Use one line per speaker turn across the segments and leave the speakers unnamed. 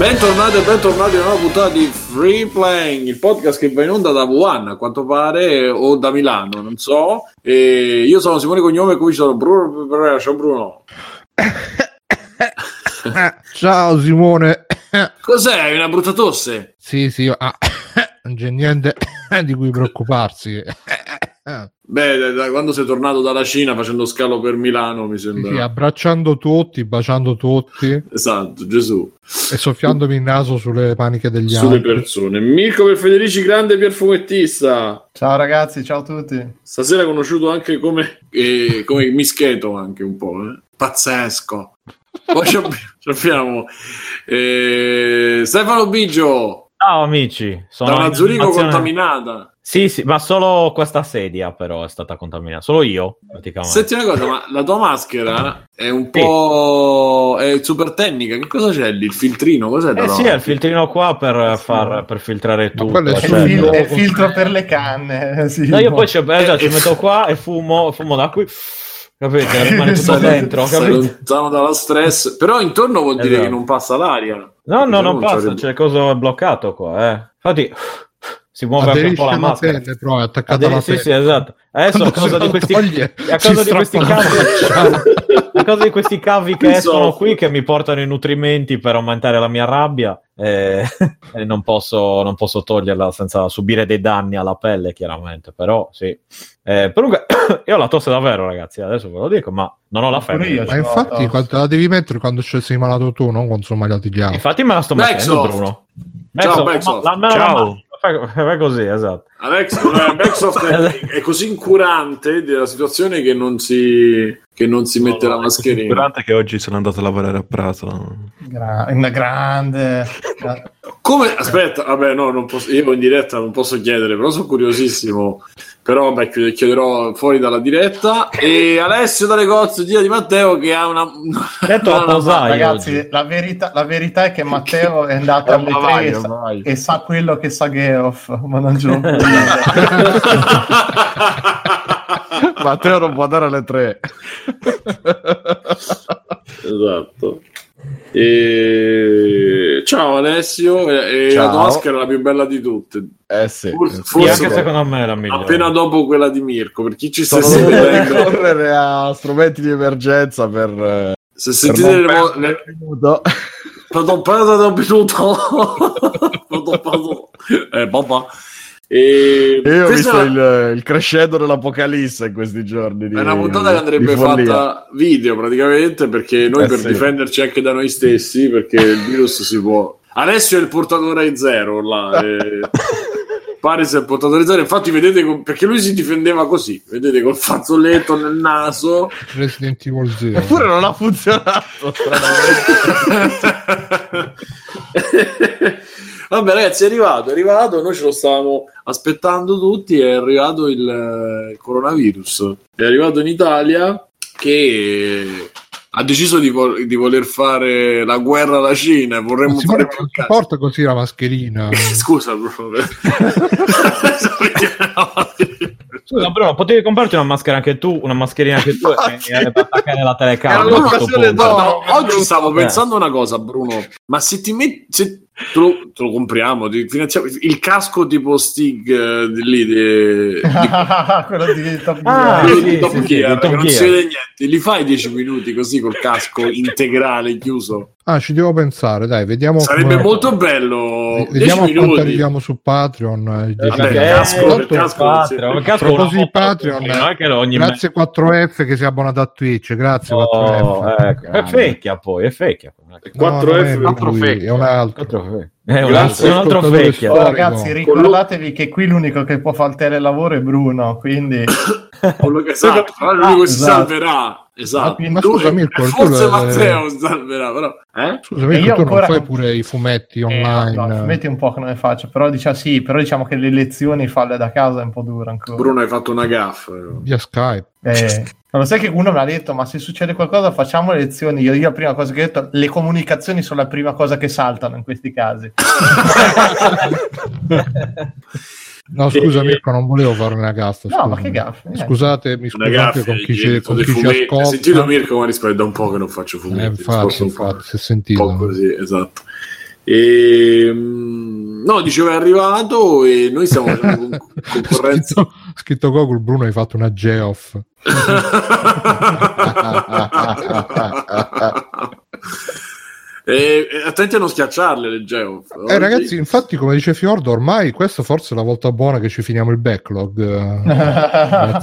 Bentornati e bentornati a una nuova puntata di Free Playing, il podcast che va in onda da Wuhan a quanto pare o da Milano, non so. E io sono Simone Cognome e qui sono Bruno. Ciao Bruno.
Ciao Simone.
Cos'è? Una brutta tosse?
Sì, sì, ah, non c'è niente di cui preoccuparsi.
Beh, da, da quando sei tornato dalla Cina facendo scalo per Milano, mi sembra.
Sì, abbracciando tutti, baciando tutti
Esatto, Gesù.
e soffiandomi il naso sulle paniche degli
Sulle
altri.
persone. Mirko per Federici, grande perfumettista.
Ciao ragazzi, ciao a tutti.
Stasera conosciuto anche come, eh, come Mischeto, anche un po'. eh. Pazzesco. Poi abbiamo eh, Stefano Biggio
Ciao amici, sono
da una Zurigo contaminata.
Sì, sì, ma solo questa sedia però è stata contaminata, solo io praticamente.
Senti una cosa, ma la tua maschera è un po' è super tecnica. Che cosa c'è lì? Il filtrino? Cos'è?
Eh sì, è il filtrino qua per, far, per filtrare tutto.
quello è
È il, è il filtro per le canne. Sì,
No, io
no.
poi ci, eh, già, ci
Eh,
metto qua e fumo, fumo da qui, capite? Rimane tutto dentro, capite?
lontano dalla stress, però intorno vuol dire
Esatto.
che non passa l'aria.
No, no, non passa,
sarebbe-
c'è il coso bloccato qua, eh. Infatti si muove anche un po' la
alla
maschera.
pelle, però è attaccata alla
Aderi- sì,
pelle.
sì, esatto. Adesso a causa questi,
toglie,
a causa cavi, a causa di questi cavi che escono qui che mi portano i nutrimenti per aumentare la mia rabbia eh, e non posso, non posso toglierla senza subire dei danni alla pelle, chiaramente. Però sì. Eh, comunque, io ho la tosse davvero, ragazzi. Adesso ve lo dico, ma non ho la febbre.
Ma infatti, quando la devi mettere quando ci sei malato tu, non quando sono malati gli altri.
Infatti, me la sto mettendo,
Backsoft.
Bruno.
Ciao,
Backsoft,
Backsoft.
la- la- la-
Ciao.
la- Fai, fai così, esatto.
Alex, Microsoft è, è così incurante della situazione che non si, che non si mette la mascherina.
Durante che oggi sono andato a lavorare a Prato.
Gra- una grande.
Come? Aspetta, vabbè, no, non posso, io in diretta non posso chiedere, però sono curiosissimo. Però, vabbè, chied- chiederò fuori dalla diretta. E Alessio D'Alegozzo, dia di Matteo, che ha una.
Detto
una-
posare.
Ragazzi,
oggi.
la verità, la verità è che Matteo è andato alle
un
3
bavaglio,
e, sa- e sa quello che sa Geoff, ma non ce lo può dire.
Matteo non può andare alle tre.
esatto. E... Ciao Alessio, e, e la tua
Ciao.
maschera è la più bella di tutte.
Eh sì.
Forse-
Sì,
forse-
anche secondo me è la migliore.
Appena dopo quella di Mirko, per chi ci sta seguendo,
correre a strumenti di emergenza per, eh,
se
per
sentite
non
le, vo-
perdere
le,
il minuto.
Pardon, pardon. Pardon, pardon. Eh, papà. E
Io ho
questa
visto
è
il, il crescendo dell'apocalisse in questi giorni. Di,
è una puntata che andrebbe fatta video praticamente perché noi
Eh,
per
sì.
difenderci anche da noi stessi perché il virus si può Alessio è il portatore zero là e... pare sia il portatore zero infatti vedete com- perché lui si difendeva così vedete col fazzoletto nel naso
Resident Evil Zero.
Eppure non ha funzionato.
Vabbè, ragazzi, è arrivato, è arrivato. Noi ce lo stavamo aspettando tutti. È arrivato il, eh, il coronavirus. È arrivato in Italia che ha deciso di, vo- di voler fare la guerra alla Cina. e Vorremmo
Simone,
fare più
non si porta così la mascherina.
Scusa, bro.
Scusa, Bruno, potevi comprarti una maschera anche tu, una mascherina anche tu e, per attaccare la telecamera.
No, oggi stavo
Eh.
pensando una cosa, Bruno. Ma se ti metti. Se Te lo, te lo, compriamo, ti finanziamo il casco tipo Stig eh, lì di, di...
quello di Top
ah,
Gear,
sì,
Top
sì,
Gear
sì, Top
non
Gear.
si vede niente, li fai 10 minuti così col casco integrale chiuso.
Ah, ci devo pensare, dai, vediamo.
Sarebbe
come...
molto bello. V-
vediamo quanto arriviamo su Patreon. Eh,
vabbè,
eh,
casco,
Patreon. Casco,
a proposito di Patreon,
Patreon
grazie me... 4F che si è abbonato a Twitch, grazie
oh,
4F.
Ecco. È fecchia poi, è fecchia.
4F,
no, è, lui, è un altro
trofeo. È un, un altro
vecchio.
Ragazzi, ricordatevi che qui l'unico che può fare il telelavoro è Bruno, quindi
Quello che esatto, però l'unico che si
Esatto.
salverà. Esatto.
Ma
Lui-
scusa, Mirko,
forse Matteo si salverà, però. Eh?
Scusami,
io
tu
ancora-
non fai pure i fumetti
Eh,
online.
no, metti un po' che non ne faccio, però diciamo sì, però diciamo che le lezioni falle da casa è un po' dura ancora.
Bruno hai fatto una gaffa.
via Skype.
Eh, ma lo sai che uno mi ha detto, ma se succede qualcosa facciamo le lezioni. Io, io la prima cosa che ho detto, le comunicazioni sono la prima cosa che saltano in questi casi.
No, scusa, Mirko, non volevo fare una gaffa.
No, ma che gaffa?
Scusate, mi scusate con chi, ci,
hai
con chi ci ascolta.
Sentito Mirko come risponde? Da un po' che non faccio
Eh,
fumetti.
infatti,
un po'.
infatti, si è
un
sentito.
po' così, esatto. E, mm, no, dicevo è arrivato e noi stiamo facendo con- concorrenza.
scritto, scritto Google Bruno hai fatto una geoff
e, e attenti a non schiacciarle le geo.
eh, ragazzi infatti come dice Fiordo ormai questa forse è la volta buona che ci finiamo il backlog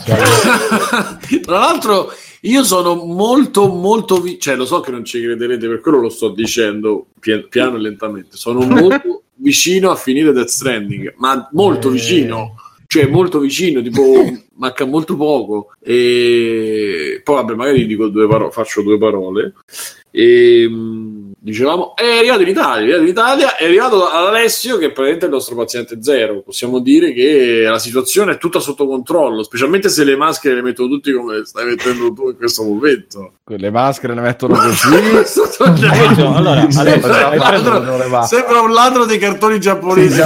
Tra l'altro, io sono molto, molto. Vi- cioè, lo so che non ci crederete, per quello lo sto dicendo pia- piano e lentamente. Sono molto vicino a finire Death Stranding, ma molto
Eh.
vicino. Cioè, molto vicino, tipo, manca molto poco. E poi, vabbè, magari dico due parole, faccio due parole. E mh, dicevamo, è arrivato in Italia, è arrivato in Italia, è arrivato ad Alessio, che è praticamente il nostro paziente zero. Possiamo dire che la situazione è tutta sotto controllo, specialmente se le maschere le mettono tutti come le stai mettendo tu in questo momento.
Le maschere le mettono così.
Alessio, allora,
Sembra un ladro- sembra un ladro dei cartoni
Sì,
giapponesi.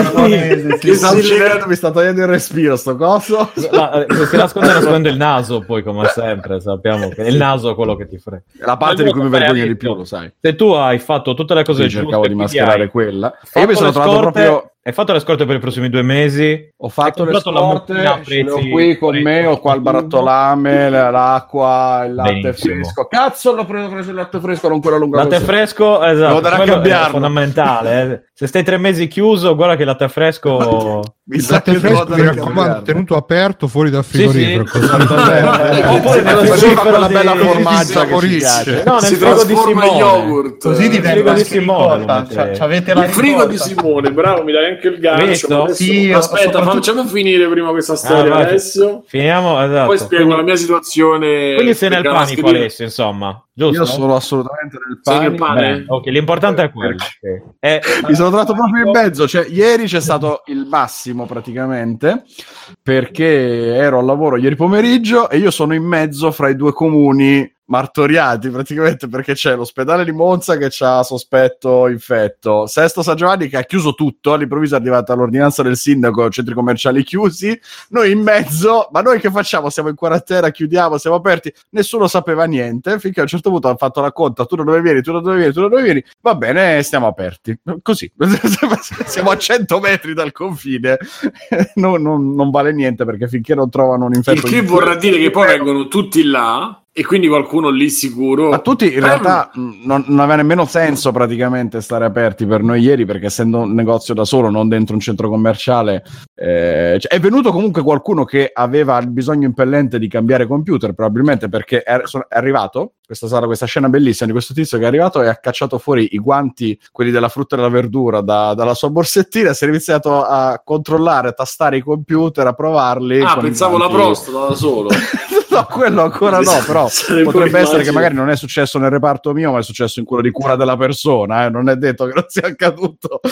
sì.
Che
Sta
si
uccidendo, mi sta togliendo il respiro sto coso.
No, eh, si nasconde nasconde il naso, poi come sempre sappiamo che il naso è quello che ti frega.
La parte di cui mi
come
vergogno di più, lo sai.
Se tu hai fatto tutte le cose
Sì,
giuste,
cercavo di mascherare quella. E io mi sono trovato
scorte-
proprio.
Hai fatto le scorte per i prossimi due mesi?
Ho fatto le
la
scorte, ce ho
prezzi
qui con me, ho qua il barattolame, l'acqua, il latte
Benissimo.
fresco. Cazzo, l'ho preso, ho preso il latte fresco, non quello lungo
Latte
così.
fresco, esatto,
Devo
quello è fondamentale. eh. Se stai tre mesi chiuso, guarda che il latte fresco...
Mi
il latte fresco mi raccomando tenuto aperto fuori dal
Sì, sì,
frigorifero così.
Oppure nel
Così fa
frigorifero di-
bella
di-
formaggia che.
No, nel
si
frigo di Simone.
yogurt.
Così
Il
diventa la
il frigo di. Simone, bravo, mi dai anche il gancio. Adesso-
Sì,
Aspetta,
soprattutto-
facciamo finire prima questa storia,
Ah, vai.
Alessio.
Finiamo, esatto.
Poi spiego la mia situazione.
Quindi sei nel panico, Alessio, insomma. Giusto?
Io sono assolutamente nel panico.
pane?
Bene, ok, l'importante è quello. ok. Eh,
Mi sono trovato proprio in mezzo, cioè ieri c'è stato il massimo praticamente perché ero al lavoro ieri pomeriggio e io sono in mezzo fra i due comuni martoriati praticamente perché c'è l'ospedale di Monza che ha sospetto infetto, Sesto San Giovanni che ha chiuso tutto, all'improvviso è arrivata l'ordinanza del sindaco, centri commerciali chiusi, noi in mezzo, ma noi che facciamo? Siamo in quarantena, chiudiamo, siamo aperti, nessuno sapeva niente, finché a un certo punto hanno fatto la conta, tu da dove vieni, tu da dove vieni, tu da dove vieni, va bene, stiamo aperti, così, siamo a 100 metri dal confine, non, non- non vale niente perché finché non trovano un infetto...
Il che vorrà dire che poi vengono tutti là e quindi qualcuno lì sicuro.
Ma tutti in realtà non, non aveva nemmeno senso praticamente stare aperti per noi ieri perché essendo un negozio da solo, non dentro un centro commerciale, eh, cioè, è venuto comunque qualcuno che aveva il bisogno impellente di cambiare computer, probabilmente perché è, è arrivato, questa sarà questa scena bellissima di questo tizio che è arrivato e ha cacciato fuori i guanti, quelli della frutta e della verdura, da- dalla sua borsettina, si è iniziato a controllare, a tastare i computer, a provarli.
Ah, pensavo la prostata da solo.
no, quello ancora no, però potrebbe essere che magari non è successo nel reparto mio, ma è successo in quello di cura della persona. eh, Non è detto che non sia accaduto.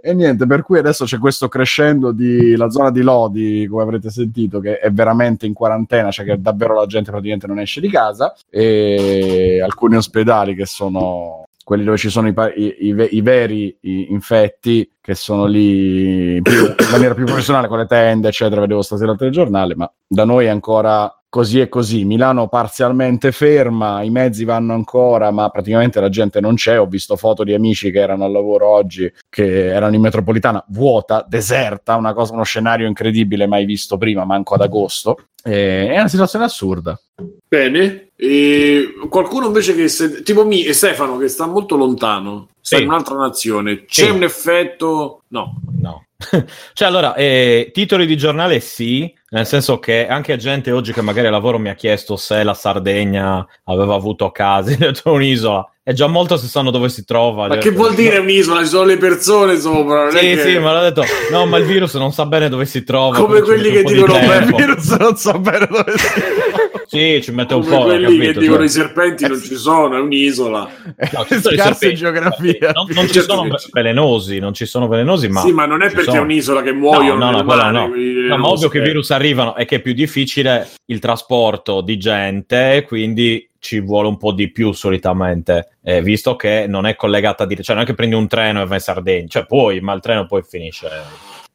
e niente, per cui adesso c'è questo crescendo di la zona di Lodi, come avrete sentito, che è veramente in quarantena, cioè che davvero la gente praticamente non esce di casa, e alcuni ospedali che sono quelli dove ci sono i, i- i i veri infetti che sono lì più- in maniera più professionale con le tende eccetera vedevo stasera il telegiornale ma da noi è ancora così e così Milano parzialmente ferma i mezzi vanno ancora ma praticamente la gente non c'è ho visto foto di amici che erano al lavoro oggi che erano in metropolitana vuota deserta una cosa uno scenario incredibile mai visto prima manco ad agosto E- è una situazione assurda
Bene. E qualcuno invece che se- tipo mi e Stefano che sta molto lontano, sta
Sì.
in un'altra nazione. C'è
Sì.
un effetto? No.
No. cioè, allora, eh, titoli di giornale sì, nel senso che anche gente oggi che magari al lavoro mi ha chiesto se la Sardegna aveva avuto casi dentro un'isola. È già molto se sanno dove si trova.
Ma
ho
che
detto,
vuol dire un'isola? Ci sono le persone sopra.
Sì,
che-
sì, ma l'ho detto, no, ma il virus non sa bene dove si trova.
Come quelli che dicono,
tempo.
"Beh,
virus non so bene dove sia
Sì, ci mette un
Come
po'.
quelli
capito?
che dicono
Cioè-
i serpenti non ci sono, è un'isola.
No, ci sono serpenti.
geografia
Non, non ci
Certo
sono velenosi, non ci sono velenosi, ma...
sì, ma non è perché
sono.
è un'isola che muoiono
No, no, no,
mare,
no. No, ma ovvio che i
eh.
virus arrivano e che è più difficile il trasporto di gente, e quindi ci vuole un po' di più solitamente, eh, visto che non è collegata di... cioè non è che prendi un treno e vai in Sardegna, cioè puoi, ma il treno poi finisce.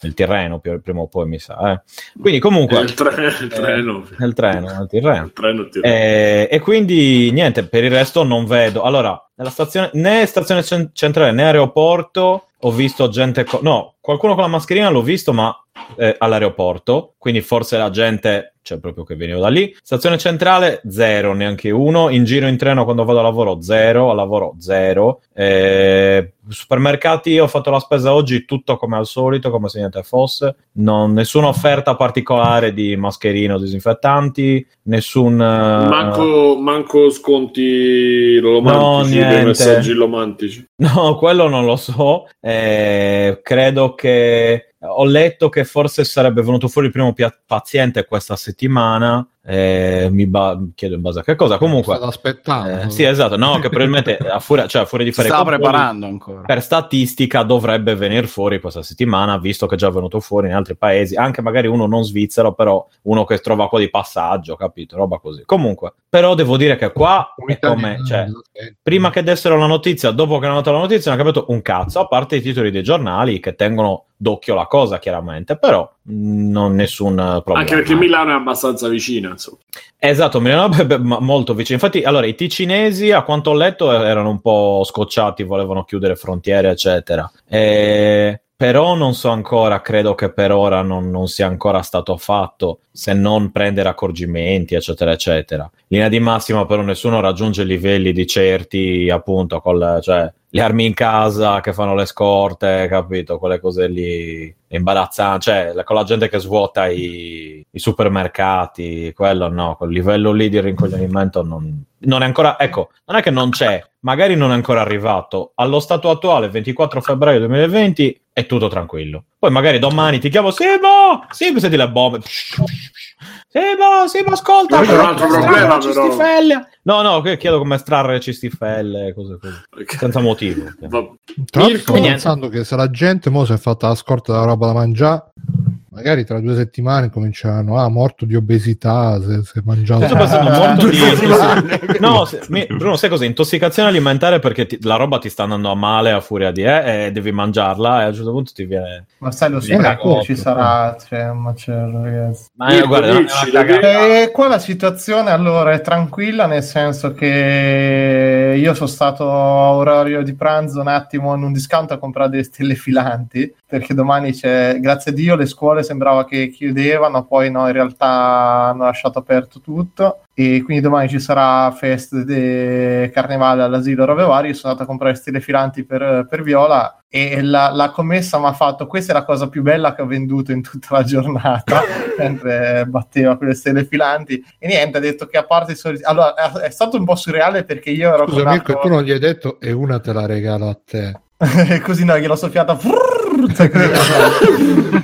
Nel Tirreno più- prima o poi mi sa. eh. Quindi comunque...
il, tre- il treno.
Nel treno, nel Tirreno.
Il treno
Eh, e quindi niente, per il resto non vedo. Allora, nella stazione, né stazione cen- centrale né aeroporto ho visto gente. co- no, qualcuno con la mascherina l'ho visto, ma eh, all'aeroporto. Quindi forse la gente, cioè proprio che veniva da lì. Stazione centrale, zero, neanche uno. In giro in treno quando vado a lavoro, zero. A lavoro, zero. Eh, supermercati, ho fatto la spesa oggi tutto come al solito, come se niente fosse. Non- nessuna offerta particolare di mascherine o disinfettanti. Nessun. eh,
Manco, manco sconti romantici,
No,
messaggi romantici.
No, quello non lo so. Eh, credo che ho letto che forse sarebbe venuto fuori il primo paziente questa settimana. Eh, mi ba- chiedo in base a che cosa. Comunque,
State aspettando.
eh, sì, esatto. No, che probabilmente a furia, cioè, a furia di fare
sta preparando ancora.
Per statistica dovrebbe venire fuori questa settimana, visto che è già venuto fuori in altri paesi, anche magari uno non svizzero, però uno che trova qua di passaggio, capito? Roba così. Comunque, però devo dire che qua è come, cioè, prima che dessero la notizia, dopo che hanno dato la notizia, non ho capito un cazzo, a parte i titoli dei giornali che tengono d'occhio la cosa, chiaramente, però mh, non nessun problema.
Anche perché Milano è abbastanza vicina. Insomma.
Esatto, Milano è molto vicino. Infatti, allora, i ticinesi, a quanto ho letto, eh, erano un po' scocciati, volevano chiudere frontiere, eccetera. Eh, però non so ancora, credo che per ora non, non sia ancora stato fatto, se non prendere accorgimenti, eccetera, eccetera. Linea di massima, però nessuno raggiunge livelli di certi, appunto, col, cioè, le armi in casa che fanno le scorte, capito? Quelle cose lì imbarazzanti, cioè con la gente che svuota i, i supermercati, quello no, quel livello lì di rincoglionimento non, non è ancora, ecco, non è che non c'è, magari non è ancora arrivato. Allo stato attuale, 24 febbraio 2020, è tutto tranquillo. Poi magari domani ti chiamo, Simo, Simo, senti le bombe. Simo, Simo, ascolta,
c'è un altro problema, però.
cistifelle. No, no, che chiedo come estrarre cistifelle, cose così. Senza motivo.
Va-
Tra l'altro sto pensando che se la gente mo si è fatta la scorta della roba da mangiare, magari tra due settimane cominceranno, ah, morto di obesità, se, se mangiato...
Sto pensando molto di. No, se- mi- Bruno, sai cosa? Intossicazione alimentare perché ti- la roba ti sta andando a male a furia di eh, e devi mangiarla e a un certo punto ti viene.
Ma sai, lo
Viene accorto,
ci sarà, cioè, macello, ragazzi.
Ma eh, guarda,
dici,
una cagata.
E qua la situazione allora è tranquilla, nel senso che io sono stato a orario di pranzo un attimo in un discount a comprare delle stelle filanti, perché domani c'è, grazie a Dio, le scuole sembrava che chiudevano, poi no, in realtà hanno lasciato aperto tutto. E quindi domani ci sarà festa di carnevale all'asilo robe varie. Sono andato a comprare stelle filanti per, per Viola e la, la commessa mi ha fatto questa è la cosa più bella che ho venduto in tutta la giornata mentre batteva quelle stelle filanti e niente ha detto che a parte i sorrisi allora è, stato un po' surreale perché io ero
Scusa Mirko,
altro-
tu non gli hai detto e una te la regalo a te.
così no gliel'ho soffiata frrrr, cioè, così.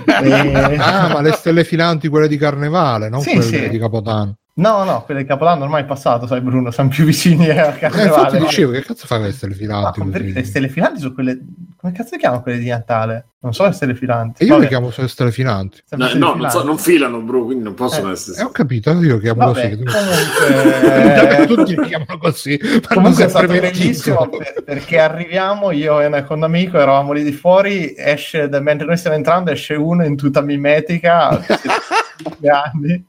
E-
Ah, ma le stelle filanti, quelle di carnevale, non
Sì,
quelle
sì.
di Capodanno.
No no quelle di Capodanno ormai è passato sai Bruno siamo più vicini a
Eh, infatti
carnevale
dicevo, che cazzo fa con le stelle
Ma
filanti? così?
perché le stelle filanti sono quelle come cazzo le chiamano quelle di Natale non so le stelle filanti
E io
Vabbè,
le chiamo solo stelle filanti.
No,
stelle
no, non, so-
filanti.
non filano, bro, quindi non possono
Eh,
essere.
E ho capito, io chiamo
Vabbè,
così.
comunque,
Tutti li chiamano così. ma
Comunque è stato bellissimo per- perché arriviamo, io e un con un amico eravamo lì di fuori, esce, mentre noi stiamo entrando esce uno in tuta mimetica, due anni,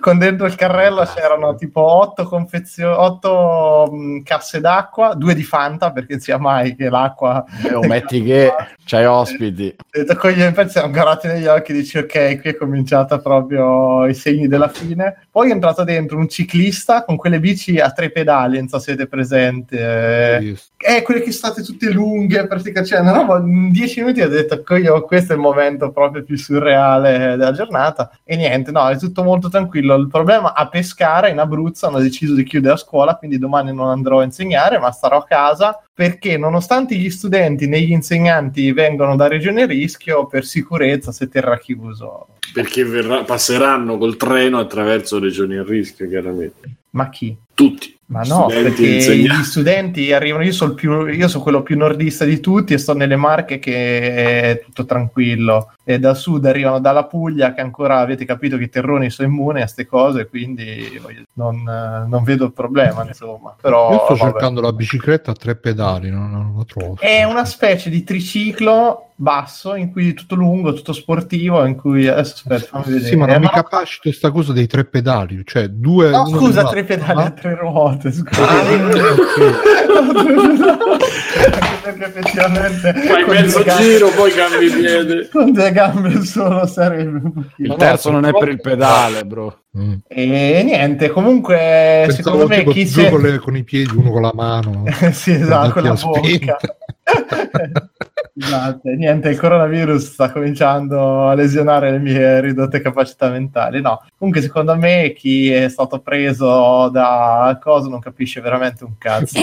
con dentro il carrello c'erano tipo otto, confezio- otto mh, casse d'acqua, due di Fanta perché sia mai che l'acqua...
E o metti che c'hai ospiti.
Ho detto, con gli pezzi siamo guardati negli occhi e dici ok, qui è cominciata proprio i segni della fine. Poi è entrato dentro un ciclista con quelle bici a tre pedali, non so se siete presenti. Eh, eh, quelle che sono state tutte lunghe, praticamente, cioè, una roba, in dieci minuti ho detto "Ecco, io, questo è il momento proprio più surreale della giornata. E niente, no, è tutto molto tranquillo. Il problema a pescare in Abruzzo hanno deciso di chiudere a scuola, quindi domani non andrò a insegnare, ma starò a casa perché nonostante gli studenti né gli insegnanti vengono da regione rischio, per sicurezza si terrà chiuso.
Perché verrà- passeranno col treno attraverso regioni a rischio, chiaramente.
Ma chi?
Tutti.
Ma no,
Studenti,
perché
insegnanti.
gli studenti arrivano, io sono, il più, io sono quello più nordista di tutti e sto nelle Marche che è tutto tranquillo. E da sud arrivano dalla Puglia che ancora avete capito che i terroni sono immuni a queste cose, quindi non, non vedo il problema, insomma. Però,
Io sto
vabbè.
cercando la bicicletta a tre pedali, non, non lo trovo.
È una specie di triciclo basso, in cui tutto lungo, tutto sportivo, in cui adesso aspetta, fammi vedere.
Sì, ma non
Eh,
mi capacito sta cosa dei tre pedali, cioè due...
No, scusa, tre pedali a tre ruote, scusa. Perché effettivamente
Fai mezzo
due gambe-
giro, poi cambi piede.
con due gambe solo sarebbe un pochino.
Il terzo non è per il pedale, bro.
Mm.
E niente, comunque
Pensavo
secondo me chi
due
si
con, le- con i piedi, uno con la mano.
sì, esatto, con la bocca. esatto, niente, il coronavirus sta cominciando a lesionare le mie ridotte capacità mentali. No, comunque secondo me chi è stato preso da cosa non capisce veramente un cazzo.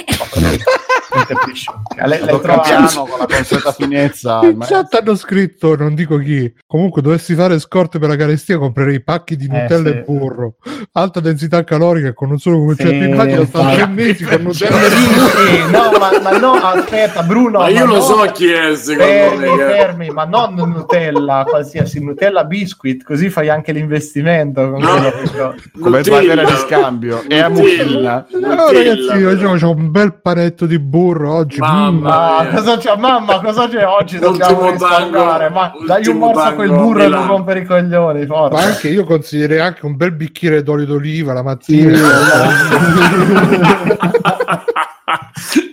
Non capisce un cazzo. L'hai- l'hai
Tocca
trovato-
piano con la consueta finezza.
In chat hanno scritto, non dico chi, comunque dovessi fare scorte per la carestia comprerei pacchi di
Eh,
Nutella
sì.
e burro, alta densità calorica con un solo concetto
Sì,
in immagino stanno tre mesi con Nutella
Sì, sì, no, ma, ma no, aspetta, Bruno.
Ma io lo
no,
so chi è, secondo
Fermi,
me. che-
fermi, ma non Nutella, qualsiasi Nutella biscuit, così fai anche l'investimento. Con
No.
quello
Come bandiera di scambio. E a. Mucilla.
No, ragazzi, oggi ho un bel panetto di burro oggi.
Mamma
mm.
Ma cosa c'è, mamma? Cosa c'è oggi? Dobbiamo risparmiare. Ma dai un morso a quel burro e non rompere i coglioni.
Ma
Forza.
anche io consiglierei anche un bel bicchiere d'olio d'oliva la mattina.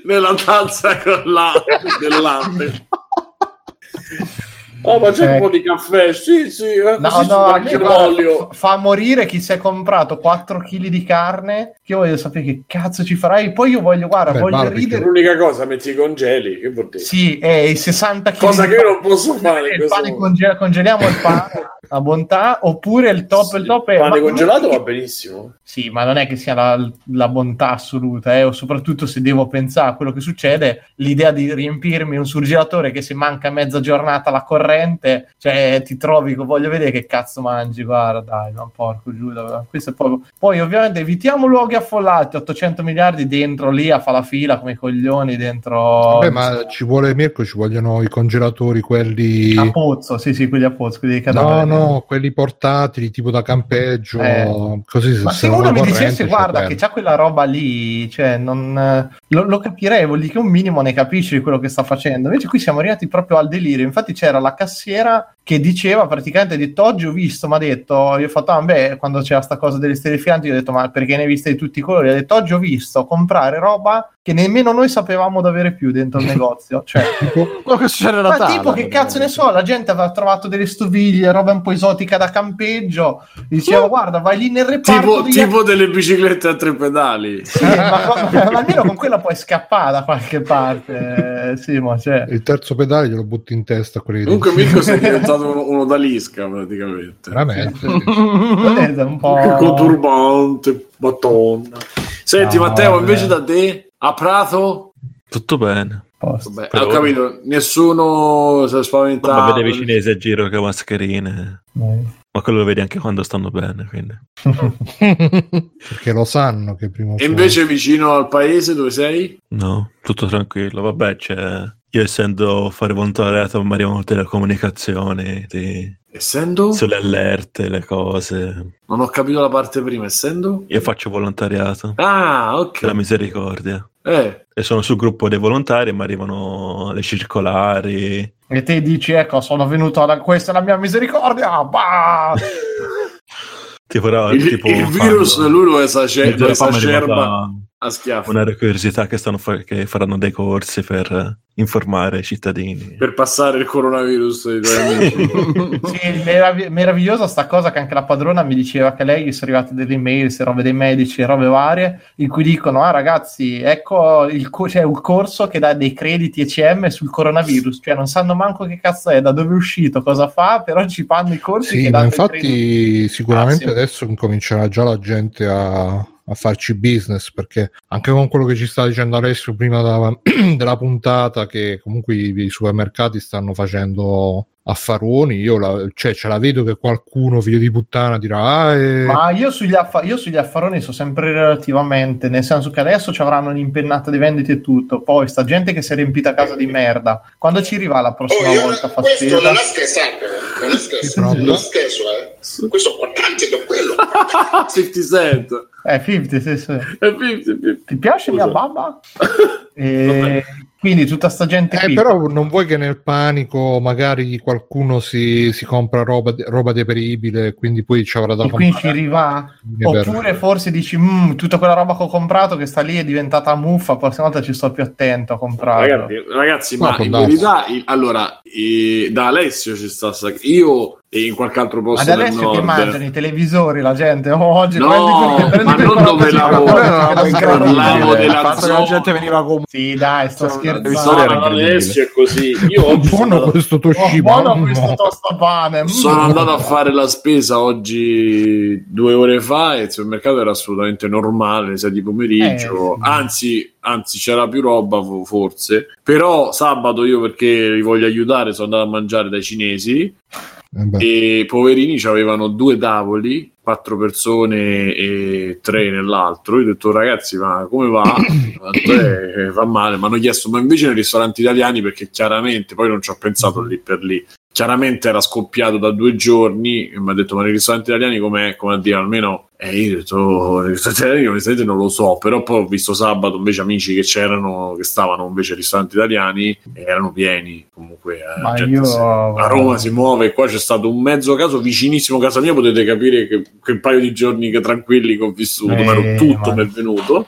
Nella tazza con la... del latte. Oh, ma c'è
Eh.
un po' di caffè? Sì, sì. eh,
No, no,
anche
guarda,
l'olio.
fa morire chi si è comprato 4 kg di carne. Che io voglio sapere che cazzo ci farai. Poi io voglio, guarda,
Beh,
voglio
barbecue.
ridere.
L'unica cosa, metti i congeli. Che vuol dire?
Sì, e i 60 kg.
Cosa che io non posso fare.
il
questo
pane
momento.
conge- congeliamo il pane a bontà oppure il top il
Sì,
top è
il pane congelato va benissimo.
sì ma non è che sia la, la bontà assoluta eh, o soprattutto se devo pensare a quello che succede l'idea di riempirmi un surgelatore che se manca mezza giornata la corrente cioè ti trovi voglio vedere che cazzo mangi guarda dai ma porco Giuda questo è proprio poi ovviamente evitiamo luoghi affollati 800 miliardi dentro lì a fa la fila come i coglioni dentro
Vabbè, ma ci vuole Mirko, ci vogliono i congelatori, quelli...
a pozzo sì sì quelli a pozzo quelli di
No, no, quelli portatili, tipo da campeggio,
Eh.
così
Ma
se
se uno mi dicesse guarda che c'ha quella roba lì, cioè non lo, lo capirei, vuol dire che un minimo ne capisci di quello che sta facendo. Invece qui siamo arrivati proprio al delirio. Infatti c'era la cassiera che diceva praticamente ha detto oggi ho visto, mi ha detto, io ho fatto, ah, beh, quando c'era sta cosa delle stelle filanti, io ho detto, ma perché ne hai viste di tutti i colori? Ha detto oggi ho visto comprare roba che nemmeno noi sapevamo di avere più dentro il negozio. Cioè,
Quello che succede a
ma
Natale.
tipo che cazzo ne so, la gente aveva trovato delle stoviglie, roba un po' esotica da campeggio, diceva guarda vai lì nel reparto
Tipo,
di-
tipo delle biciclette a tre pedali.
Sì, ma, ma almeno con quella puoi scappare da qualche parte, eh, sì, ma c'è.
Il terzo pedale glielo butti in testa
Comunque. Mirko sei diventato uno, uno da lisca praticamente.
Veramente.
Vedete, un po'...
Con turbante, battonna. Senti
No,
Matteo,
vabbè.
invece da te, a Prato?
Tutto bene.
Vabbè, ho capito, nessuno si è
Ma
spaventato.
vedevi i cinesi a giro con mascherine.
Eh.
Ma quello lo vedi anche quando stanno bene. Quindi.
Perché lo sanno che prima o
E
poi-
invece vicino al paese dove sei?
No, tutto tranquillo. Vabbè, c'è. Io essendo fare volontariato mi arrivano telecomunicazioni, ti-
Essendo?
sulle allerte, le cose.
Non ho capito la parte prima, essendo?
Io faccio volontariato
Ah, ok.
misericordia.
Eh,
E sono sul gruppo dei volontari e mi arrivano le circolari.
E te dici, ecco, sono venuto da questa è la mia misericordia, bah!
Tipo, era-
il,
tipo
il virus
fanno-
lui lo esacer-
Una curiosità che, stanno fa- che faranno dei corsi per eh, informare i cittadini.
Per passare il coronavirus ai tuoi amici.
Sì, merav- meravigliosa sta cosa che anche la padrona mi diceva che lei gli sono arrivate delle email, se robe dei medici, robe varie, in cui dicono, ah ragazzi, ecco il co- c'è un corso che dà dei crediti ECM sul coronavirus, cioè non sanno manco che cazzo è, da dove è uscito, cosa fa, però ci fanno i corsi
Sì,
che
ma
danno i crediti.
infatti sicuramente
Ah, sì.
adesso incomincerà già la gente a, a farci business perché anche con quello che ci sta dicendo Alessio prima da- della puntata che comunque i, i supermercati stanno facendo affaroni, io la, cioè, ce la vedo che qualcuno, figlio di puttana, dirà ah, eh,
Ma io sugli, affa- io sugli affaroni so sempre relativamente, nel senso che adesso ci avranno un'impennata di vendite e tutto, poi sta gente che si è riempita a casa di merda, quando ci arriva la prossima
Oh,
volta fa
questo
spesa...
non è scherzante, non è scherzo, non è scherzo, eh. Questo importante che quello.
50 Cent.
Eh, 50, sì, sì.
È 50, 50.
Ti piace mia
Scusa.
babba? E quindi tutta sta gente
Eh,
qui.
però non vuoi che nel panico magari qualcuno si, si compra roba, roba deperibile, quindi poi ci avrà da
e quindi ci
comprare.
rivà.
per-
Oppure forse dici, "Mm, tutta quella roba che ho comprato che sta lì è diventata muffa, la prossima volta ci sto più attento a comprarlo.
Ragazzi, ragazzi,
Ma
ma in
darsi.
verità, il- allora, eh, da Alessio ci sta io e in qualche altro
Ma
posto
da
del
adesso che mangiano i televisori la gente oh, oggi
No,
prendi- prendi
ma non dove lavoro. Parlavo della
che la
zona.
gente veniva con
Sì, dai, sto scherzando.
Ristori era incredibile.
Alessio è così. Io oggi
buono
sono,
questo
Oh,
Toshiba.
buono
mm,
questo tostapane. mm.
sono andato a fare la spesa oggi due ore fa e il supermercato era assolutamente normale, sei di pomeriggio.
Eh.
Anzi, anzi, c'era più roba fo- forse. Però sabato io perché li voglio aiutare sono andato a mangiare dai cinesi
Eh
e poverini avevano due tavoli, quattro persone e tre nell'altro. Io ho detto ragazzi, ma come va? "Eh, fa male, mi hanno chiesto, ma invece nei ristoranti italiani perché chiaramente, poi non ci ho pensato lì per lì. Chiaramente era scoppiato da due giorni e mi ha detto: Ma nei ristoranti italiani com'è? Come a dire, almeno e io ho detto: "Oh, nei ristoranti italiani onestamente non lo so, però poi ho visto sabato invece amici che c'erano, che stavano invece ai ristoranti italiani erano pieni. Comunque, eh,
io-
si- a Roma si muove. Qua c'è stato un mezzo caso vicinissimo a casa mia. Potete capire che, che paio di giorni che tranquilli che ho vissuto,
Eh,
ma ero tutto
ma-
mi è venuto.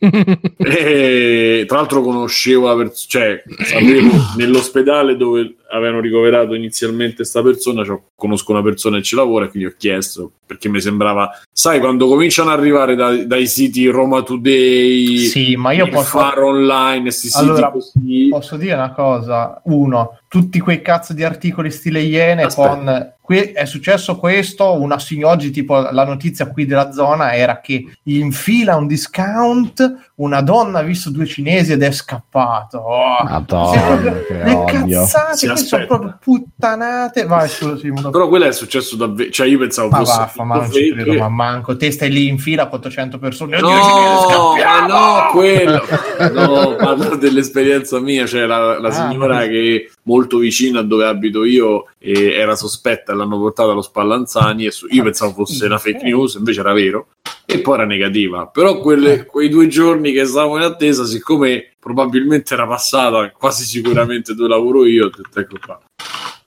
E tra l'altro conoscevo la persona, cioè sapevo nell'ospedale dove avevano ricoverato inizialmente questa persona, cioè, conosco una persona che ci lavora e quindi ho chiesto perché mi sembrava, sai, quando cominciano ad arrivare da- dai siti Roma Today,
Sì, ma io posso,
Faro Online, questi siti
Allora,
così.
posso dire una cosa. Uno, tutti quei cazzo di articoli stile Iene
Aspetta.
con qui è successo questo, una sign- oggi tipo la notizia qui della zona era che in fila un discount, una donna ha visto due cinesi ed è scappato. Oh.
Madonna,
le
odio.
cazzate, sono proprio puttanate. Vai, scusa,
Però quello è successo davvero, cioè io pensavo
Ma
fosse
vaffa, ma non ci credo, ma manco. Te stai lì in fila con 800 persone.
No,
Oddio, ci
ma no, quello. No, parlo dell'esperienza mia. C'è la, la
Ah,
signora
ma-
che molto vicina a dove abito io e era sospetta e l'hanno portata allo Spallanzani. E su- io
Ah,
pensavo fosse
sì,
una fake news, invece era vero. E poi era negativa. Però quelle- quei due giorni che stavamo in attesa, siccome probabilmente era passata quasi sicuramente dove lavoro io, ho detto ecco qua.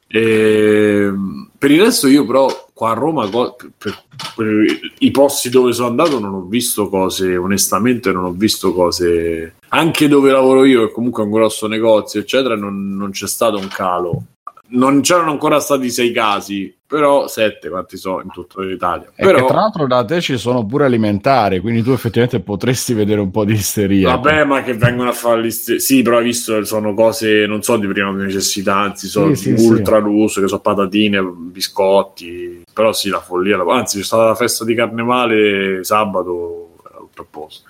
Ehm, per il resto io però qua a Roma per, per- per i posti dove sono andato non ho visto cose onestamente non ho visto cose. Anche dove lavoro io che comunque è un grosso negozio eccetera non, non c'è stato un calo non c'erano ancora stati sei casi però sette quanti so in tutta l'Italia però
che tra l'altro da te ci sono pure alimentari, quindi tu effettivamente potresti vedere un po' di isteria.
Vabbè, ma che vengono a fare gli st- Sì, però hai visto, sono cose, non so, di prima necessità, anzi, sono
Sì, sì,
ultra lusso, che sono patatine, biscotti. Però sì, la follia. la- Anzi, c'è stata la festa di carnevale sabato, era tutto a posto.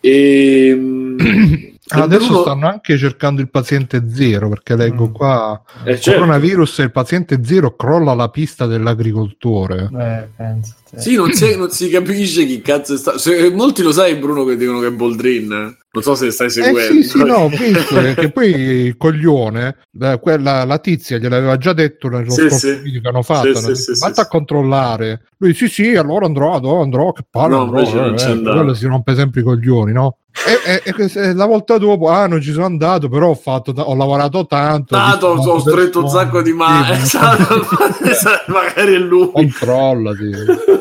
E...
Ah, Adesso stanno anche cercando il paziente zero perché leggo
Mm.
qua
Eh, certo.
coronavirus e il paziente zero crolla la pista dell'agricoltore.
Eh, penso.
Sì, non si, non si capisce chi cazzo è stato. Se- molti lo sai, Bruno, che dicono che è Boldrin. Non so se stai
Eh
seguendo.
sì, sì, no, ho visto che, poi il coglione, eh, quella, la tizia gliel'aveva già detto nello
Sì,
scorso
sì.
video che hanno fatto,
Sì, sì,
detto,
sì,
a controllare. Lui sì, sì, allora andrò, andrò, andrò che palle,
No,
andrò, eh, eh, quello si rompe sempre i coglioni, no? E, e- e la volta dopo, ah, non ci sono andato, però ho, fatto, ho lavorato tanto. ho
Tanto ho
tante
stretto un sacco di mani.
Sì,
Esatto, magari è lui.
Controllati,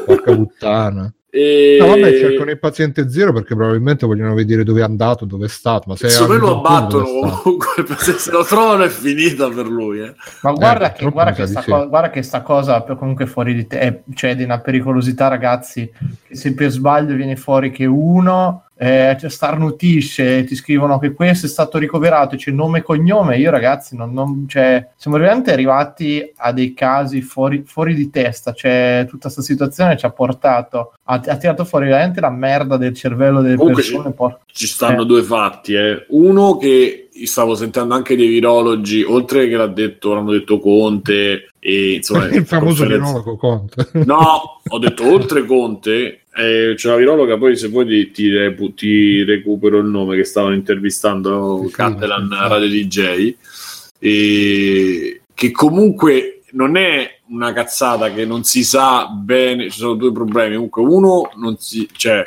porca puttana.
E...
No, vabbè, cercano il paziente zero perché probabilmente vogliono vedere dove è andato, dove è stato. Ma se
me lo abbattono comunque, perché se lo trovano è finita per lui. eh.
Ma guarda,
Eh,
che, guarda, che sta co- guarda che sta cosa comunque fuori di te, è- cioè di una pericolosità, ragazzi. Che se per sbaglio viene fuori che uno eh, cioè, starnutisce, ti scrivono che questo è stato ricoverato, c'è nome e cognome. Io, ragazzi, non, non- cioè, siamo veramente arrivati a dei casi fuori, fuori di testa. Cioè, tutta questa situazione ci ha portato, ha, ha tirato fuori veramente la merda del cervello delle
Comunque
persone. por-
Ci stanno
Eh.
due fatti, eh. uno che stavo sentendo anche dei virologi, oltre che l'ha detto, l'hanno detto Conte e insomma
il famoso
conferenza-
virologo Conte.
No, ho detto oltre Conte, eh, c'è la virologa, poi se vuoi ti, ti repu- ti recupero il nome che stavano intervistando
Sì,
Catalan
sì, sì.
Radio DJ, e che comunque non è una cazzata che non si sa bene, ci sono due problemi, comunque uno non si, cioè,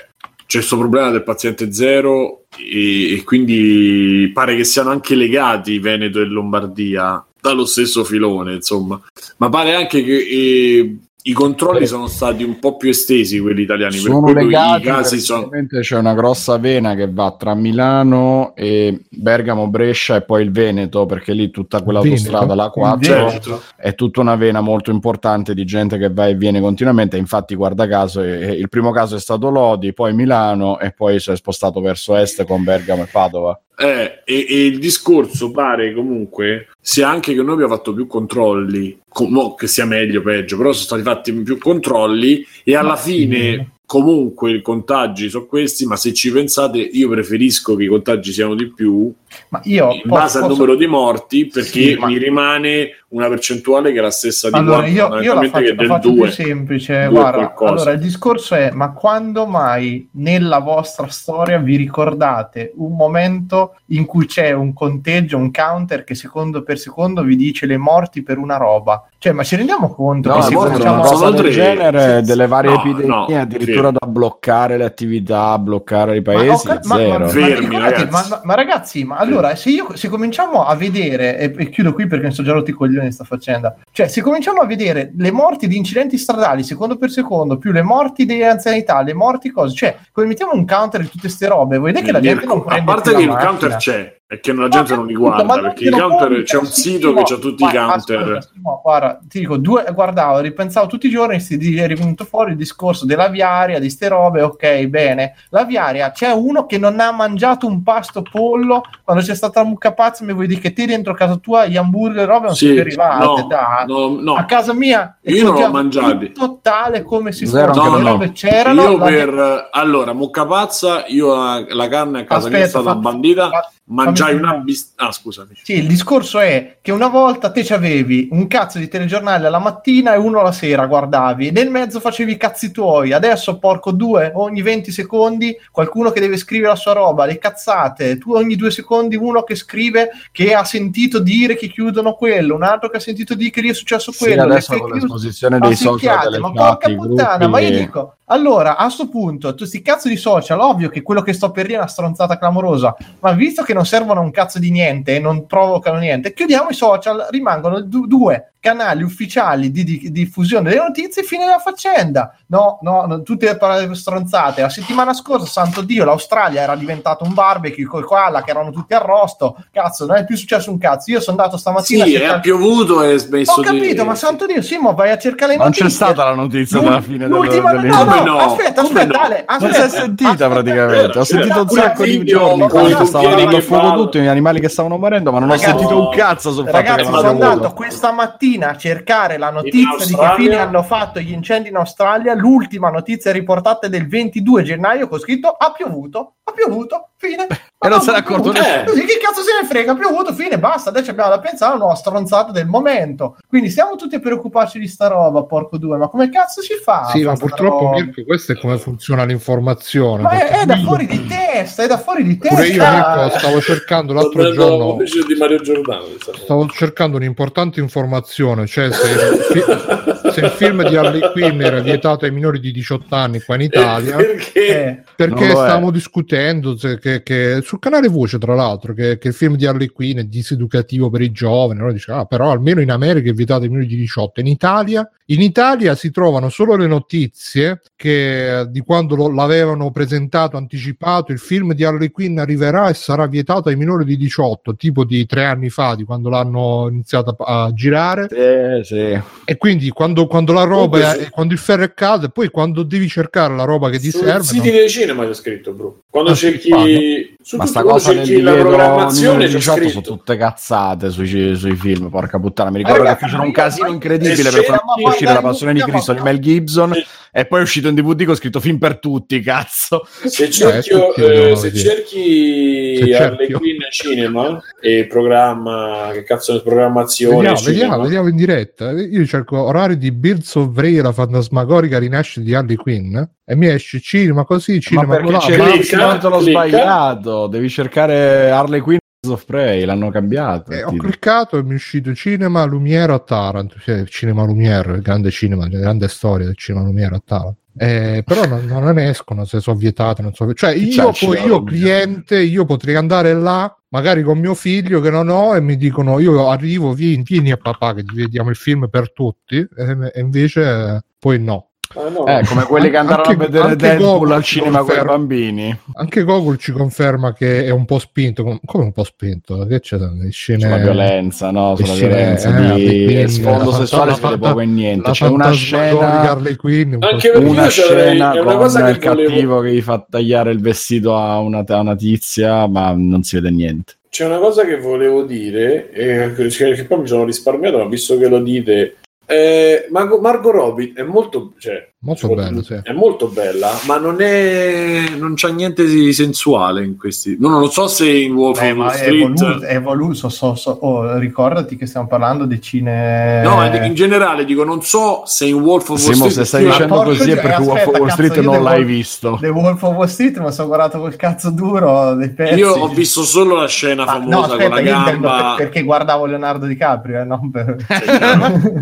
c'è questo problema del paziente zero e, e quindi pare che siano anche legati Veneto e Lombardia dallo stesso filone, insomma. Ma pare anche che eh, i controlli sono stati un po' più estesi quelli italiani, per
sono
quello
legati
i casi sono...
ovviamente c'è una grossa vena che va tra Milano e Bergamo, Brescia e poi il Veneto perché lì tutta quell'autostrada la 4
Certo.
è tutta una vena molto importante di gente che va e viene continuamente infatti guarda caso eh, il primo caso è stato Lodi poi Milano e poi si è spostato verso est con Bergamo e Padova
Eh, e, e il discorso pare comunque sia anche che noi abbiamo fatto più controlli, com- che sia meglio o peggio, però sono stati fatti più controlli e alla fine comunque i contagi sono questi, ma se ci pensate io preferisco che i contagi siano di più
Ma io
in
po-
base al
posso-
numero di morti perché
Sì, ma-
mi rimane una percentuale che è la stessa di
Allora,
quanto
io, io la faccio,
che
la faccio
2.
più semplice.
Due
Guarda, allora il discorso è: ma quando mai nella vostra storia vi ricordate un momento in cui c'è un conteggio, un counter che secondo per secondo vi dice le morti per una roba? Cioè, ma ci rendiamo conto
no,
che
sì,
se facciamo
sono
cosa del
tre.
genere delle varie
No,
epidemie
no,
addirittura
fermo.
da bloccare le attività bloccare i paesi
ma-
zero
ma- ma
Fermi, ragazzi.
ma ragazzi, ma allora se, io, se cominciamo a vedere, e, e chiudo qui perché mi sono già rotti i coglioni sta faccenda, cioè se cominciamo a vedere le morti di incidenti stradali secondo per secondo, più le morti di anzianità, le morti cose, cioè come mettiamo un counter di tutte ste robe, vuol dire che la gente non
a parte che il
macchina?
counter c'è e che la
Ma
gente non li guarda perché
lo
counter
compri,
c'è un sito
no,
che ha tutti i counter
guarda, ti dico, due, guardavo, ripensavo tutti i giorni, si è venuto fuori il discorso dell'aviaria, di ste robe, ok, bene. L'aviaria, c'è uno che non ha mangiato un pasto pollo quando c'è stata la mucca pazza, mi vuoi dire che te dentro casa tua gli hamburger e robe non
Sì,
sono arrivate,
no, no, no.
A casa mia è
Io non l'ho mangiati.
tutto tale come si
Zero
le
no.
robe c'erano.
io
la-
per allora mucca pazza io la, la carne a casa mia è
Aspetta,
stata
fa-
bandita mangiai una bis- ah scusami
Sì, il discorso è che una volta te c'avevi un cazzo di telegiornale alla mattina e uno la sera guardavi, e nel mezzo facevi i cazzi tuoi. Adesso, porco due, ogni 20 secondi qualcuno che deve scrivere la sua roba, le cazzate. Tu ogni due secondi uno che scrive che ha sentito dire che chiudono quello, un altro che ha sentito dire che lì è successo
Sì,
quello. le
adesso con l'esposizione dei social
ma porca puttana, ma io
e-
dico, allora a sto punto, tu sti cazzo di social, ovvio che quello che sto per dire è una stronzata clamorosa, ma visto che non servono a un cazzo di niente non provocano niente, chiudiamo i social, rimangono du- due canali ufficiali di, di- di diffusione delle notizie, fine della faccenda. No, no, no, tutte le parole stronzate. La settimana scorsa, santo Dio, l'Australia era diventato un barbecue col koala che erano tutti arrosto. Cazzo, non è più successo un cazzo. Io sono andato stamattina
sì è piovuto e smesso
Ho capito,
di
ma santo Dio, Simo, vai a cercare le
non
notizie.
c'è stata la notizia della fine dello-
l'ultima-
delle-
no, no,
no?
aspetta, aspetta,
no?
Ale,
non
aspetta,
si è sentita praticamente ho sentito un sacco di giorni
con
quando
i
stavano
piedi
dando a fuoco tutti gli animali che stavano morendo ma non ho sentito un cazzo sul fatto
Ragazzi,
che
sono andato questa mattina a cercare la notizia di che fine hanno fatto gli incendi in Australia. L'ultima notizia riportata è del 22 gennaio con scritto ha piovuto, ha piovuto, fine.
E non se ne
ha
è accorto
nessuno.
Che cazzo se ne frega, ha piovuto, fine, basta. Adesso abbiamo da pensare a una nuova stronzata del momento. Quindi stiamo tutti a preoccuparci di sta roba, porco due. Ma come cazzo si fa?
Sì, ma purtroppo? Mirko, questo è come funziona l'informazione.
Ma è, è da fuori di testa, è da fuori di
Pure io
testa.
Mirko, stavo cercando l'altro giorno
voce di Mario Giordano diciamo.
stavo cercando un'importante informazione, cioè se se il film di Harley Quinn era vietato ai minori di 18 anni qua in Italia,
perché
Eh,
perché stavamo discutendo se- che, che- sul canale Voce, tra l'altro, che, che il film di Harley Quinn è diseducativo per i giovani. Allora dice, ah, però almeno in America è vietato ai minori di 18. In Italia, in Italia si trovano solo le notizie che di quando lo- l'avevano presentato, anticipato, il film di Harley Quinn arriverà e sarà vietato ai minori di 18, tipo di tre anni fa, di quando l'hanno iniziato a, a girare.
Sì, sì.
E quindi quando quando, quando la roba è, quando il ferro è caldo, e poi quando devi cercare la roba che ti
Sul
serve.
siti
non-
del cinema c'è scritto, bro. Quando
Ah, sì,
cerchi su
Ma
tutto,
sta
quando
cosa
cerchi la programmazione
numero
c'è
18 sono tutte cazzate sui, sui film, porca puttana. Mi ricordo
Ragazzi,
che fecero un casino incredibile per far uscire La Passione di Cristo di Mel Gibson
Sì.
e poi è uscito in DVD con scritto film per tutti, cazzo.
Se cerchi, eh,
devono
se cerchi
Se
Cinema e programma, che cazzo di programmazione
Vediamo, vediamo, vediamo in diretta. Io cerco orario di Birds of Prey la fantasmagorica rinascita di Harley Quinn e mi esce cinema così,
Ma
cinema
perché
colà,
c'è
ma-
clicca,
il titolo
clicca.
sbagliato? Devi cercare Harley Quinn of Prey, l'hanno cambiato.
Eh, ho cliccato e mi è uscito Cinema Lumiere a Taranto, cioè, Cinema Lumiere, il grande cinema, la grande storia del Cinema Lumiere a Taranto. Eh, però non, non ne escono se sono vietate, non so. Cioè, io, poi, io cliente, io potrei andare là, magari con mio figlio che non ho, e mi dicono: Io arrivo, vieni, vieni a papà, che vediamo il film per tutti, e, e invece eh, poi no.
Ah, no.
Eh, come quelli che andranno
Anche-
a vedere Deadpool al cinema con i
conferma.
bambini.
Anche Google ci conferma che è un po' spinto. com- Come un po' spinto? Che c'è le scene
Sulla violenza, no? Sulla
scene-
violenza
eh,
di
Quinn,
sfondo
la
sessuale si vede poco e niente. C'è una scena,
Harley Quinn, un
Anche
una scena
è una
con
cosa
il cattivo che gli fa tagliare il vestito a una, a una tizia, ma non si vede niente.
C'è una cosa che volevo dire, eh, che che poi mi sono risparmiato, ma visto che lo dite, eh, Margot, Robbie è molto, cioè,
molto bello, sì.
è molto bella, ma non è, non c'ha niente di sensuale in questi. No, non so se in Wolf
Eh,
of Street.
è evoluto, so- so- oh, ricordati che stiamo parlando di cine...
No, in generale dico, non so se in Wolf of Wall
Simo,
Street.
se stai dicendo
porco
così è perché Wolf of Wall Street non
devo-
l'hai visto.
The Wolf of Wall Street mi sono guardato col cazzo duro dei pezzi.
Io ho visto solo la scena
Ah,
famosa
no, aspetta,
con la gamba.
per- perché guardavo Leonardo DiCaprio, eh, non per...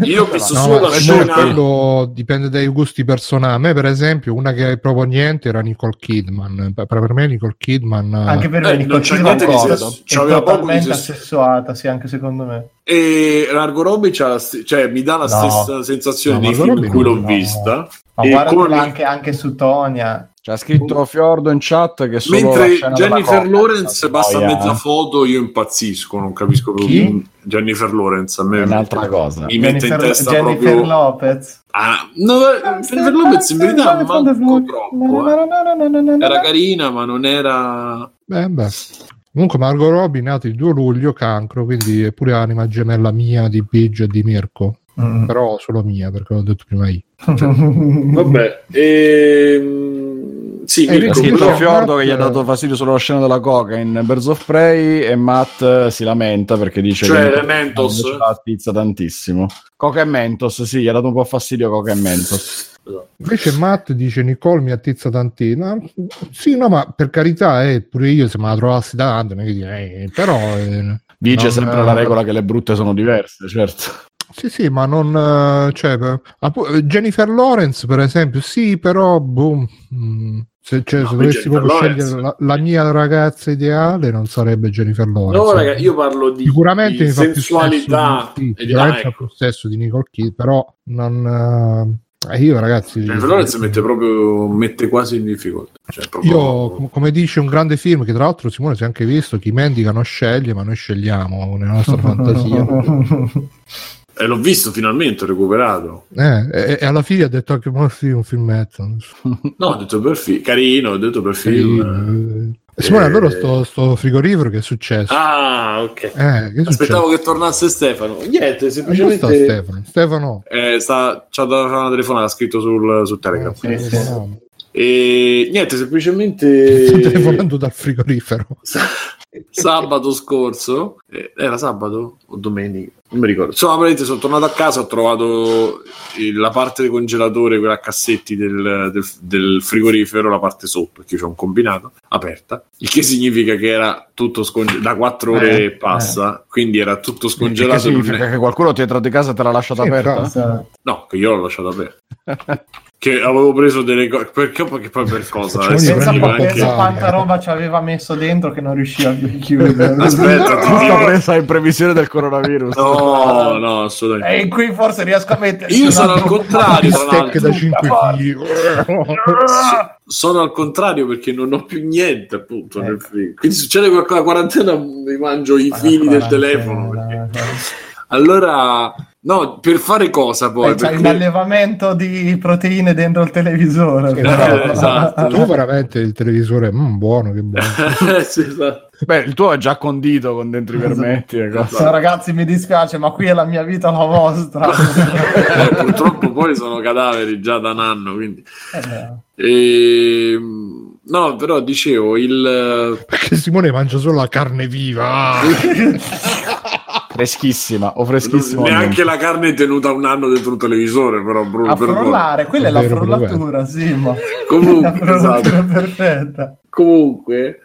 Io ho visto
No,
solo la scena.
quello dipende dai gusti personali. A me, per esempio, una che proprio niente era Nicole Kidman. Per, per me, Nicole Kidman.
Anche per me
Eh,
Nicole
non c'è
Kidman
niente di
è
di
totalmente assessuata, sì, anche secondo me.
E Largo Robbie cioè, mi dà la
No.
stessa sensazione
No,
dei
Margot
film in cui l'ho
no.
vista.
Ma
E
guardatela
come
anche, anche su Tonia.
C'ha scritto Fiordo in chat che solo la
Mentre Jennifer Lawrence basta
noia,
mezza
eh.
foto, io impazzisco, non capisco proprio.
Chi?
Jennifer Lawrence a me
È un'altra cosa.
mi mette in
Jennifer,
testa
Jennifer
proprio.
Lopez.
Ah, no, eh, Jennifer Lopez in verità manco troppo. eh. Era carina, ma non era.
Beh, beh. Comunque, Margot Robbie è nato il 2 luglio, cancro, quindi è pure anima gemella mia di Biggio e di Mirko.
Mm.
Però solo mia, perché l'ho detto prima io.
Vabbè, ehm, sì,
Eh,
C'è
Mirko,
scritto Fiordo che gli ha dato fastidio sulla scena della coca in Birds of Prey e Matt eh, si lamenta perché dice
Cioè,
che
Mentos?
la pizza tantissimo. Coca e Mentos, sì, gli ha dato un po' fastidio Coca e Mentos.
Invece Matt dice Nicole mi attizza tantino. Sì, no, ma per carità, eh, pure io se me la trovassi davanti, non è che dire, eh, però... eh,
Vige
non,
sempre
eh,
la regola che le brutte sono diverse, certo.
Sì, sì, ma non... eh, Cioè, Jennifer Lawrence, per esempio, sì, però... Boom, mm, se, cioè,
No,
se dovessi proprio scegliere la, la mia ragazza ideale, non sarebbe Jennifer Lawrence.
No, raga, io parlo di,
Sicuramente
di
fa più
sensualità.
sesso di, sì,
e ah, ecco.
più sesso di Nicole Kid, però non... eh, io, ragazzi...
Jennifer Lawrence mette proprio mette quasi in difficoltà. Cioè, proprio-
Io, com- come dice un grande film che tra l'altro Simone si è anche visto, chi mendica non sceglie, ma noi scegliamo nella nostra fantasia.
E l'ho visto finalmente, ho recuperato.
Eh, e, e alla fine ha detto anche, ma sì, un filmetto.
No, ho detto per film. Carino, ho detto per film.
Eh, Simone,
Eh.
allora sto, sto frigorifero che è successo?
Ah, ok.
Eh, che è successo?
Aspettavo che tornasse Stefano. Niente,
dove sta
semplicemente...
Stefano? Stefano?
Eh, sta, c'ha dato una telefonata, ha scritto sul, su Telegram.
Sì.
Telefonando.
E niente, semplicemente...
Sto telefonando dal frigorifero.
Sa- sabato scorso, eh, era sabato o domenica, non mi ricordo. Insomma, praticamente sono tornato a casa, ho trovato la parte del congelatore, quella a cassetti del, del- del frigorifero, la parte sotto, perché c'è un combinato, aperta, il che significa che era tutto scongelato da 4 ore
Eh,
e passa, quindi era tutto
Che
scongelato. non
significa
è-
che qualcuno ti è entrato in casa e te l'ha lasciata aperta?
No, che io l'ho lasciato aperto. che avevo preso delle cose, perché, perché poi per cosa? Anche-
pesante.
quanta roba ci aveva messo dentro che non riusciva più a chiudere.
Aspetta, ti dico-
presa in previsione del coronavirus.
No, no, assolutamente.
E in cui forse riesco a mettere.
Io sono al contrario, tra
Bistecche da
l'altro.
5 fili.
Sono al contrario perché non ho più niente appunto nel frigo. Quindi succede qualcosa, la quarantena mi mangio i fili del telefono. perché- Allora, No, per fare cosa poi?
Eh, c'hai un
Perché-
allevamento di proteine dentro il televisore.
Sì,
no, esatto.
Tu veramente il televisore, mm, buono, che buono.
Eh, sì, esatto.
Beh, il tuo è già condito con dentro i vermetti e cose.
So, ragazzi, mi dispiace, ma qui è la mia vita, la vostra.
Eh, purtroppo poi sono cadaveri già da un anno, quindi...
Eh,
Ehm, No, però dicevo, il...
Perché Simone mangia solo la carne viva.
Freschissima o freschissima.
Neanche la carne è tenuta un anno dentro un televisore, però Bruno,
a
per
frullare, quella è,
È
la
vero,
frullatura, sì, ma
Comunque,
la frullatura
esatto.
perfetta.
Comunque,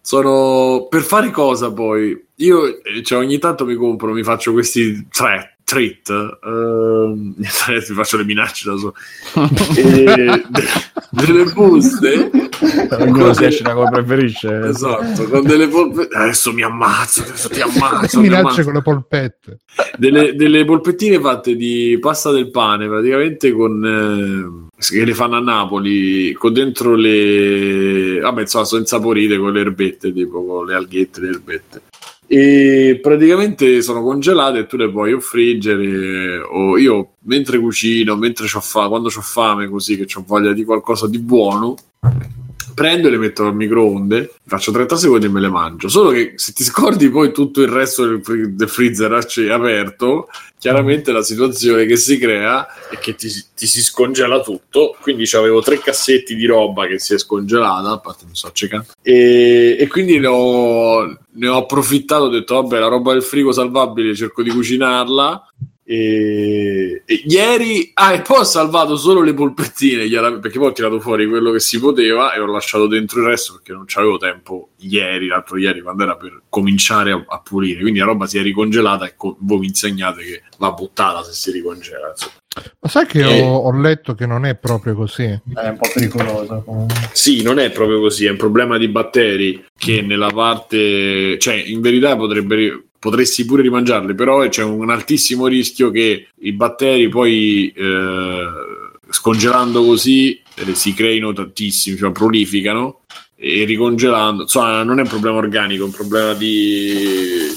sono per fare cosa poi? Io eh, cioè, ogni tanto mi compro, mi faccio questi tre treat, ehm, ti faccio le minacce da solo, E de- delle buste
Ognuno si esce da come preferisce.
Esatto, con delle polpette. Adesso mi ammazzo, adesso ti ammazzo. mi
Minacce
ammazzo.
con le polpette.
Delle, delle polpettine fatte di pasta del pane, praticamente con. eh, che le fanno a Napoli, con dentro le. Vabbè, insomma, sono insaporite con le erbette, tipo con le alghette, le erbette. E praticamente sono congelate e tu le puoi o friggere o io mentre cucino, mentre c'ho fa- quando ho fame così che ho voglia di qualcosa di buono, prendo e le metto al microonde, faccio 30 secondi e me le mangio. Solo che se ti scordi poi tutto il resto del, fri- del freezer acce- aperto, chiaramente la situazione che si crea è che ti, ti si scongela tutto. Quindi avevo tre cassetti di roba che si è scongelata, a parte mi sto accecando, e, e quindi ne ho, ne ho approfittato. Ho detto, vabbè, la roba del frigo salvabile cerco di cucinarla. E, e ieri, ah, e poi ho salvato solo le polpettine perché poi ho tirato fuori quello che si poteva e ho lasciato dentro il resto perché non c'avevo tempo ieri, l'altro ieri, quando era per cominciare a, a pulire. Quindi la roba si è ricongelata e co- voi mi insegnate che va buttata se si ricongela. insomma.
Ma sai che
Eh.
ho, ho letto che non è proprio così?
È un po' pericoloso. comunque.
Sì, non è proprio così, è un problema di batteri che nella parte, cioè in verità potrebbe potresti pure rimangiarli, però c'è un altissimo rischio che i batteri poi eh, scongelando così eh, si creino tantissimi, cioè prolificano e ricongelando, insomma non è un problema organico, è un problema di,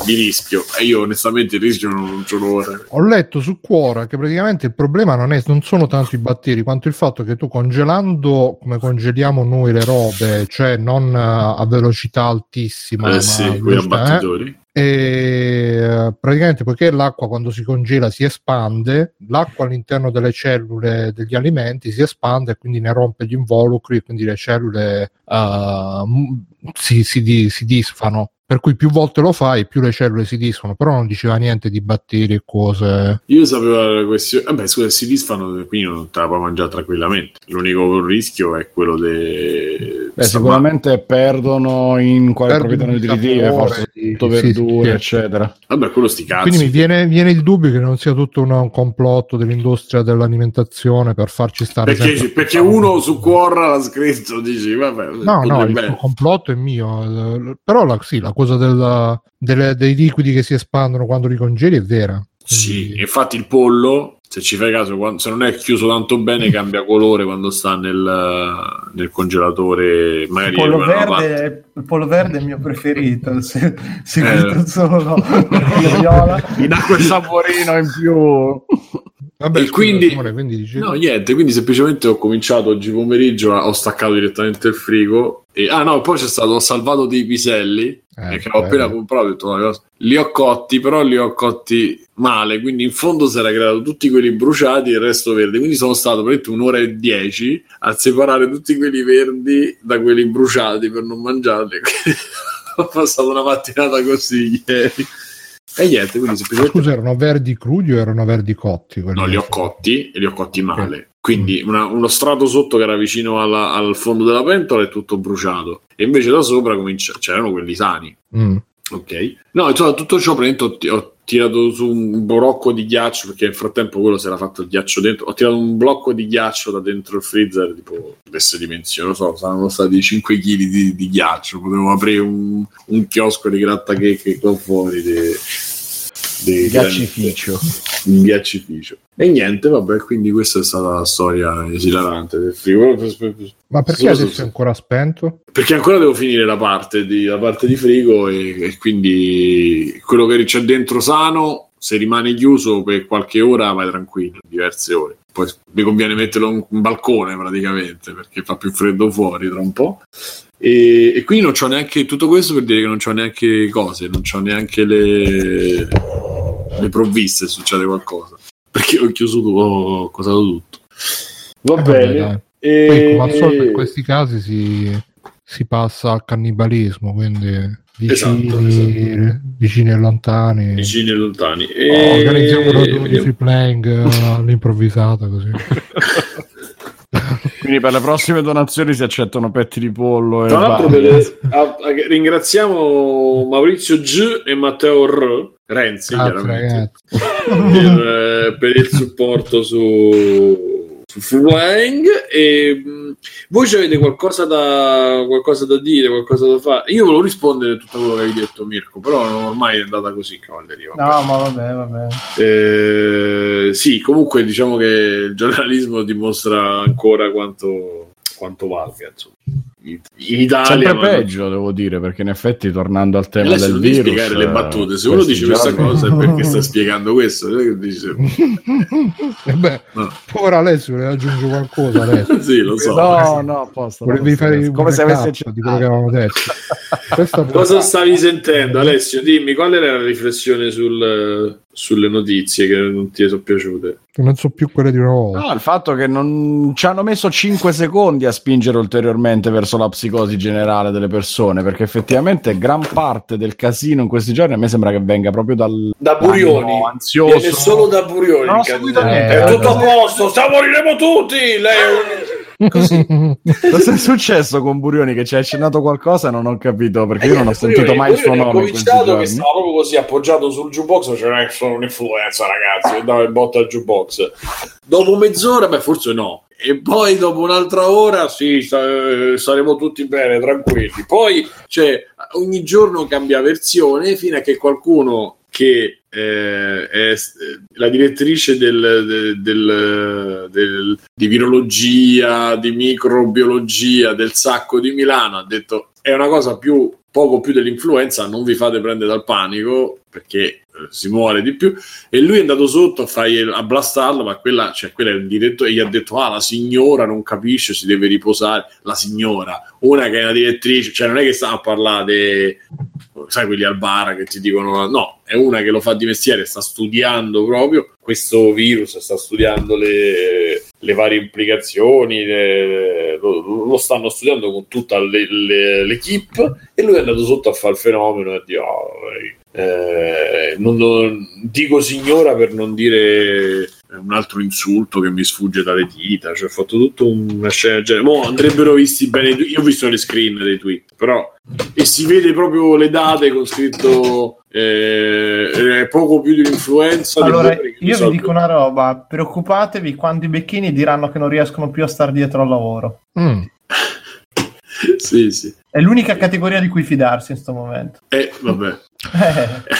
di rischio e io onestamente il rischio non, non ce l'ho ora.
Ho letto su Quora che praticamente il problema non, è, non sono tanto i batteri quanto il fatto che tu congelando come congeliamo noi le robe, cioè non eh, a velocità altissima,
Eh
ma
sì,
a
quei
velocità- eh,
abbattitori.
E praticamente poiché l'acqua quando si congela si espande, l'acqua all'interno delle cellule degli alimenti si espande e quindi ne rompe gli involucri e quindi le cellule m- si, si si disfano. Per cui più volte lo fai, più le cellule si disfano, però non diceva niente di batteri e cose.
Io sapevo la questione. Vabbè, scusa, si disfano, quindi non te la puoi mangiare tranquillamente. L'unico rischio è quello de...
Beh, sicuramente perdono in quale
Perdono
proprietà
di
nutritive, forse tutto
sì,
verdure,
sì.
eccetera.
Vabbè, quello sti cazzi.
Quindi mi viene, viene il dubbio che non sia tutto un complotto dell'industria dell'alimentazione per farci stare
Perché,
sempre-
perché uno su Quora l'ha scritto, dici, vabbè,
No, no, il complotto è mio, eh, però la, sì, la cosa del- delle- dei liquidi che si espandono quando li congeli è vera.
Sì, infatti il pollo, se ci fai caso, quando- se non è chiuso tanto bene, cambia colore quando sta nel, nel congelatore.
Il
Magari
pollo,
una parte.
verde, il pollo verde è il mio preferito, se, se
Eh.
solo viola.
Gli dà quel saporino in più.
Vabbè,
E
scusa,
quindi-
Simone, quindi dici-
No, niente, quindi semplicemente ho cominciato oggi pomeriggio, ho staccato direttamente il frigo. E, ah no, poi c'è stato, ho salvato dei piselli
Eh,
che
bello.
appena comprato, ho detto, "Ma cosa-" li ho cotti, però li ho cotti male, quindi in fondo si era creato tutti quelli bruciati e il resto verde, quindi sono stato praticamente un'ora e dieci a separare tutti quelli verdi da quelli bruciati per non mangiarli. ho passato una mattinata così ieri. E niente, quindi semplicemente
Scusa, erano verdi crudi o erano verdi cotti?
No, li ho cotti e li ho cotti male. Quindi una- uno strato sotto che era vicino alla- al fondo della pentola è tutto bruciato. E invece da sopra comincia- c'erano quelli sani.
Mm.
Ok. No, insomma, tutto ciò praticamente ho, ho tirato su un blocco di ghiaccio perché nel frattempo quello si era fatto il ghiaccio dentro. Ho tirato un blocco di ghiaccio da dentro il freezer, tipo queste dimensioni, non so, saranno stati 5 kg di, di ghiaccio. Potevo aprire un, un chiosco di grattachecche qua fuori. De, de-
Ghiaccificio.
un ghiaccificio. E niente, vabbè, quindi questa è stata la storia esilarante del frigo.
Ma perché adesso è ancora spento?
Perché ancora devo finire la parte di, la parte di frigo e, e quindi quello che c'è dentro sano se rimane chiuso per qualche ora vai tranquillo, diverse ore. Poi mi conviene metterlo in un balcone praticamente perché fa più freddo fuori tra un po'. E, e quindi non c'ho neanche tutto questo per dire che non c'ho neanche cose, non c'ho neanche le, le provviste se succede qualcosa perché ho chiuso tutto, ho cosato tutto. Va
Eh, vabbè,
bene.
dai.
E-
Poi, come al solito in questi casi si, si passa al cannibalismo, quindi vicini,
Esatto,
vicini e lontani.
vicini e lontani.
Oh,
E-
Organizziamo una di
vediamo.
free playing all'improvvisata così.
Quindi per le prossime donazioni si accettano petti di pollo e
Tra l'altro, a- ringraziamo Maurizio G e Matteo R. Renzi,
ragazzi.
per, eh, per il supporto su, su Flying. E mh, voi avete qualcosa da, qualcosa da dire, qualcosa da fare? Io volevo rispondere a tutto quello che hai detto, Mirko, però ormai è andata così, cavalleria.
No, ma vabbè, vabbè.
Eh, sì, comunque diciamo che il giornalismo dimostra ancora quanto, quanto valga. Insomma. In Italia,
Sempre
ma-
peggio, devo dire, perché in effetti tornando al tema
Adesso
del virus...
spiegare le
eh,
battute. Se uno
questi
dice questa cosa è perché sta spiegando questo. dice-
E beh,
No.
ora Alessio voleva aggiungere qualcosa adesso.
sì, lo so.
No, no, apposta.
Volevi fare
come se avessi
di quello che avevamo detto.
Cosa stavi sentendo, Alessio? Dimmi qual era la riflessione sul- sulle notizie che non ti sono piaciute.
non so più quelle di una volta.
No, il fatto che non ci hanno messo 5 secondi a spingere ulteriormente verso la psicosi generale delle persone, perché effettivamente gran parte del casino in questi giorni a me sembra che venga proprio dal
Da Burioni.
ansioso.
Viene solo da Burioni.
Non ho seguito
niente.
È tutto a posto, sta moriremo tutti. Lei è un... così.
Cosa è successo con Burioni che ci ha accennato qualcosa? Non ho capito perché io non ho
Eh,
sentito
Burioni-
mai il suo nome questi
cominciato che stava proprio così appoggiato sul jukebox, cioè non è solo un'influenza, ragazzi, e dava il botto al jukebox. Dopo mezz'ora, beh, forse no. E poi dopo un'altra ora, sì, eh, saremo tutti bene, tranquilli. Poi, cioè, ogni giorno cambia versione fino a che qualcuno che eh, è s- la direttrice del- del- del- del- di virologia, di microbiologia del sacco di Milano ha detto è una cosa più poco più dell'influenza, non vi fate prendere dal panico perché eh, si muore di più. E lui è andato sotto a, fare, a blastarlo ma quella, cioè, quella è il diretto e gli ha detto ah la signora non capisce si deve riposare. La signora una che è una direttrice cioè non è che sta a parlare sai quelli al bar che ti dicono no è una che lo fa di mestiere sta studiando proprio questo virus sta studiando le, le varie implicazioni le- lo, lo stanno studiando con tutta le- le- l'equipe e lui è andato sotto a fare il fenomeno e dire "Oh, eh, non, non- dico signora per non dire un altro insulto che mi sfugge dalle dita cioè ho fatto tutto una scena del Mo andrebbero visti bene io ho visto le screen dei tweet però e si vede proprio le date con scritto eh, poco più di un'influenza
Allora, io vi
so-
dico una roba, preoccupatevi quando i becchini diranno che non riescono più a star dietro al lavoro.
Mm.
sì sì
È l'unica categoria di cui fidarsi in questo momento.
eh vabbè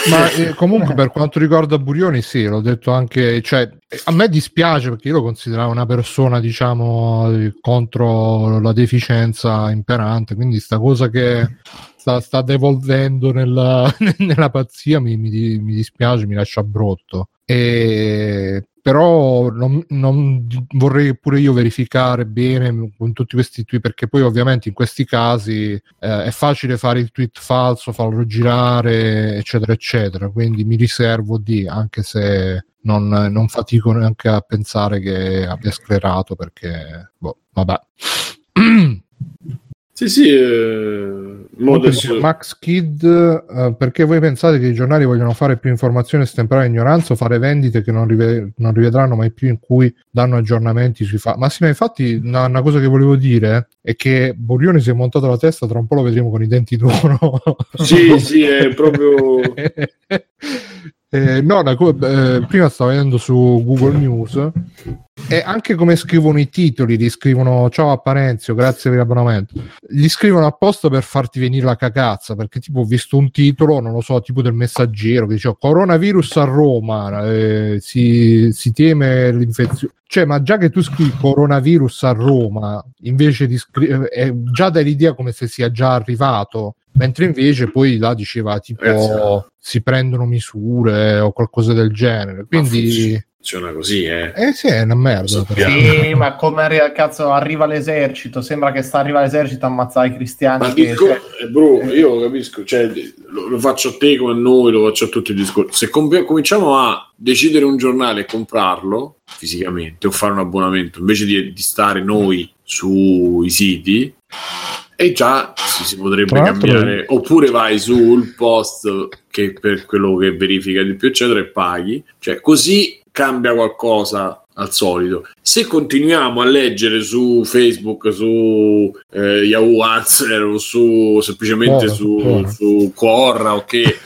Ma eh, comunque per quanto riguarda Burioni, sì, l'ho detto anche, cioè, a me dispiace perché io lo consideravo una persona, diciamo, eh, contro la deficienza imperante, quindi sta cosa che sta, sta devolvendo nella, nella pazzia mi, mi mi dispiace, mi lascia brutto. E però non, non- vorrei pure io verificare bene con tutti questi tweet perché poi ovviamente in questi casi eh, è facile fare il tweet falso, farlo girare, eccetera, eccetera. Quindi mi riservo di, anche se non, non fatico neanche a pensare che abbia sclerato perché, boh, vabbè.
sì sì eh, adesso-
Max Kid, eh, perché voi pensate che i giornali vogliono fare più informazione stemperare ignoranza o fare vendite che non, rive- non rivedranno mai più in cui danno aggiornamenti sui fatti? Ma sì, ma infatti una, una cosa che volevo dire è che Borioni si è montato la testa, tra un po' lo vedremo con i denti d'oro.
sì sì è proprio
Eh, no, la eh, prima stavo vedendo su Google News e anche come scrivono i titoli, li scrivono ciao a Parenzio, grazie per l'abbonamento. Li scrivono apposta per farti venire la cagazza, perché tipo ho visto un titolo, non lo so, tipo del messaggero che diceva coronavirus a Roma, eh, si, si teme l'infezione. Cioè, ma già che tu scrivi coronavirus a Roma, invece di scrivere, già dai l'idea come se sia già arrivato mentre invece poi là diceva tipo
Ragazzi,
si prendono misure o qualcosa del genere. Quindi,
Funziona così, eh.
eh sì, è una merda.
Sì, ma come arri- cazzo arriva l'esercito? Sembra che sta arriva l'esercito a ammazzare i cristiani.
Ma
che-
discorso, eh, bro, io lo capisco, cioè, lo, lo faccio a te come a noi, lo faccio a tutti i discorsi. Se com- cominciamo a decidere un giornale e comprarlo fisicamente o fare un abbonamento invece di, di stare noi sui siti, e già si, si potrebbe cambiare. Oppure vai sul post che per quello che verifica di più, eccetera, e paghi. Cioè, così cambia qualcosa al solito. Se continuiamo a leggere su Facebook, su eh, Yahoo Answer o su semplicemente
Quora,
su,
Quora.
su Quora, ok, e,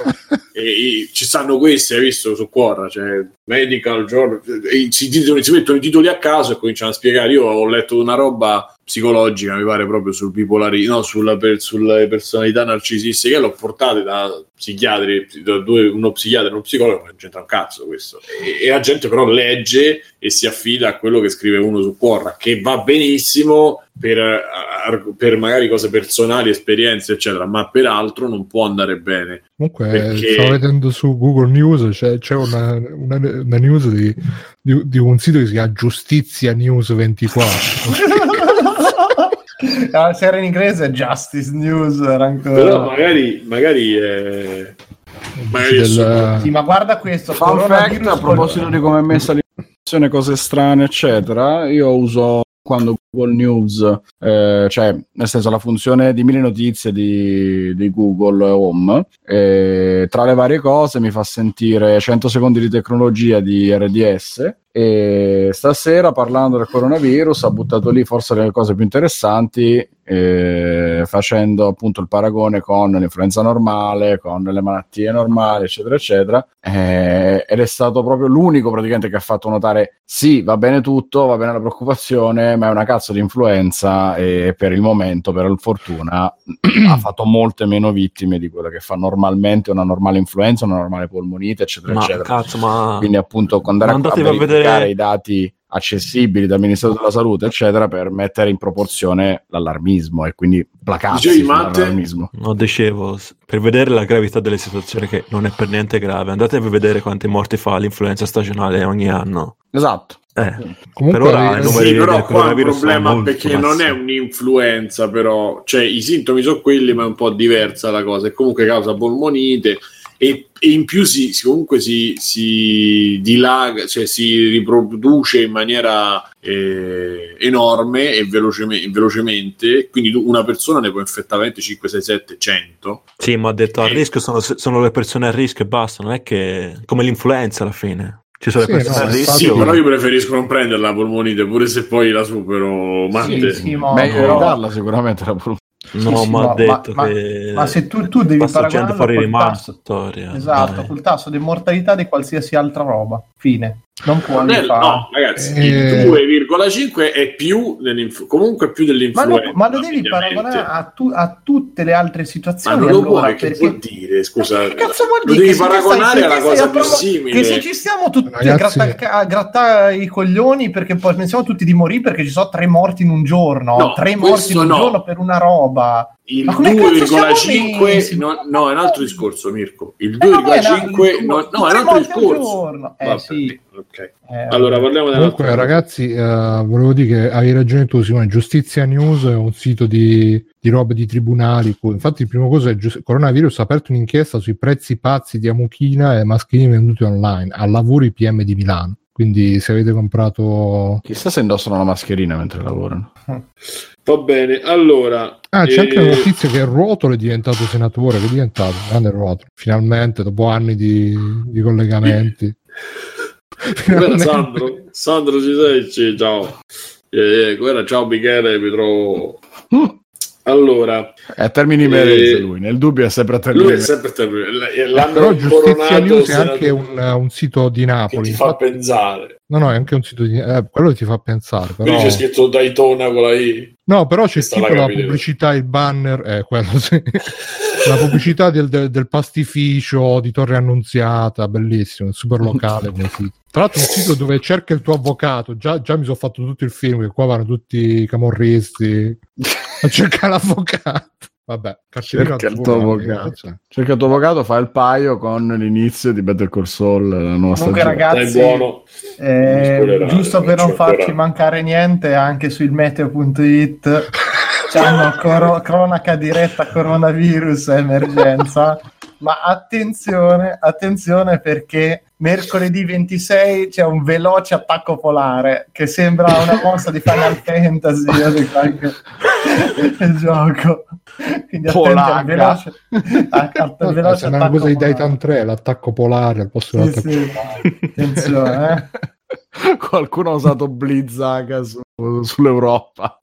e ci stanno questi, hai visto su Quora, cioè Medical Journal, e si, si mettono i titoli a caso e cominciano a spiegare. Io ho letto una roba psicologica, mi pare proprio sul bipolari, no, sulla per- sulle personalità narcisistiche, l'ho portate da psichiatri, da due, uno psichiatra e uno psicologo, non c'entra un cazzo questo. E, e la gente però legge e si affida a quello che scrive uno su Quora, che va benissimo per, per magari cose personali, esperienze, eccetera, ma per altro non può andare bene.
Comunque,
Perché-
stavo vedendo su Google News, c'è, c'è una, una- una news di, di- di un sito che si chiama Giustizia News 24.
Ah, se era in inglese Justice News era ancora...
Però magari, magari è... Magari è
Del-
solo-
Sì, ma guarda questo.
Fun fact, a proposito di come è messa l'informazione, cose strane, eccetera, io uso quando Google News, eh, cioè nel senso la funzione di mille notizie di, di Google Home, eh, tra le varie cose mi fa sentire 100 secondi di tecnologia di RDS e stasera parlando del coronavirus ha buttato lì forse le cose più interessanti eh, facendo appunto il paragone con l'influenza normale, con le malattie normali, eccetera, eccetera. Eh, ed è stato proprio l'unico praticamente che ha fatto notare: sì, va bene tutto, va bene la preoccupazione, ma è una cazzo di influenza e per il momento, per fortuna, ha fatto molte meno vittime di quelle che fa normalmente una normale influenza, una normale polmonite, eccetera,
Ma
eccetera.
cazzo, ma
Quindi, appunto, andare
Ma
a, a
vedere-
i dati accessibili dal Ministero della Salute, eccetera, per mettere in proporzione l'allarmismo e quindi placarsi sull'allarmismo.
No, dicevo, per vedere la gravità delle situazioni che non è per niente grave, andatevi a vedere quante morti fa l'influenza stagionale ogni anno.
Esatto.
Eh,
Comunque,
per ora i numeri
Sì, però qua il problema perché non
bassi.
è un'influenza, però, cioè i sintomi sono quelli, ma è un po' diversa la cosa. E comunque causa polmonite e, e in più si, si- comunque si, si dilaga, cioè si riproduce in maniera eh, enorme e velocemente, velocemente. Quindi una persona ne può infettare 20, 5, 6, 7, 100.
Sì, ma ha detto a
Eh.
rischio sono, sono le persone a rischio e basta, non è che come l'influenza alla fine. Ci sono
Sì,
le persone
no,
a rischio.
Sì, però io preferisco non prendere la polmonite, pure se poi la supero. Matte.
Sì, sì, ma-
Meglio
però-
evitarla sicuramente la polmonite.
No, ma ha
ma-
detto
ma-
che
Ma se tu, tu devi paragonarlo
fuori
col tasso, esatto,
Dai.
col tasso di mortalità di qualsiasi altra roba. Fine. Non puoi
Non è-
fare.
no, ragazzi,
Eh.
il 2,5 è più comunque più
Ma,
dell'influenza.
lo, ma lo devi paragonare a, tu- a tutte le altre
Ma
situazioni.
non lo
allora,
vuoi, che
perché-
vuol dire? Scusa,
Ma che cazzo vuol
lo
dire?
devi
Che se tu
paragonare
stai-
alla
che
cosa
a
più
provo-
simile.
Che se ci stiamo tutti a
Ragazzi-
gratta, a grattare i coglioni perché poi pensiamo tutti di morire perché ci sono tre morti in un giorno,
No,
tre morti in un
no.
giorno per una roba.
Il
Ma come cazzo siamo
2,5
messi?
no, no, è un altro discorso, Mirko. Il
Eh, vabbè,
2,5
no,
no, no, è un altro discorso.
Eh,
Vabbè,
sì.
ok.
Eh,
Allora parliamo
Comunque, ragazzi, eh, volevo dire che avevi ragione tu, Simone. Giustizia News è un sito di, di robe di tribunali. Infatti, il primo cosa è giu- coronavirus ha aperto un'inchiesta sui prezzi pazzi di Amuchina e maschini venduti online a lavori PM di Milano. Quindi, se avete comprato,
Chissà se indossano la mascherina mentre lavorano.
Va bene, allora
ah, c'è
eh,
anche la notizia che Ruotolo è diventato senatore. Che è diventato? Grande Ruotolo, finalmente, dopo anni di, di collegamenti.
Guarda, Sandro, Sandro ci sei? Sì, ciao. Eh, eh, guarda, ciao Michele, mi trovo. Allora,
È a termini
Eh,
merese lui, nel dubbio è sempre termini
lui è sempre terminato. L'hanno
Però Giustizia
coronato
News è anche un, un sito di
che
Napoli.
ti fa
Infatti-
pensare.
No, no, è anche un sito di... Eh, quello ti fa pensare, però...
Quindi c'è scritto Daytona con la I.
No, però c'è
Questa
tipo
la
la pubblicità, il banner, eh, quello sì. la pubblicità del, del- del pastificio di Torre Annunziata, bellissimo, super locale come sito. Tra l'altro un sito dove cerca il tuo avvocato, già, già mi sono fatto tutto il film, che qua vanno tutti i camorristi a cercare l'avvocato. Vabbè, carceriere
Cerca il tuo avvocato. Cerca il tuo avvocato, fa il paio con l'inizio di Better Call Saul, la nuova
Comunque, ragazzi,
buono.
eh, giusto per
non
farci
ancora.
mancare niente, anche su il meteo.it c'hanno coro- cronaca diretta coronavirus emergenza. Ma attenzione, attenzione perché mercoledì 26 c'è un veloce attacco polare che sembra una mossa di Final Fantasy o di qualche gioco. Quindi
Polacca.
veloce, a- al
Eh,
veloce
una
attacco
cosa di
polare.
Titan 3, l'attacco polare al posto
Sì,
dell'attacco
sì.
polare.
Attenzione, eh.
Qualcuno ha usato Blizzaga su- sull'Europa.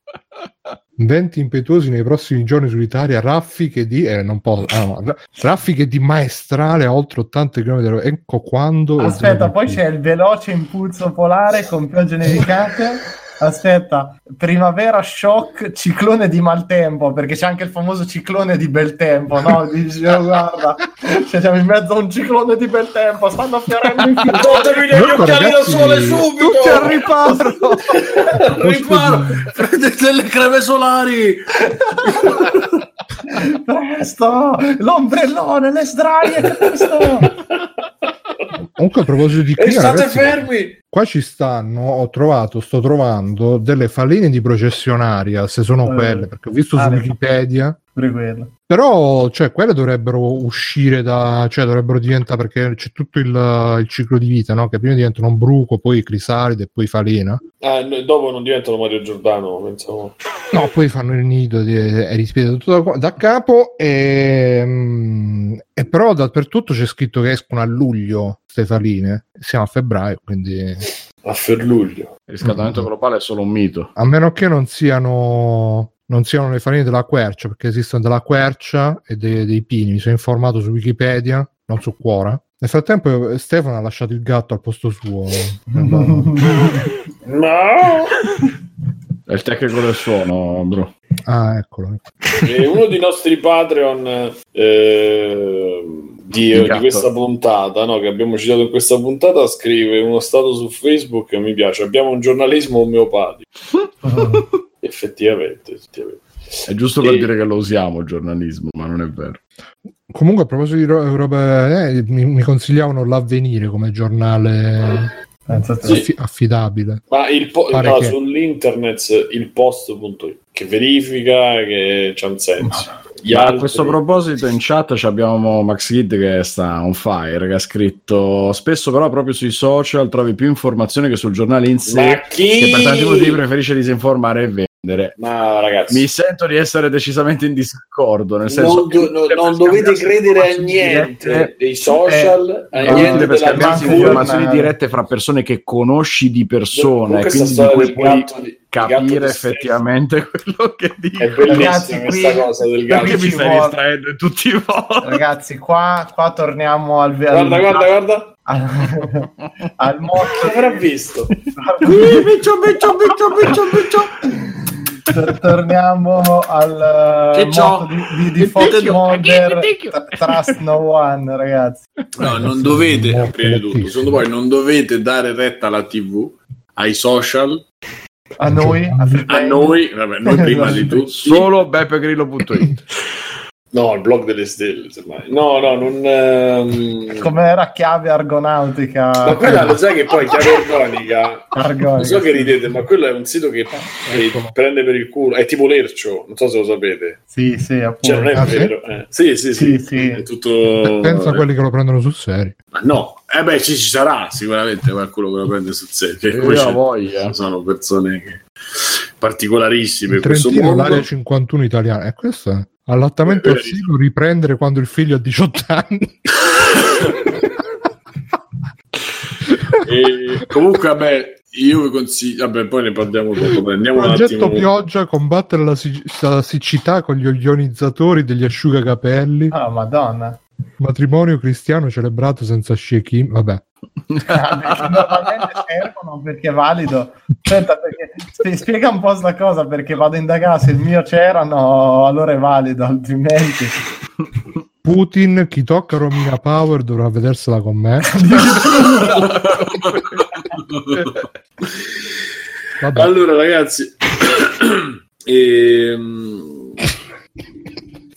Venti impetuosi nei prossimi giorni sull'Italia, raffiche di eh, non posso, ah, no, ra- raffiche di maestrale a oltre 80 km Ecco quando
Aspetta, poi c'è il veloce impulso polare con piogge nevicate. Aspetta, primavera shock, ciclone di maltempo, perché c'è anche il famoso ciclone di bel tempo, no? Dici, oh, guarda, cioè, siamo in mezzo a un ciclone di bel tempo, stanno fiorendo i
negli
Comunque,
occhiali da sole subito!
Tutti al riparo!
Riparo! Prendete le creme solari!
Presto, l'ombrellone, le sdraie, presto.
Comunque a proposito di qui,
state
ragazzi,
fermi!
qua ci stanno, ho trovato, sto trovando delle faline di processionaria, se sono
Eh.
quelle, perché ho visto
Ah,
su Wikipedia.
Pure quello.
Però, cioè, quelle dovrebbero uscire da, cioè, dovrebbero diventare perché c'è tutto il, il ciclo di vita, no? Che prima diventano bruco, poi crisalide e poi falena.
No, dopo non diventano Mario Giordano, pensavo.
No, poi fanno il nido di- e rispetto tutto da, da capo. E, e però dappertutto c'è scritto che escono a luglio queste faline. Siamo a febbraio, quindi
A Ferluglio.
Il riscaldamento globale è solo un mito.
a meno che non siano. Non siano le faline della quercia, perché esistono della quercia e dei, dei pini. Mi sono informato su Wikipedia, non su Quora. Nel frattempo, Stefano ha lasciato il gatto al posto suo.
No!
È il tecnico del suono, bro.
ah, eccolo.
E uno dei nostri Patreon eh, di, di questa puntata, no, che abbiamo citato in questa puntata, scrive uno stato su Facebook che mi piace. Abbiamo un giornalismo omeopatico. Effettivamente, effettivamente.
È giusto per
E-
dire che lo usiamo il giornalismo, ma non è vero.
Comunque, a proposito di ro- roba, eh, mi, mi consigliavano l'avvenire come giornale.
Sì.
affi- affidabile.
Ma il po- no,
che-
sull'internet il post.it che verifica che c'ha un senso.
Ma a
altri-
questo proposito in chat ci abbiamo Max Kid che sta on fire, che ha scritto spesso però proprio sui social trovi più informazioni che sul giornale in sé,
Ma chi?
che per tanti motivi preferisce disinformare e vendere.
Ma ragazzi,
Mi sento di essere decisamente in disaccordo, nel senso
non, do- no- non dovete credere a niente
dirette-
dei social, a
Eh,
niente
per scambiarsi informazioni dirette fra persone che conosci di persona e quindi di cui puoi
gatto di-
capire effettivamente quello che dico.
È bellissima
Ragazzi,
questa
qui-
cosa del
Perché
gatto.
mi
ci
stai
vuole.
distraendo tutti i modi?
Ragazzi, qua, qua torniamo al,
Guarda,
al,
guarda, guarda.
al, motto
avrà visto?
Biccio, biccio, biccio, biccio, biccio.
Tor- torniamo al
Che
uh,
c'ho?
motto di, di, di Fox Mulder Trust No One, ragazzi.
No, non dovete, prima di tutto, secondo voi non dovete dare retta alla TV, ai social,
A noi, a,
a noi, vabbè, noi prima di tutto.
Solo beppegrillo.it.
No, il blog delle stelle, semmai. No, no, non... ehm,
Com'era chiave argonautica?
Ma quella lo sai che poi chiave organica
Argonica,
Non so che
sì.
ridete, ma quello è un sito che, che
Eccolo.
prende per il culo. È tipo Lercio, non so se lo sapete.
Sì, sì, appunto.
Cioè, non è
Ah, sì?
vero. eh. Sì, sì, sì,
Sì, sì.
È tutto.
Pensa a quelli che lo prendono sul serio.
Ma no, eh beh, ci, ci sarà sicuramente qualcuno che lo prende sul serio. Che
Io voglia.
sono persone che- particolarissime
In Trentino
mondo.
l'area 51 italiana. Questo è allattamento al seno riprendere quando il figlio ha 18 anni.
E comunque, vabbè, io vi consiglio. Vabbè, poi ne parliamo dopo. Prendiamo un
Progetto
attimo.
pioggia combattere la, si- la siccità con gli ionizzatori degli asciugacapelli.
Ah, madonna.
Matrimonio cristiano celebrato senza shekim. Vabbè.
Normalmente servono perché è valido. Aspetta, perché spie- spiega un po' sta cosa perché vado a indagare se il mio c'erano, allora è valido, altrimenti.
Putin, chi tocca Romina Power dovrà vedersela con me. Vabbè.
Allora, ragazzi, ehm,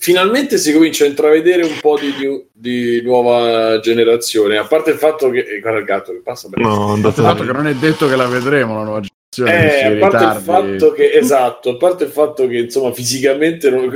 finalmente si comincia a intravedere un po' di, new- di nuova generazione. A parte il fatto che. eh, Guarda il gatto che passa per
No, andate
Tra l'altro che non è detto che la vedremo la nuova generazione.
Eh, a parte il
ritardi.
fatto che esatto, a parte il fatto che insomma fisicamente non-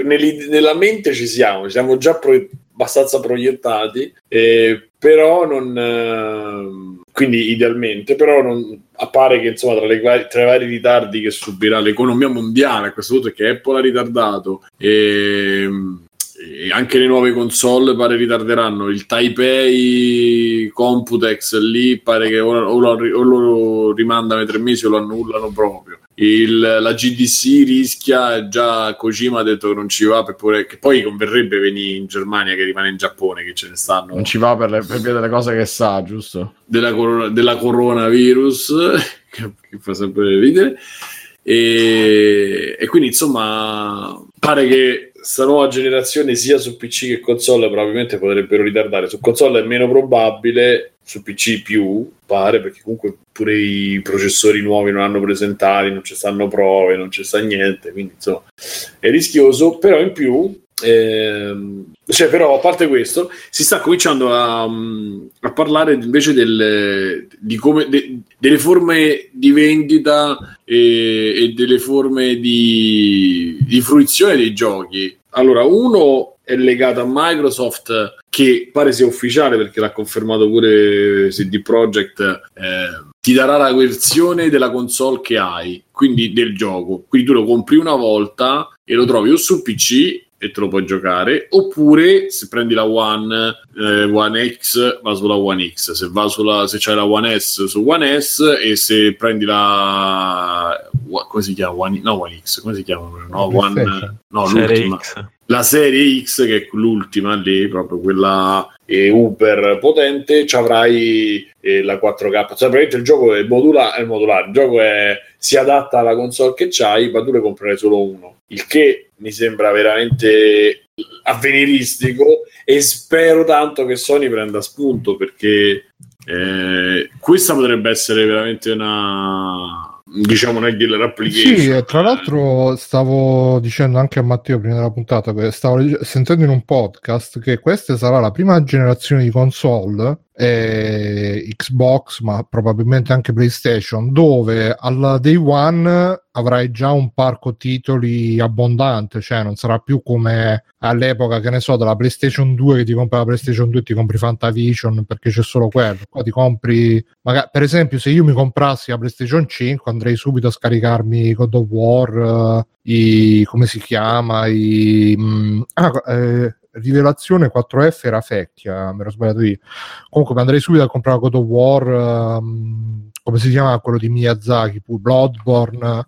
nella mente ci siamo, ci siamo già pro- abbastanza proiettati, eh, però non ehm, quindi idealmente, però non, appare che insomma tra, le tra i vari ritardi che subirà l'economia mondiale a questo punto è che Apple ha ritardato e, e anche le nuove console pare ritarderanno. Il Taipei Computex lì pare che o, lo, o lo rimandano ai tre mesi o lo annullano proprio il- la GDC rischia già Kojima ha detto che non ci va per pure, che poi converrebbe venire in Germania che rimane in Giappone che ce ne stanno
Non ci va per, le, per via delle cose che sa, giusto?
della, corona- della coronavirus che, che fa sempre ridere e, e quindi insomma pare che sta nuova generazione sia su PC che console probabilmente potrebbero ritardare. Su console è meno probabile su PC più pare perché comunque pure i processori nuovi non hanno presentati non ci stanno prove non ci sta niente quindi insomma è rischioso. Però in più ehm, cioè però a parte questo si sta cominciando a, mm, a parlare invece del- di come, de- delle forme di vendita e, e delle forme di, di fruizione dei giochi. Allora, uno è legato a Microsoft che pare sia ufficiale perché l'ha confermato pure CD Projekt eh, ti darà la versione della console che hai, quindi del gioco. Quindi tu lo compri una volta e lo trovi o sul PC e te lo puoi giocare, oppure se prendi la One, eh, One X va sulla One X, se va sulla se c'hai la One S su One S e se prendi la come si chiama? One, no, One X, come si chiama? No, One, no l'ultima.
X.
la serie X che è l'ultima lì proprio quella eh, uber potente ci avrai eh, la 4K cioè praticamente il gioco è, modula- è modulare. Il gioco è- si adatta alla console che c'hai ma tu ne comprerai solo uno. Il che mi sembra veramente avveniristico e spero tanto che Sony prenda spunto perché eh, questa potrebbe essere veramente una diciamo una killer application
Sì, tra l'altro stavo dicendo anche a Matteo prima della puntata, che stavo sentendo in un podcast che questa sarà la prima generazione di console, eh, Xbox, ma probabilmente anche PlayStation, dove al day one avrai già un parco titoli abbondante, cioè non sarà più come all'epoca, che ne so, della PlayStation 2 che ti compri la PlayStation 2 e ti compri Fantavision perché c'è solo quello. Qua ti compri, magari, per esempio, se io mi comprassi la PlayStation 5 andrei subito a scaricarmi God of War, eh, i, come si chiama, i... mm, ah, eh, Rivelazione 4F era vecchia, mi ero sbagliato io. Comunque andrei subito a comprare God of War, ehm, come si chiama quello di Miyazaki, Bloodborne,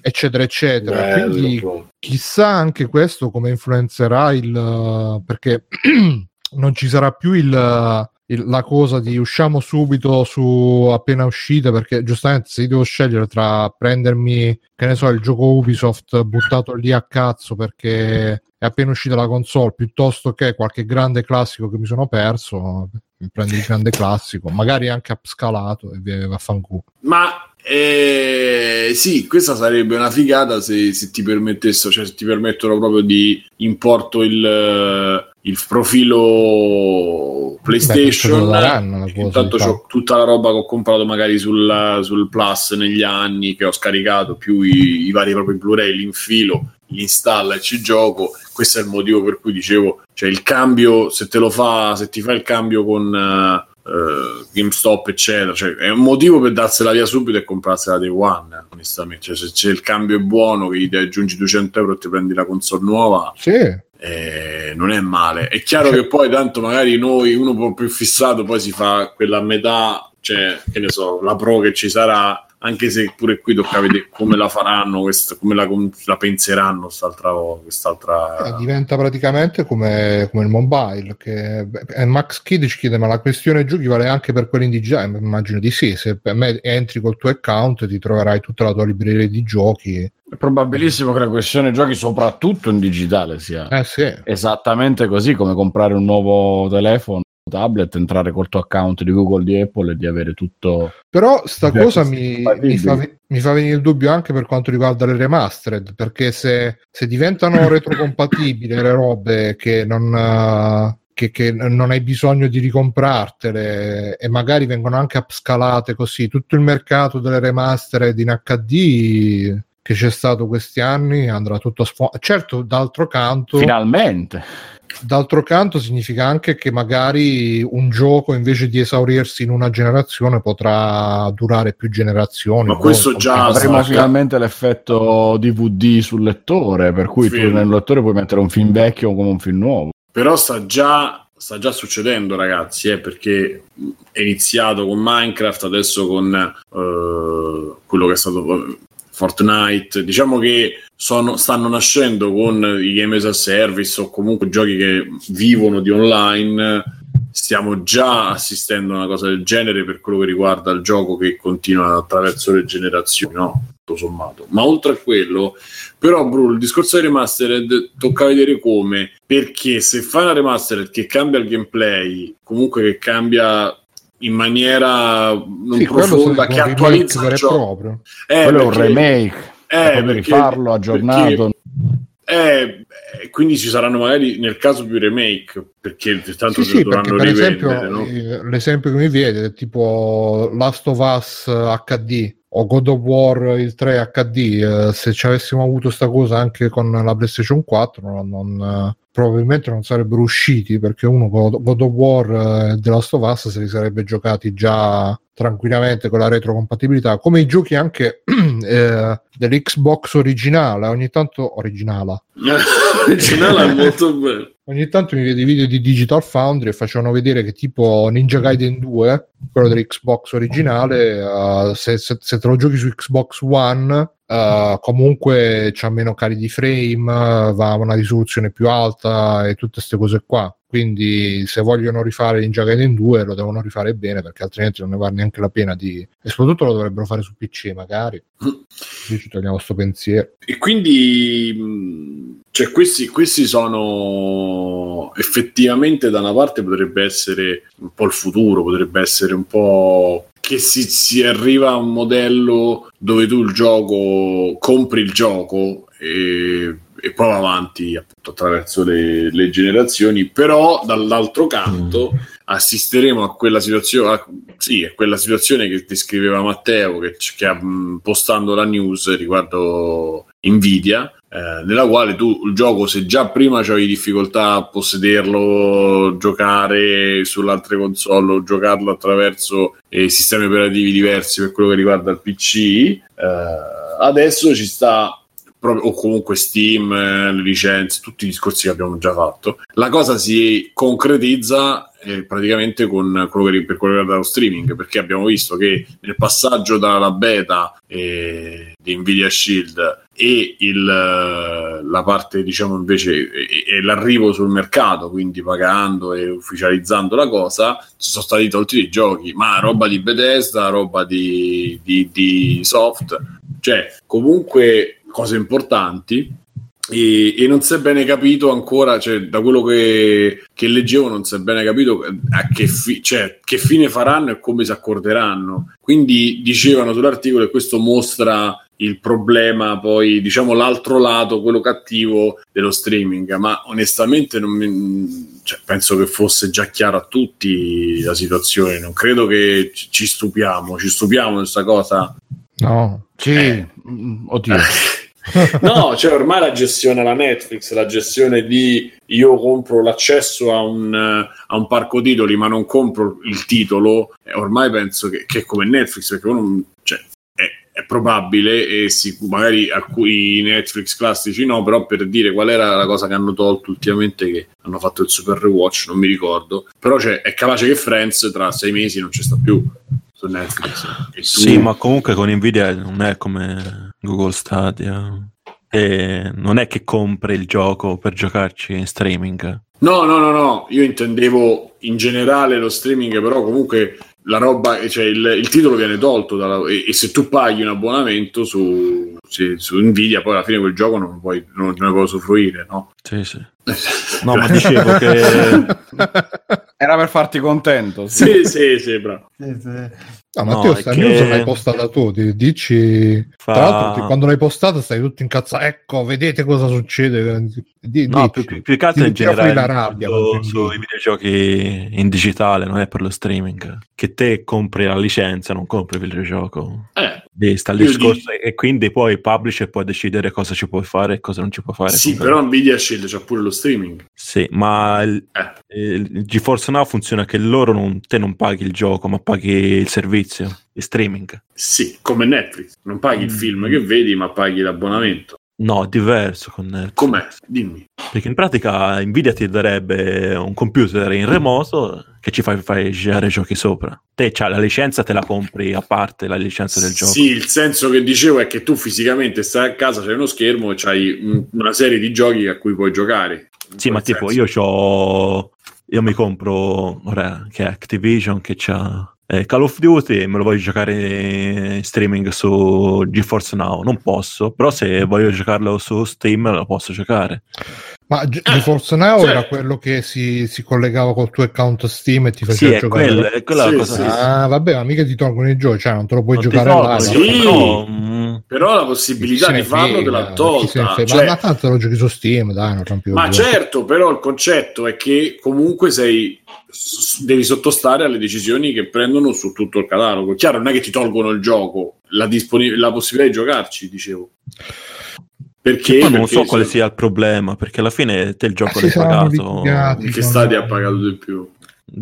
eccetera, eccetera.
Bello,
Quindi
proprio.
chissà anche questo come influenzerà il perché non ci sarà più il, il- la cosa di usciamo subito su appena uscita perché giustamente se devo scegliere tra prendermi che ne so il gioco Ubisoft buttato lì a cazzo perché è appena uscita la console piuttosto che qualche grande classico che mi sono perso mi prendi il grande classico magari anche upscalato e vaffanculo.
Ma eh, sì, questa sarebbe una figata se, se ti permettessero, cioè se ti permettono proprio di importo il, eh, il profilo
Beh,
PlayStation.
cosa,
Intanto c'ho tutta la roba che ho comprato magari sul, sul Plus negli anni che ho scaricato, più i, i vari proprio Blu-ray, l'infilo, li installa e ci gioco. Questo è il motivo per cui dicevo, cioè il cambio, se te lo fa, se ti fa il cambio con eh, eh, GameStop, eccetera, cioè è un motivo per darsela via subito e comprarsela day one, onestamente. Cioè, se c'è il cambio è buono, che ti aggiungi 200 euro e ti prendi la console nuova,
sì
eh, non è male. È chiaro
Cioè-
che poi tanto magari noi, uno un po' più fissato, poi si fa quella metà, cioè, che ne so, la pro che ci sarà, anche se pure qui tocca vedere come la faranno, questa, come la, la penseranno quest'altra, quest'altra...
Eh, diventa praticamente come, come il mobile che beh, Max Kid ci chiede ma la questione giochi vale anche per quelli in digitale immagino di sì se per me entri col tuo account ti troverai tutta la tua libreria di giochi.
È probabilissimo che la questione giochi soprattutto in digitale sia
eh sì.
esattamente così come comprare un nuovo telefono tablet, entrare col tuo account di Google, di Apple e di avere tutto.
Però sta
Beh,
cosa mi, mi fa, mi fa venire il dubbio anche per quanto riguarda le remastered, perché se, se diventano retrocompatibili le robe che non, che, che non hai bisogno di ricomprartele e magari vengono anche upscalate così, tutto il mercato delle remastered in HD che c'è stato questi anni andrà tutto a sfondare. Certo, d'altro canto...
Finalmente.
D'altro canto significa anche che magari un gioco invece di esaurirsi in una generazione potrà durare più generazioni.
Ma questo
insomma,
già-
Avremo
sa-
finalmente l'effetto DVD sul lettore, per cui tu
Film.
nel lettore puoi mettere un film vecchio come un film nuovo.
Però sta già, sta già succedendo, ragazzi, eh, perché è iniziato con Minecraft, adesso con eh, quello che è stato Fortnite. Diciamo che sono- stanno nascendo con i game as a service o comunque giochi che vivono di online. Stiamo già assistendo a una cosa del genere per quello che riguarda il gioco che continua attraverso le generazioni, no? Tutto sommato. Ma oltre a quello, però, Bru, il discorso dei remastered tocca vedere come, perché se fai una remastered che cambia il gameplay, comunque che cambia in maniera non
sì,
profonda, che attualizza il
e
gioco.
proprio.
Eh,
Quello è un
perché-
remake,
eh,
puoi
perché-
rifarlo aggiornato.
eh, eh, quindi ci saranno magari nel caso più remake, perché tanto
Sì, sì, perché
dovranno
per
rivendere,
esempio
no?
eh, l'esempio che mi viene è tipo Last of Us HD o God of War il 3 HD, eh, se ci avessimo avuto sta cosa anche con la PlayStation 4 non, non, eh, probabilmente non sarebbero usciti perché uno God of War eh, The Last of Us se li sarebbe giocati già tranquillamente con la retrocompatibilità come i giochi anche eh, dell'Xbox originale ogni tanto originale
Originale è molto bello.
Ogni tanto mi vedo i video di Digital Foundry e facevano vedere che tipo Ninja Gaiden 2, quello dell'Xbox originale, eh, se, se- se te lo giochi su Xbox One, eh, comunque c'ha meno cari di frame, va a una risoluzione più alta e tutte queste cose qua. Quindi se vogliono rifare Ninja Gaiden 2 lo devono rifare bene perché altrimenti non ne vale neanche la pena di... E soprattutto lo dovrebbero fare su PC magari. Così ci togliamo sto pensiero.
E quindi mh, cioè, questi, questi sono effettivamente da una parte potrebbe essere un po' il futuro, potrebbe essere un po' che si, si arriva a un modello dove tu il gioco compri il gioco e, e poi va avanti appunto attraverso le, le generazioni, però dall'altro canto assisteremo a quella situazione, a- sì, a quella situazione che descriveva Matteo, che, che mh, postando la news riguardo Nvidia, eh, nella quale tu il gioco, se già prima avevi difficoltà a possederlo, giocare sulle altre console o giocarlo attraverso eh, sistemi operativi diversi per quello che riguarda il PC, eh, adesso ci sta proprio- o comunque Steam, eh, le licenze, tutti i discorsi che abbiamo già fatto. La cosa si concretizza eh, praticamente con quello che, per quello che riguarda lo streaming, perché abbiamo visto che nel passaggio dalla beta eh, di Nvidia Shield e il, eh, la parte, diciamo, invece, e, e l'arrivo sul mercato, quindi pagando e ufficializzando la cosa, ci sono stati tolti dei giochi, ma roba di Bethesda, roba di, di, di soft, cioè comunque cose importanti e, e non si è bene capito ancora, cioè, da quello che, che leggevo, non si è bene capito a che, fi- cioè, che fine faranno e come si accorderanno. Quindi dicevano sull'articolo e questo mostra il problema, poi diciamo l'altro lato, quello cattivo dello streaming. Ma onestamente non mi- cioè, penso che fosse già chiaro a tutti la situazione. Non credo che ci stupiamo, ci stupiamo di questa cosa.
No,
Sì,
Eh.
mm, oddio.
No, cioè ormai la gestione alla Netflix, la gestione di io compro l'accesso a un, a un parco titoli ma non compro il titolo, eh, ormai penso che, che è come Netflix, perché uno, cioè, è, è probabile e si- magari alcuni Netflix classici no, però per dire qual era la cosa che hanno tolto ultimamente che hanno fatto il Super Rewatch, non mi ricordo, però cioè, è capace che Friends tra sei mesi non ci sta più su Netflix. Tu-
Sì, ma comunque con Nvidia non è come Google Stadia. E non è che compri il gioco per giocarci in streaming.
No, no, no, no, io intendevo in generale lo streaming, però comunque la roba, cioè il, il titolo viene tolto dalla- e, e se tu paghi un abbonamento su, sì, su Nvidia, poi alla fine quel gioco non, puoi, non, non ne puoi usufruire, no?
Sì, sì. No, ma dicevo che
Era per farti contento.
Sì, sì, sì, bravo.
Sì, sì.
No,
No,
Matteo,
è
sta
che-
news l'hai postata tu, di- dici...
Fa-
Tra l'altro, ti- quando l'hai postata stai tutto incazzato, ecco, vedete cosa succede. Di,
No,
dici.
più, più- che altro in generale
la rabbia
su- sui videogiochi in digitale, non è per lo streaming. Che te compri la licenza, non compri il videogioco.
Eh,
Lì sta il discorso e quindi poi il publisher può decidere cosa ci puoi fare e cosa non ci puoi fare.
sì, però Nvidia scende, c'ha pure lo streaming.
Sì, ma il,
Eh.
il GeForce Now funziona che loro non, te non paghi il gioco, ma paghi il servizio, il streaming.
Sì, come Netflix. Non paghi il film che vedi, ma paghi l'abbonamento.
No, è diverso con Netflix.
Com'è? Dimmi.
Perché in pratica Nvidia ti darebbe un computer in remoto che ci fai, fai girare giochi sopra. Te c'hai la licenza, te la compri a parte la licenza del gioco.
Sì, il senso che dicevo è che tu fisicamente stai a casa, c'hai uno schermo e c'hai un- una serie di giochi a cui puoi giocare.
Sì, ma
Quel
tipo
senso.
io c'ho. Io mi compro ora che è Activision che c'ha eh, Call of Duty me lo voglio giocare in streaming su GeForce Now. Non posso, però se voglio giocarlo su Steam lo posso giocare.
Ma G- GeForce Now
cioè-
era quello che si, si collegava col tuo account Steam e ti
Sì,
faceva
è
giocare.
quella, è quella
Sì,
la cosa.
sì.
Ah, vabbè, ma mica ti tolgono i giochi, cioè non te lo puoi
Non
giocare là.
sì.
no?
però, mm,
Però la possibilità di farlo te l'ha tolta. Cioè,
ma, ma tanto lo giochi su Steam, dai, non rompi
Ma certo, però il concetto è che comunque sei devi sottostare alle decisioni che prendono su tutto il catalogo. Chiaro, non è che ti tolgono il gioco, la, disponi- la possibilità di giocarci, dicevo. Perché,
poi non
Perché
so quale sia il problema, perché alla fine te il gioco
Ah,
l'hai pagato.
litigati
che stati ha pagato di più.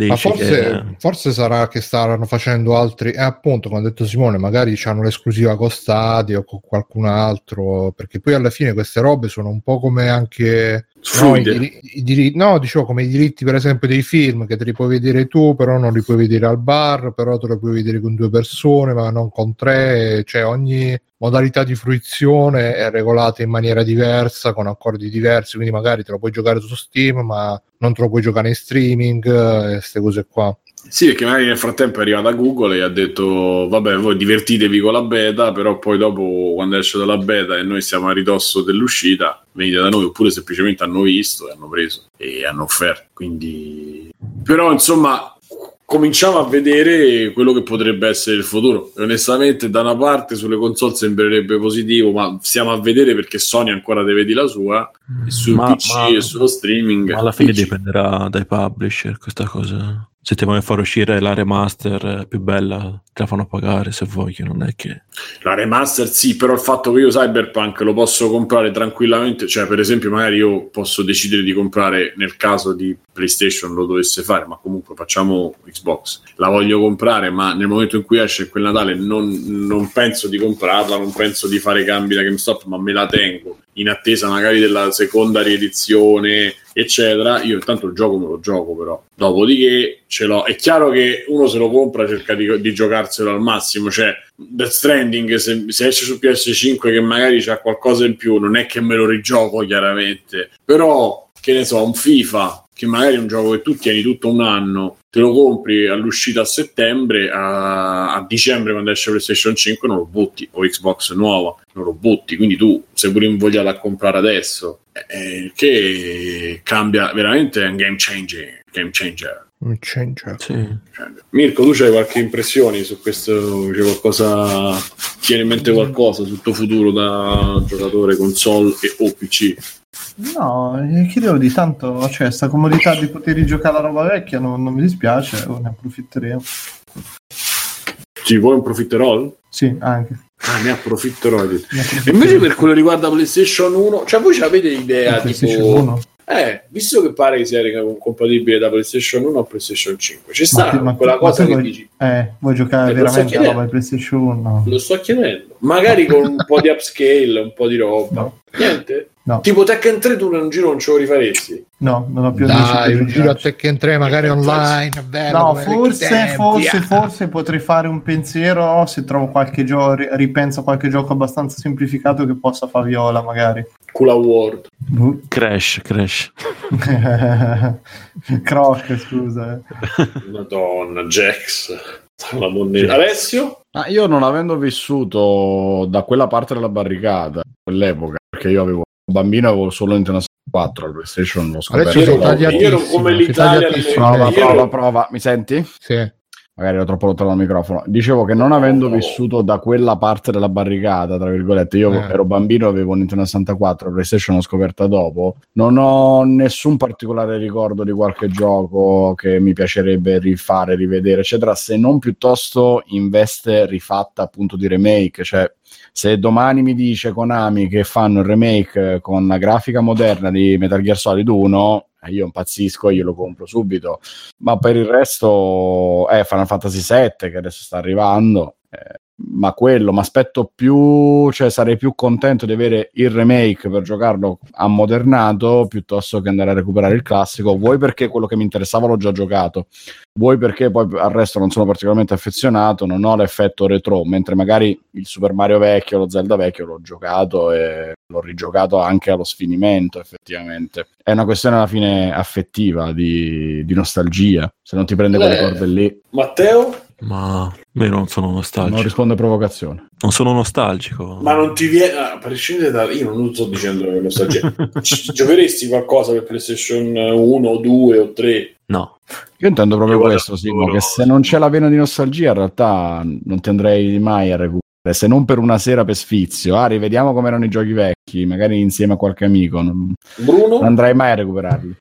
Ma forse,
che-
forse sarà che staranno facendo altri, e appunto, come ha detto Simone, magari hanno l'esclusiva con Stadia o con qualcun altro, perché poi alla fine queste robe sono un po' come anche no, i, diri- i diri- no, dicevo come i diritti, per esempio, dei film che te li puoi vedere tu, però non li puoi vedere al bar, però te li puoi vedere con due persone, ma non con tre, cioè ogni modalità di fruizione è regolata in maniera diversa, con accordi diversi, quindi magari te lo puoi giocare su Steam, ma non te lo puoi giocare in streaming, e queste cose qua.
Sì, perché magari nel frattempo è arrivata Google e ha detto vabbè voi divertitevi con la beta, però poi dopo quando esce dalla beta e noi siamo a ridosso dell'uscita, venite da noi oppure semplicemente hanno visto e hanno preso e hanno offerto. Quindi però insomma cominciamo a vedere quello che potrebbe essere il futuro. E onestamente da una parte sulle console sembrerebbe positivo, ma stiamo a vedere perché Sony ancora deve dire la sua e sul
Ma-
PC
ma-
e sullo streaming.
Ma alla fine
PC.
dipenderà dai publisher questa cosa. Se ti vogliono far uscire la remaster più bella, te la fanno pagare se vogliono, non è che...
La remaster sì, però il fatto che io Cyberpunk lo posso comprare tranquillamente, cioè per esempio magari io posso decidere di comprare nel caso di PlayStation lo dovesse fare, ma comunque facciamo Xbox, la voglio comprare, ma nel momento in cui esce quel Natale non, non penso di comprarla, non penso di fare cambi da GameStop, ma me la tengo in attesa magari della seconda riedizione, eccetera. Io intanto il gioco me lo gioco, però. Dopodiché ce l'ho. È chiaro che uno se lo compra cerca di, di giocarselo al massimo. Cioè, Death Stranding, se, se esce su PS5 che magari c'ha qualcosa in più, non è che me lo rigioco chiaramente. Però, che ne so, un FIFA, che magari è un gioco che tu tieni tutto un anno, te lo compri all'uscita a settembre, a, a dicembre quando esce PlayStation 5 non lo butti, o Xbox nuova, non lo butti, quindi tu sei pure invogliato a comprare adesso, eh, che cambia veramente, è un game changer. Game changer.
Un changer.
Sì.
Mirko, tu hai qualche impressione su questo? C'è qualcosa? Ti viene in mente qualcosa sul tuo futuro da giocatore console e o PC?
No, eh, che devo dire, tanto cioè, sta comodità di poter rigiocare la roba vecchia non, non mi dispiace, ne approfitteremo.
Ci vuoi un profiterol?
Sì, anche.
Ah, ne approfitterò.
Ne
E invece per quello riguarda PlayStation 1, cioè voi ci avete idea
PlayStation
tipo...
1.
Eh, visto che pare che sia compatibile da PlayStation 1 a PlayStation 5, ci sta
Ma
quella
ma
cosa che
vuoi-
dici,
Eh, vuoi giocare
Eh,
veramente la
chiedendo.
roba di PlayStation 1?
lo sto chiedendo, magari con un po' di upscale, un po' di roba,
No.
niente?
No.
Tipo Tekken 3 tu un giro non ce lo rifaresti?
No, non ho più amici
Dai,
per
un giro a. Tekken 3 magari online, bello,
No, forse,
tempi,
forse,
ah.
forse potrei fare un pensiero se trovo qualche gioco, ripenso a qualche gioco abbastanza semplificato che possa far viola, magari.
Kula World.
Crash, crash.
Croc, scusa. eh.
Madonna, Jax. La. Alessio?
Ma io non avendo vissuto da quella parte della barricata, quell'epoca, perché io avevo bambino avevo solo Nintendo 64, la PlayStation scoperto.
Adesso
ero-
tagliatissimo,
come l'Italia
Prova, prova, prova. Mi senti?
Sì.
Magari ero troppo lontano dal microfono. Dicevo che non avendo vissuto da quella parte della barricata, tra virgolette, io
Eh.
ero bambino, avevo Nintendo 64, la PlayStation l'ho scoperta dopo. Non ho nessun particolare ricordo di qualche gioco che mi piacerebbe rifare, rivedere, eccetera, se non piuttosto in veste rifatta appunto di remake. Cioè, se domani mi dice Konami che fanno il remake con la grafica moderna di Metal Gear Solid 1, eh, io impazzisco e glielo compro subito. Ma per il resto è Final Fantasy VII che adesso sta arrivando eh, ma quello mi aspetto più cioè sarei più contento di avere il remake per giocarlo ammodernato piuttosto che andare a recuperare il classico. Vuoi perché quello che mi interessava l'ho già giocato. Vuoi perché poi al resto non sono particolarmente affezionato non ho l'effetto retro mentre magari il Super Mario vecchio lo Zelda vecchio l'ho giocato e l'ho rigiocato anche allo sfinimento effettivamente. È una questione alla fine affettiva di, di nostalgia se non ti prende quelle corde lì.
Matteo?
Ma io non sono
non
nostalgico.
risponde a provocazione
Non sono nostalgico.
Ma non ti viene. A prescindere da. Io non sto dicendo che nostalgia. Ci- Giocheresti qualcosa per PlayStation 1 o 2 o 3?
No.
Io intendo proprio
Io
questo, Simo, che se non c'è la vena di nostalgia, in realtà non ti andrei mai a recuperare, se non per una sera per sfizio. Ah, rivediamo come erano i giochi vecchi, magari insieme a qualche amico. Non,
Bruno?
non andrei mai a recuperarli.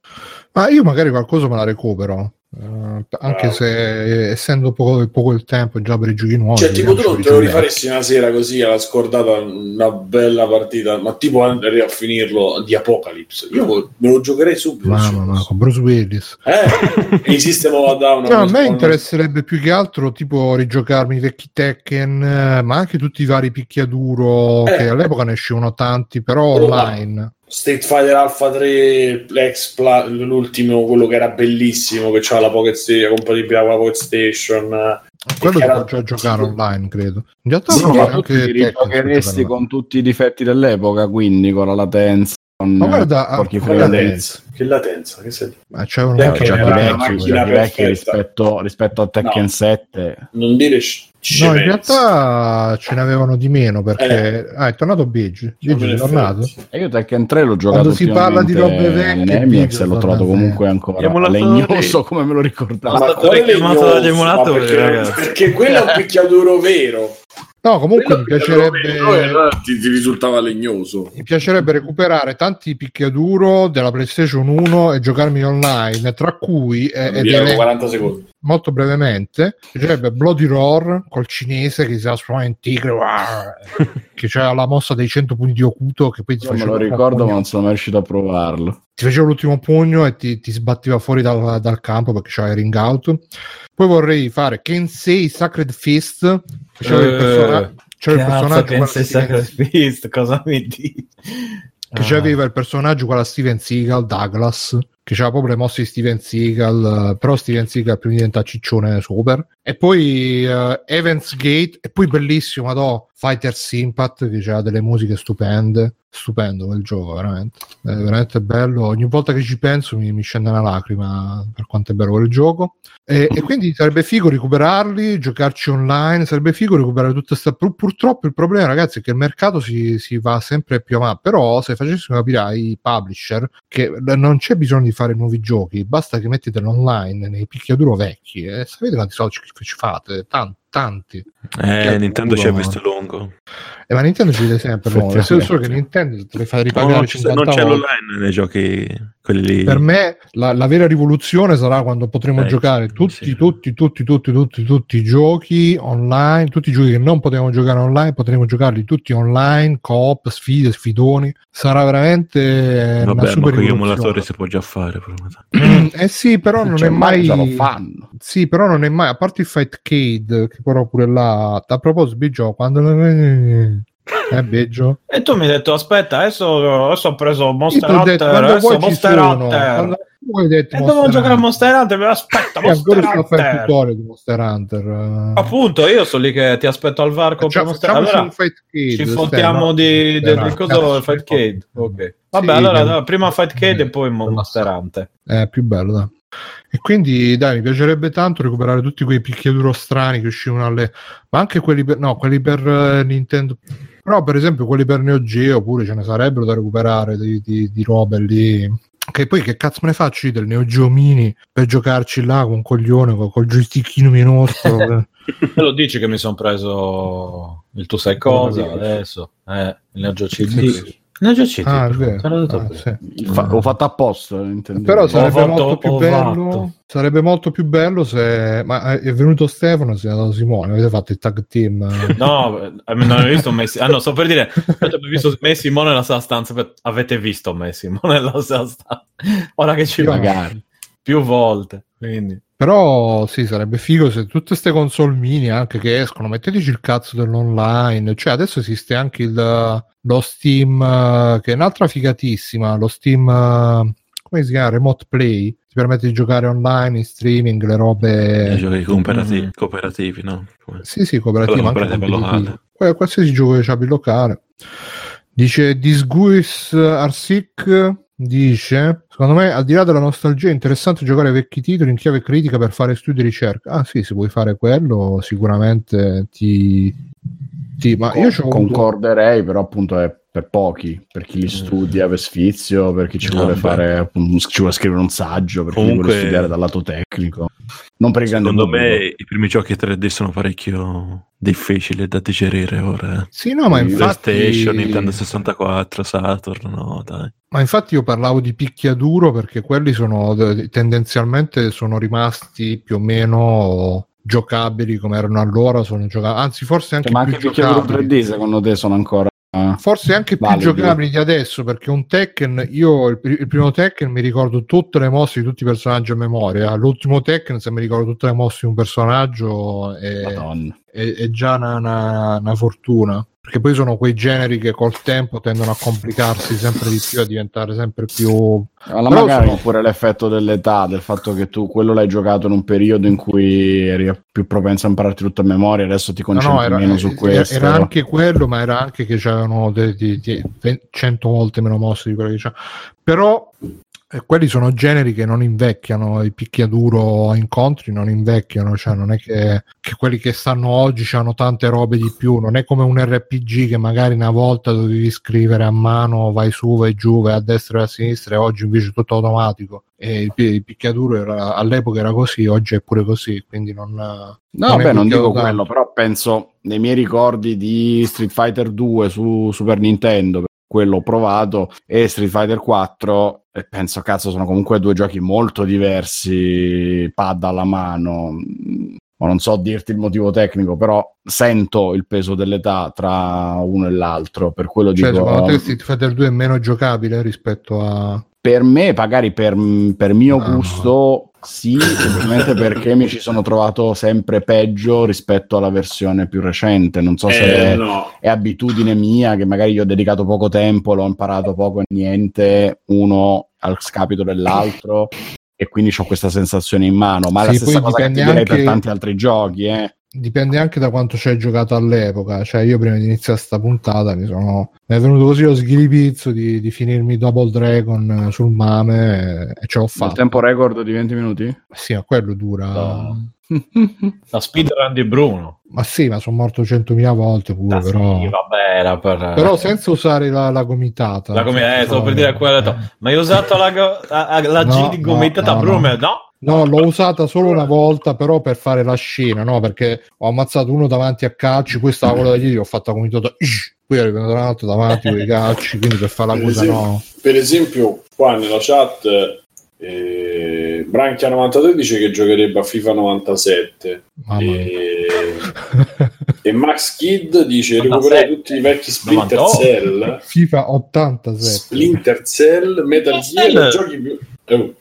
Ma io magari qualcosa me la recupero. Eh, anche
Bravo.
se essendo poco, poco il tempo già per i giochi nuovi.
Cioè, tipo, tu non te lo rifaresti una sera così alla scordata una bella partita, ma tipo andrei a finirlo di Apocalypse. Io me lo giocherei subito.
Mamma mia, con Bruce Willis.
Eh, e a Down.
No, a me interesserebbe più che altro tipo rigiocarmi i vecchi Tekken, eh, ma anche tutti i vari picchiaduro
Eh.
che all'epoca ne uscivano tanti, però
ma-
online.
State Fighter Alpha 3, l'ex pla- l'ultimo, quello che era bellissimo, che c'era la Pocket Station, compatibile con la Pocket Station.
Quello
che
si
era-
può già giocare online, credo. In realtà
Sì, ma
anche
tu ti
Tekken si può
rigiocheresti
giocare
con tutti i difetti dell'epoca, quindi con la latenza, con
Ma guarda, ah,
latenza. Che latenza, che sei?
Ma anche
Giochi
era una
vecchi, vecchi rispetto, rispetto a Tekken
No.
7.
Non dire ci
No, in realtà ce ne avevano di meno perché ah, è tornato. Biggio
Come
è tornato.
E io Tekken 3 l'ho giocato
Quando si parla di robe vecchie,
in Emiax
Biggio
e l'ho trovato comunque ancora legnoso come me lo ricordavo.
Ma- richiamato
legnoso? Ma perché, perché quello è un picchiaduro vero.
No, comunque mi piacerebbe.
ti, ti risultava legnoso.
Mi piacerebbe recuperare tanti picchiaduro della PlayStation 1 e giocarmi online, tra cui eh, ed
Via,
è
40 secondi.
molto brevemente mi piacerebbe Bloody Roar col cinese che si trasforma in tigre, che c'era la mossa dei 100 punti di Okuto che poi ti
Non me lo
l'ultimo
ricordo, ma
pugno-
non sono mai riuscito a provarlo.
ti faceva l'ultimo pugno e ti, ti sbatteva fuori dal, dal campo perché c'era il ring out. Poi vorrei fare Kensei Sacred Fist, che c'era il,
Eh,
persona- c'era il personaggio
che
quella
sei
Steven-
Sacred Fist, cosa mi dici?
che
Ah.
c'aveva il personaggio quella Steven Seagal, Douglas, che c'aveva proprio le mosse di Steven Seagal, eh, però Steven Seagal prima diventa ciccione super. E poi eh, Evans Gate, e poi bellissimo, madò, Fighter Sympath, che c'ha delle musiche stupende. Stupendo quel gioco, veramente. È veramente bello. Ogni volta che ci penso mi, mi scende una lacrima per quanto è bello quel gioco. E, e quindi sarebbe figo recuperarli, giocarci online, sarebbe figo recuperare tutte queste... Pur, purtroppo il problema, ragazzi, è che il mercato si, si va sempre più avanti. Però se facessimo capire ai publisher che non c'è bisogno di fare nuovi giochi, basta che mettete online nei picchiaduro vecchi e sapete quanti soldi ci, ci fate? Tanti. Tanti.
Eh, Nintendo ci ha visto lungo.
E ma Nintendo ci vede sempre nuove. Solo che Nintendo te le fa
No,
ripagare
non, c'è,
50
non c'è l'online nei giochi quelli.
Per me la, la vera rivoluzione sarà quando potremo
Eh,
giocare tutti,
sì.
tutti, tutti, tutti, tutti, tutti i giochi online, tutti i giochi che non potevamo giocare online, potremo giocarli tutti online, coop, sfide, sfidoni. Sarà veramente una
Vabbè, ma
super
con gli
rivoluzione.
emulatori si può già fare. però.
Eh sì, però non
Cioè,
è mai
lo fanno.
Sì, però non è mai, a parte il Fightcade, che però pure là, a proposito, Biggio, quando... Eh, Biggio?
E tu mi hai detto, aspetta, adesso, adesso ho preso Monster
detto,
Hunter,
quando
adesso Monster Hunter.
detto
E dovevo
Monster
giocare a
Hunter.
Monster Hunter, aspetta,
E ancora
Monster
a fare il
Hunter.
tutorial di Monster Hunter. eh.
Appunto, io sono lì che ti aspetto al VAR con
Facciamo,
Monster Allora,
Fightcade.
ci
no?
di,
Monster
del coso
Hunter.
Fightcade. Ok. Vabbè,
Sì,
allora dai, prima Fightcade e poi
Eh,
Monster Hunter.
È più bello, dai. E quindi, dai, mi piacerebbe tanto recuperare tutti quei picchiaduro strani che uscivano alle... Ma anche quelli per... No, quelli per eh, Nintendo... Però, per esempio, quelli per Neo Geo pure ce ne sarebbero da recuperare di, di, di robe lì. Che poi che cazzo me ne faccio io del Neo Geo Mini per giocarci là con un coglione, col, col joystickino minuscolo?
Me lo dici che mi sono preso il tu sai cosa adesso? Eh, il Neo Geo CD. Neo Geo CD,
ah, vero. Ah, sì.
Fa- l'ho fatto apposta, intendevo.
Però sarebbe
fatto-
molto più
ho
bello.
fatto.
Sarebbe molto più bello se. Ma è venuto Stefano, si è andato Simone. Avete fatto il tag team.
No, non hai visto Messi. Ah no, sto per dire, avete visto Messi Mo nella sua stanza. Avete visto Messi Mo nella sua stanza. Ora che ci
magari.
più volte. Quindi.
Però sì, sarebbe figo se tutte queste console mini anche che escono, metteteci il cazzo dell'online. Cioè, adesso esiste anche il, lo Steam, eh, che è un'altra figatissima, lo Steam, eh, come si chiama? Remote Play. Ti permette di giocare online, in streaming, le
I
robe...
giochi cooperativi,
Mm.
cooperativi no? Come-
Sì, sì, cooperativo,
Quello
anche
locale.
Qual- Qualsiasi gioco che c'abbia il locale. Dice Disguis Arsic dice secondo me al di là della nostalgia è interessante giocare vecchi titoli in chiave critica per fare studi e ricerca. Ah sì se vuoi fare quello sicuramente ti, ti- ma io c'ho avuto-
concorderei, però appunto è per pochi, per chi li studia per sfizio, per chi ci vuole fare, ci vuole scrivere un saggio, per chi
Comunque-
vuole studiare dal lato tecnico. Non per il grande
Secondo
pubblico.
me i primi giochi 3D sono parecchio difficili da digerire ora. eh.
sì no ma infatti
PlayStation, Nintendo 64, Saturn, no dai.
Ma infatti io parlavo di picchiaduro perché quelli sono tendenzialmente sono rimasti più o meno giocabili come erano allora, sono gioca- anzi forse anche
Cioè, ma
più
anche picchiaduro
giocabili.
3D secondo te sono ancora eh,
Forse anche più giocabili di adesso perché un Tekken, io il, il primo Tekken mi ricordo tutte le mosse di tutti i personaggi a memoria, l'ultimo Tekken se mi ricordo tutte le mosse di un personaggio è,
Madonna.
È- è già una, una- una fortuna. Perché poi sono quei generi che col tempo tendono a complicarsi sempre di più, a diventare sempre più
Alla
Però
magari
sono-
pure l'effetto dell'età, del fatto che tu quello l'hai giocato in un periodo in cui eri più propenso a impararti tutto a memoria, adesso ti
No,
concentri
no, era,
meno su questo.
era anche quello, ma era anche che c'erano de- di- di- ve- 100 volte meno mosse di quelle che c'è. Però eh, quelli sono generi che non invecchiano, i picchiaduro a incontri non invecchiano, cioè non è che, che quelli che stanno oggi hanno tante robe di più, non è come un RPG che magari una volta dovevi scrivere a mano, vai su, vai giù, vai a destra e a sinistra e oggi invece è tutto automatico. E il, il picchiaduro era- all'epoca era così, oggi è pure così, quindi non...
No,
non
vabbè, non dico
tanto.
quello, però penso nei miei ricordi di Street Fighter 2 su Super Nintendo, quello ho provato, e Street Fighter 4, e penso, cazzo, sono comunque due giochi molto diversi, pad alla mano. Ma non so dirti il motivo tecnico, però sento il peso dell'età tra uno e l'altro. Per quello
Cioè,
dico,
secondo te Street Fighter 2 è meno giocabile rispetto a...
per me, magari per, per mio
Ah,
gusto, sì, semplicemente perché mi ci sono trovato sempre peggio rispetto alla versione più recente. Non so se
Eh, no.
è abitudine mia, che magari gli ho dedicato poco tempo, l'ho imparato poco e niente, uno al scapito dell'altro, e quindi ho questa sensazione in mano. Ma è la
Sì,
stessa
poi
cosa che ti direi
anche-
per tanti altri giochi, eh.
Dipende anche da quanto ci hai giocato all'epoca. Cioè, io prima di iniziare sta puntata mi sono... Mi è venuto così lo sghilipizzo di, di finirmi Double Dragon sul mame e, e ce l'ho
Il
fatto.
tempo record di 20 minuti?
Sì, ma quello dura...
No. La speedrun di Bruno.
Ma sì, ma sono morto 100.000 volte pure,
Ah, sì,
però...
vabbè, era per...
Però senza usare la, la gomitata.
La come- eh, stavo per dire quello. Ma hai usato la, go- a- a- la
No,
G di gomitata
no,
Bruno?
no.
No?
No, l'ho usata solo una volta, però per fare la scena, no? Perché ho ammazzato uno davanti a calci, poi stava quello da ieri, ho fatto la comitata, poi è arrivato un altro davanti con i calci, quindi per fare la
Per
cosa
esempio-
no.
Per esempio, qua nella chat eh, Branchia93 dice che giocherebbe a FIFA 97
Mamma mia.
e, e Max Kid dice
97.
recuperare tutti i vecchi Splinter
98.
Cell
FIFA 87.
Splinter Cell, Metal Gear, giochi più... Oh.
Eh,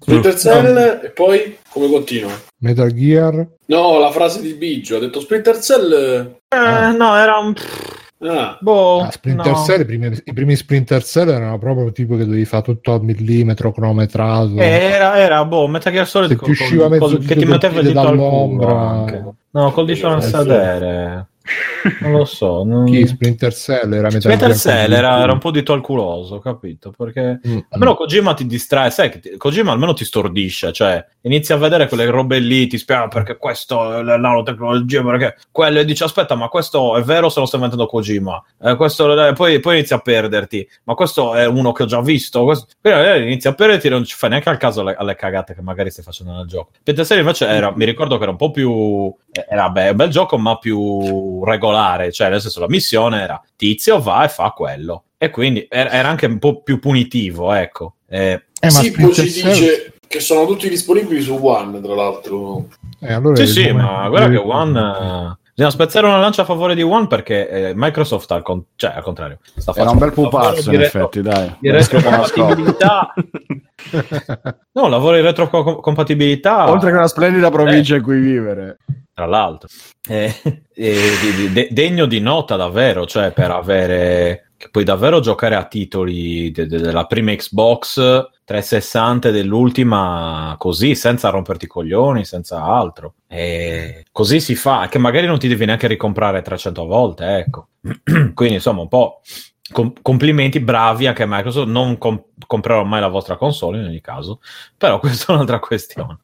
Splinter Cell e poi come continua?
Metal Gear.
No, la frase di Biggio ha detto Splinter Cell
Eh, no, era un...
ah,
Boh,
Ah, Splinter
no.
Cell, i primi, i primi Splinter Cell erano proprio tipo che dovevi fare tutto a millimetro cronometrato.
Eh, Era, era, boh, Metal Gear Solid col-
ti usciva mezzo
che ti metteva
dall'ombra.
No, col nel
Eh, sì.
sedere. Non lo so. Non...
Chi Splinter Cell era metà
Splinter Cell era, era un po' dito al culoso, capito? Perché
Mm,
almeno Kojima ti distrae, sai che ti- Kojima almeno ti stordisce, cioè inizi a vedere quelle robe lì, ti spiega perché questo è la nanotecnologia, perché quello e dici aspetta, ma questo è vero se lo sta inventando Kojima? Eh, questo, eh, poi, poi inizi a perderti, ma questo è uno che ho già visto, questo... Quindi, eh, inizi a perderti e non ci fai neanche al caso alle, alle cagate che magari stai facendo nel gioco. Splinter Cell invece era, mi ricordo che era un po' più, era beh, un bel gioco ma più regolare, cioè nel senso la missione era tizio va e fa quello. E quindi era, anche un po' più punitivo, ecco. Eh,
Eh, ma
sì, poi ci dice che sono tutti disponibili su One, tra l'altro.
eh, allora
sì, sì, ma guarda che One... eh, Bisogna spezzare una lancia a favore di One perché eh, Microsoft al, con- cioè, al contrario sta
Era un bel
facendo
pupazzo, in effetti, dai.
di retrocompatibilità no lavoro di retrocompatibilità
Oltre che una splendida provincia in cui vivere.
Tra l'altro. Eh, eh, de- degno di nota davvero cioè per avere che puoi davvero giocare a titoli de- de- della prima Xbox 360 e dell'ultima così senza romperti i coglioni senza altro. E così si fa che magari non ti devi neanche ricomprare 300 volte ecco. Quindi insomma un po' com- complimenti bravi anche a Microsoft. Non com- comprerò mai la vostra console in ogni caso però questa è un'altra questione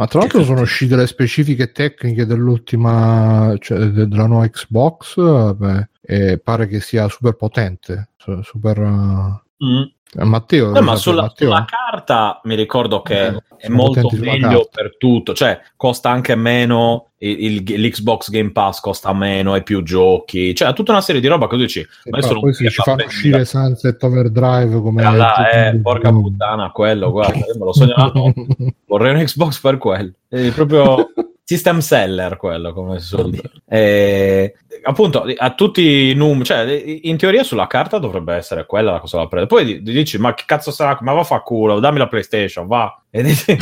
Ma tra l'altro sono uscite le specifiche tecniche dell'ultima, cioè de- della nuova Xbox, eh, beh, e pare che sia super potente, su- super...
Mm.
Eh, Matteo,
No, ma sulla,
Matteo?
sulla carta mi ricordo che
Eh,
è molto meglio per tutto, cioè costa anche meno, il- il- l'Xbox Game Pass costa meno, hai più giochi, cioè tutta una serie di roba che tu dici, ma adesso
poi se ci fanno uscire Sunset Overdrive come... Giochi
eh, porca puttana, quello, guarda, me lo sogno vorrei un Xbox per quello. È proprio system seller quello, come si suol dire. E, appunto, a tutti i numeri, cioè, in teoria sulla carta dovrebbe essere quella la cosa da prendere. Poi di- dici, ma che cazzo sarà? Ma va fa culo, dammi la PlayStation, va. E dici...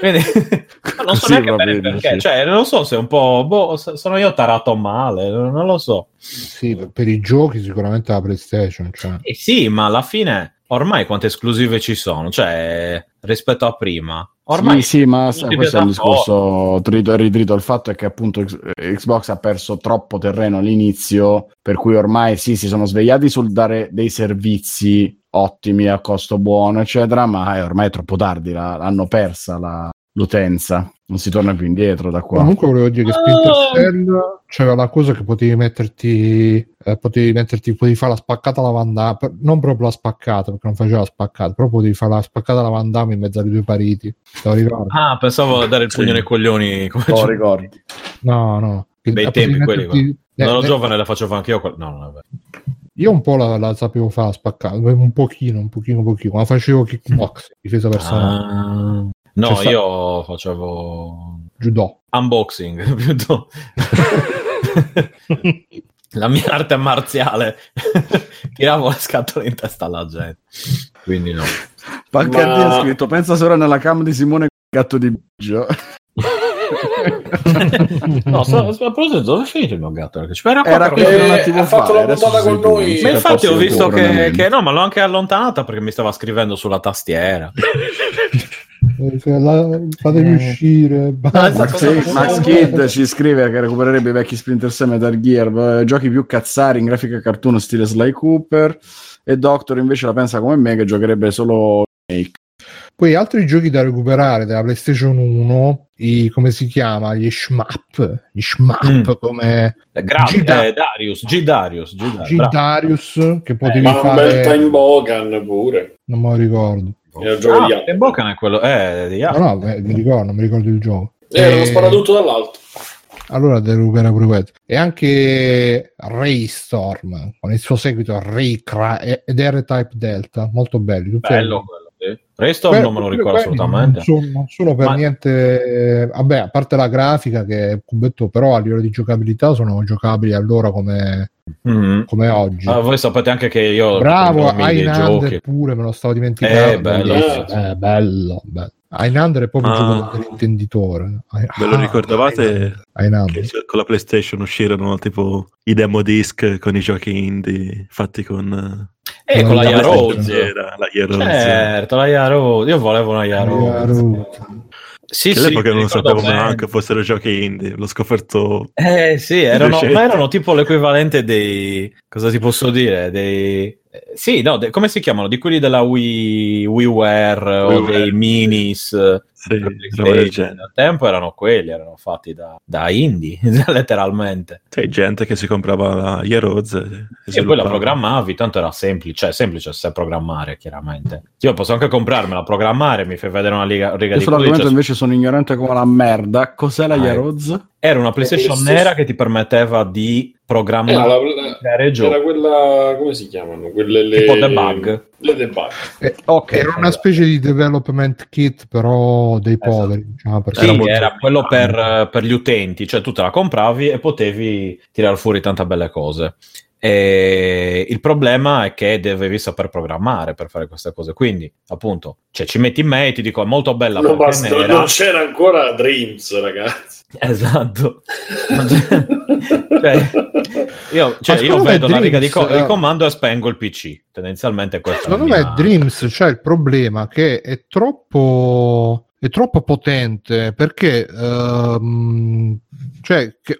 Quindi, non so
Sì,
neanche bene
bene,
perché,
sì.
cioè, non so se è un po', boh, sono io tarato male, non lo so.
Sì, per- per i giochi sicuramente la PlayStation. Cioè.
Eh sì, ma alla fine, ormai quante esclusive ci sono? Cioè, rispetto a prima, ormai
Sì, sì, ma questo è un discorso trito e ritrito. Il fatto è che appunto Xbox ha perso troppo terreno all'inizio, per cui ormai sì, si sono svegliati sul dare dei servizi ottimi a costo buono, eccetera, ma ormai è troppo tardi, la- l'hanno persa la- l'utenza, non si torna più indietro da qua.
Comunque volevo dire che. Splinter Cell c'era la cosa che potevi metterti, eh, potevi metterti, potevi fare la spaccata alla non proprio la spaccata perché non faceva la spaccata, però potevi fare la spaccata alla in mezzo alle due pareti. Te lo ricordi?
Ah, pensavo a dare il
Sì.
pugno nei coglioni. Come cioè-
ricordi?
No, no.
Bei
Eh,
tempi
potevi
quelli,
metterti-
Da ero
eh,
giovane la facevo anche io. quel- No, non è vero.
Io un po' la, la sapevo fare spaccata, un pochino, un pochino, un pochino, ma facevo kickbox, difesa personale,
Ah. No,
C'è sta-
io facevo
judo.
unboxing. piuttosto. La mia arte marziale tiravo le scatole in testa alla gente. Quindi no.
Paccardi
Ma-
ha scritto, pensa se ora nella cam di Simone gatto di Biggio.
no, sto, sto, a proposito, dove è finito il mio gatto?
Era
però-
qui fino a un
Eh,
attimo
ha
fa,
fatto la
adesso
puntata con noi.
Ma infatti ho visto che, che no, ma l'ho anche allontanata perché mi stava scrivendo sulla tastiera.
Eh, la- fatemi
Eh.
uscire. basta.
Max, ci scrive che recupererebbe i vecchi Splinter Cell Metal Gear, eh, giochi più cazzari in grafica cartoon stile Sly Cooper e Doctor invece la pensa come me che giocherebbe solo remake.
Poi altri giochi da recuperare della PlayStation 1, i, come si chiama? Gli shmup, gli shmup
Mm.
come
Eh, Gra-
G- Da-
eh, Darius, G. Darius, G. Darius,
G
bravo.
Darius che potevi
Ma un bel
fare,
Time Bogan pure.
non me lo ricordo.
Era il gioco di
Ah, in bocca è quello, eh, di
No, no, mi ricordo, non mi ricordo il gioco.
Eh, lo
Eh,
spara tutto dall'alto.
Allora devo recuperare pure questo. E anche Raystorm con il suo seguito Raycra ed R-Type Delta, molto belli. tutti
Bello quello, sì. Resto
Beh,
non me lo ricordo assolutamente.
Non sono, non sono per
Ma-
niente, eh, vabbè, a parte la grafica che cubetto, però a livello di giocabilità sono giocabili allora come,
Mhm.
come oggi.
Ah, voi sapete anche che io
Bravo, Highlander
giochi.
pure, me lo stavo dimenticando.
Eh, bello.
Eh, bello, bello. Highlander è proprio
Ah.
gioco dell'intenditore.
Ve lo ricordavate?
Highlander.
Che con la PlayStation uscirono tipo i demo disc con i giochi indie fatti con
Eh, con la
La Yarose.
Certo, la Yarose. Io volevo una Yarose.
Yaruta.
Sì,
Che
sì,
all'epoca non sapevo
bene.
neanche fossero giochi indie, l'ho scoperto.
Eh sì, erano, ma erano tipo l'equivalente dei... cosa ti posso dire? Dei... eh, Sì, no, de- come si chiamano? Di quelli della Wii, WiiWare o
WiiWare,
dei minis
Sì, del
PlayStation. tempo erano quelli, erano fatti da, da indie, letteralmente.
C'è gente che si comprava la Heroes e
E poi la programmavi, tanto era semplice, cioè semplice se programmare, chiaramente. Io posso anche comprarmela, programmare, mi fai vedere una riga, riga
Io
di codice.
invece sono ignorante come la merda. Cos'è la
Ah,
Yaroz?
Era una PlayStation
PlayStation.
nera che ti permetteva di
Era,
programmare,
la, la- era quella, come si chiamano? Quelle le,
Tipo debug.
Le debug.
Eh,
Ok.
Era una specie di development kit, però dei
Esatto.
poveri. diciamo,
Sì,
Era
era, quello per, per gli utenti, cioè tu te la compravi e potevi tirare fuori tante belle cose. E il problema è che dovevi saper programmare per fare queste cose. Quindi, appunto, cioè, ci metti in me e ti dico è molto bella
Non, basta-
nera.
non c'era ancora Dreams, ragazzi.
Esatto. Cioè, io, cioè, io vedo la riga di, co- di comando e spengo il PC. Tendenzialmente questo
Secondo me
mia-
Dreams c'è il problema che è troppo è troppo potente perché ehm, cioè che,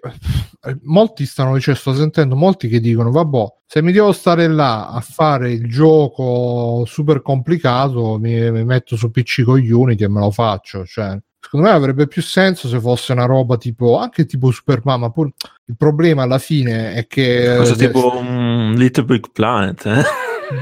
eh, molti stanno dicendo sto sentendo molti che dicono vabbè se mi devo stare là a fare il gioco super complicato mi, mi metto su PC con Unity e me lo faccio cioè Secondo me avrebbe più senso se fosse una roba tipo anche tipo Superman, ma pur il problema alla fine è che
Cosa
eh,
tipo un Little Big Planet, eh?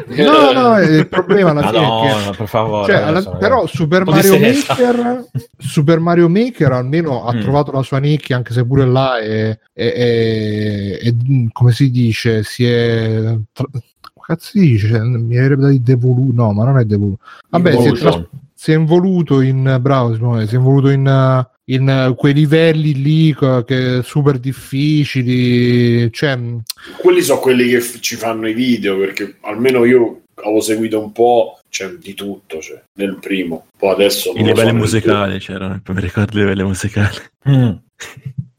No, no, il problema alla fine è che
Madonna, per favore.
cioè, alla- però. Super Mario. Maker Super Mario Maker almeno ha
Mm.
trovato la sua nicchia anche se pure là è, è- è- è- come si dice si è cazzo si dice mi avrebbe da dire devoluto no ma non è devoluto vabbè si è, tras- si è involuto in bravo Simone, si è involuto in uh, in uh, quei livelli lì che super difficili cioè mh,
Quelli sono quelli che f- ci fanno i video, perché almeno io avevo seguito un po', c'è di tutto, cioè, nel primo. Poi adesso... non
I
lo so
livelli
nel
musicali c'erano, mi ricordo i livelli musicali.
Mm.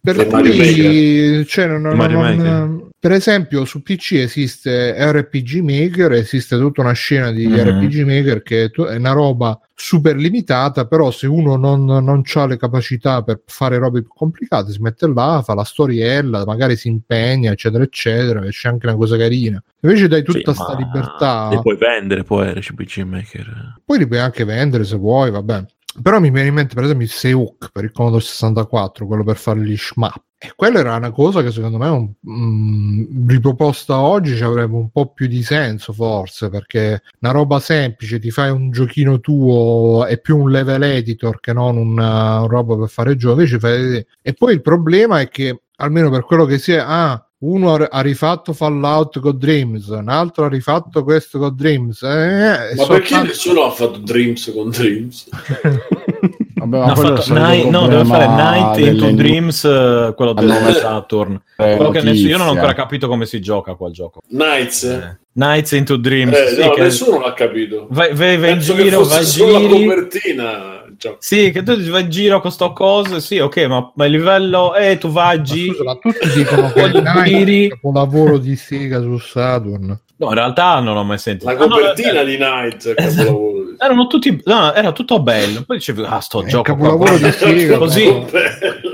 Per cui, cioè, non- non- non-. Per esempio, su PC esiste RPG Maker, esiste tutta una scena di
Mhm.
RPG Maker che è una roba super limitata, però se uno non, non ha le capacità per fare robe più complicate, si mette là, fa la storiella, magari si impegna, eccetera, eccetera, esce anche una cosa carina. Invece dai tutta
Sì,
sta
ma
libertà,
Li puoi vendere poi RCPG Maker.
poi li puoi anche vendere se vuoi, vabbè. Però mi viene in mente per esempio il Seuk per il Commodore 64, quello per fare gli shmup. E quella era una cosa che secondo me un- mm, riproposta oggi ci avrebbe un po' più di senso forse, perché una roba semplice, ti fai un giochino tuo, è più un level editor che non una, una roba per fare. Invece fai... E poi il problema è che, almeno per quello che sia, ah, uno ha- rifatto Fallout con Dreams, un altro ha rifatto questo con Dreams. Eh,
Ma perché
soltanto-
nessuno ha fatto Dreams con Dreams?
Vabbè, ma
No, fatto Night- no, deve fare Night into
delle
Dreams, eh, quello del
messo-
Saturn.
eh,
Quello che nessuno, io non ho ancora capito come si gioca a quel gioco.
Nights? Eh,
Eh, Nights into Dreams. sì,
no,
che
nessuno l'ha capito.
vai, vai- vai in giro, vai in
solo la
giri.
copertina. Cioè,
Sì, che tu vai in giro con sto coso, sì, ok, ma, ma il livello, eh, tu vai,
Ma
giri.
scusa, ma tutti dicono che Night è il capolavoro di Sega su Saturn.
No, in realtà non l'ho mai sentito.
la
Ah, no,
copertina
eh,
di Night
Esatto. Erano tutti, no, era tutto bello. Poi dicevi, ah, sto
È il
gioco qua,
capolavoro
guarda.
di Sega,
così.
no?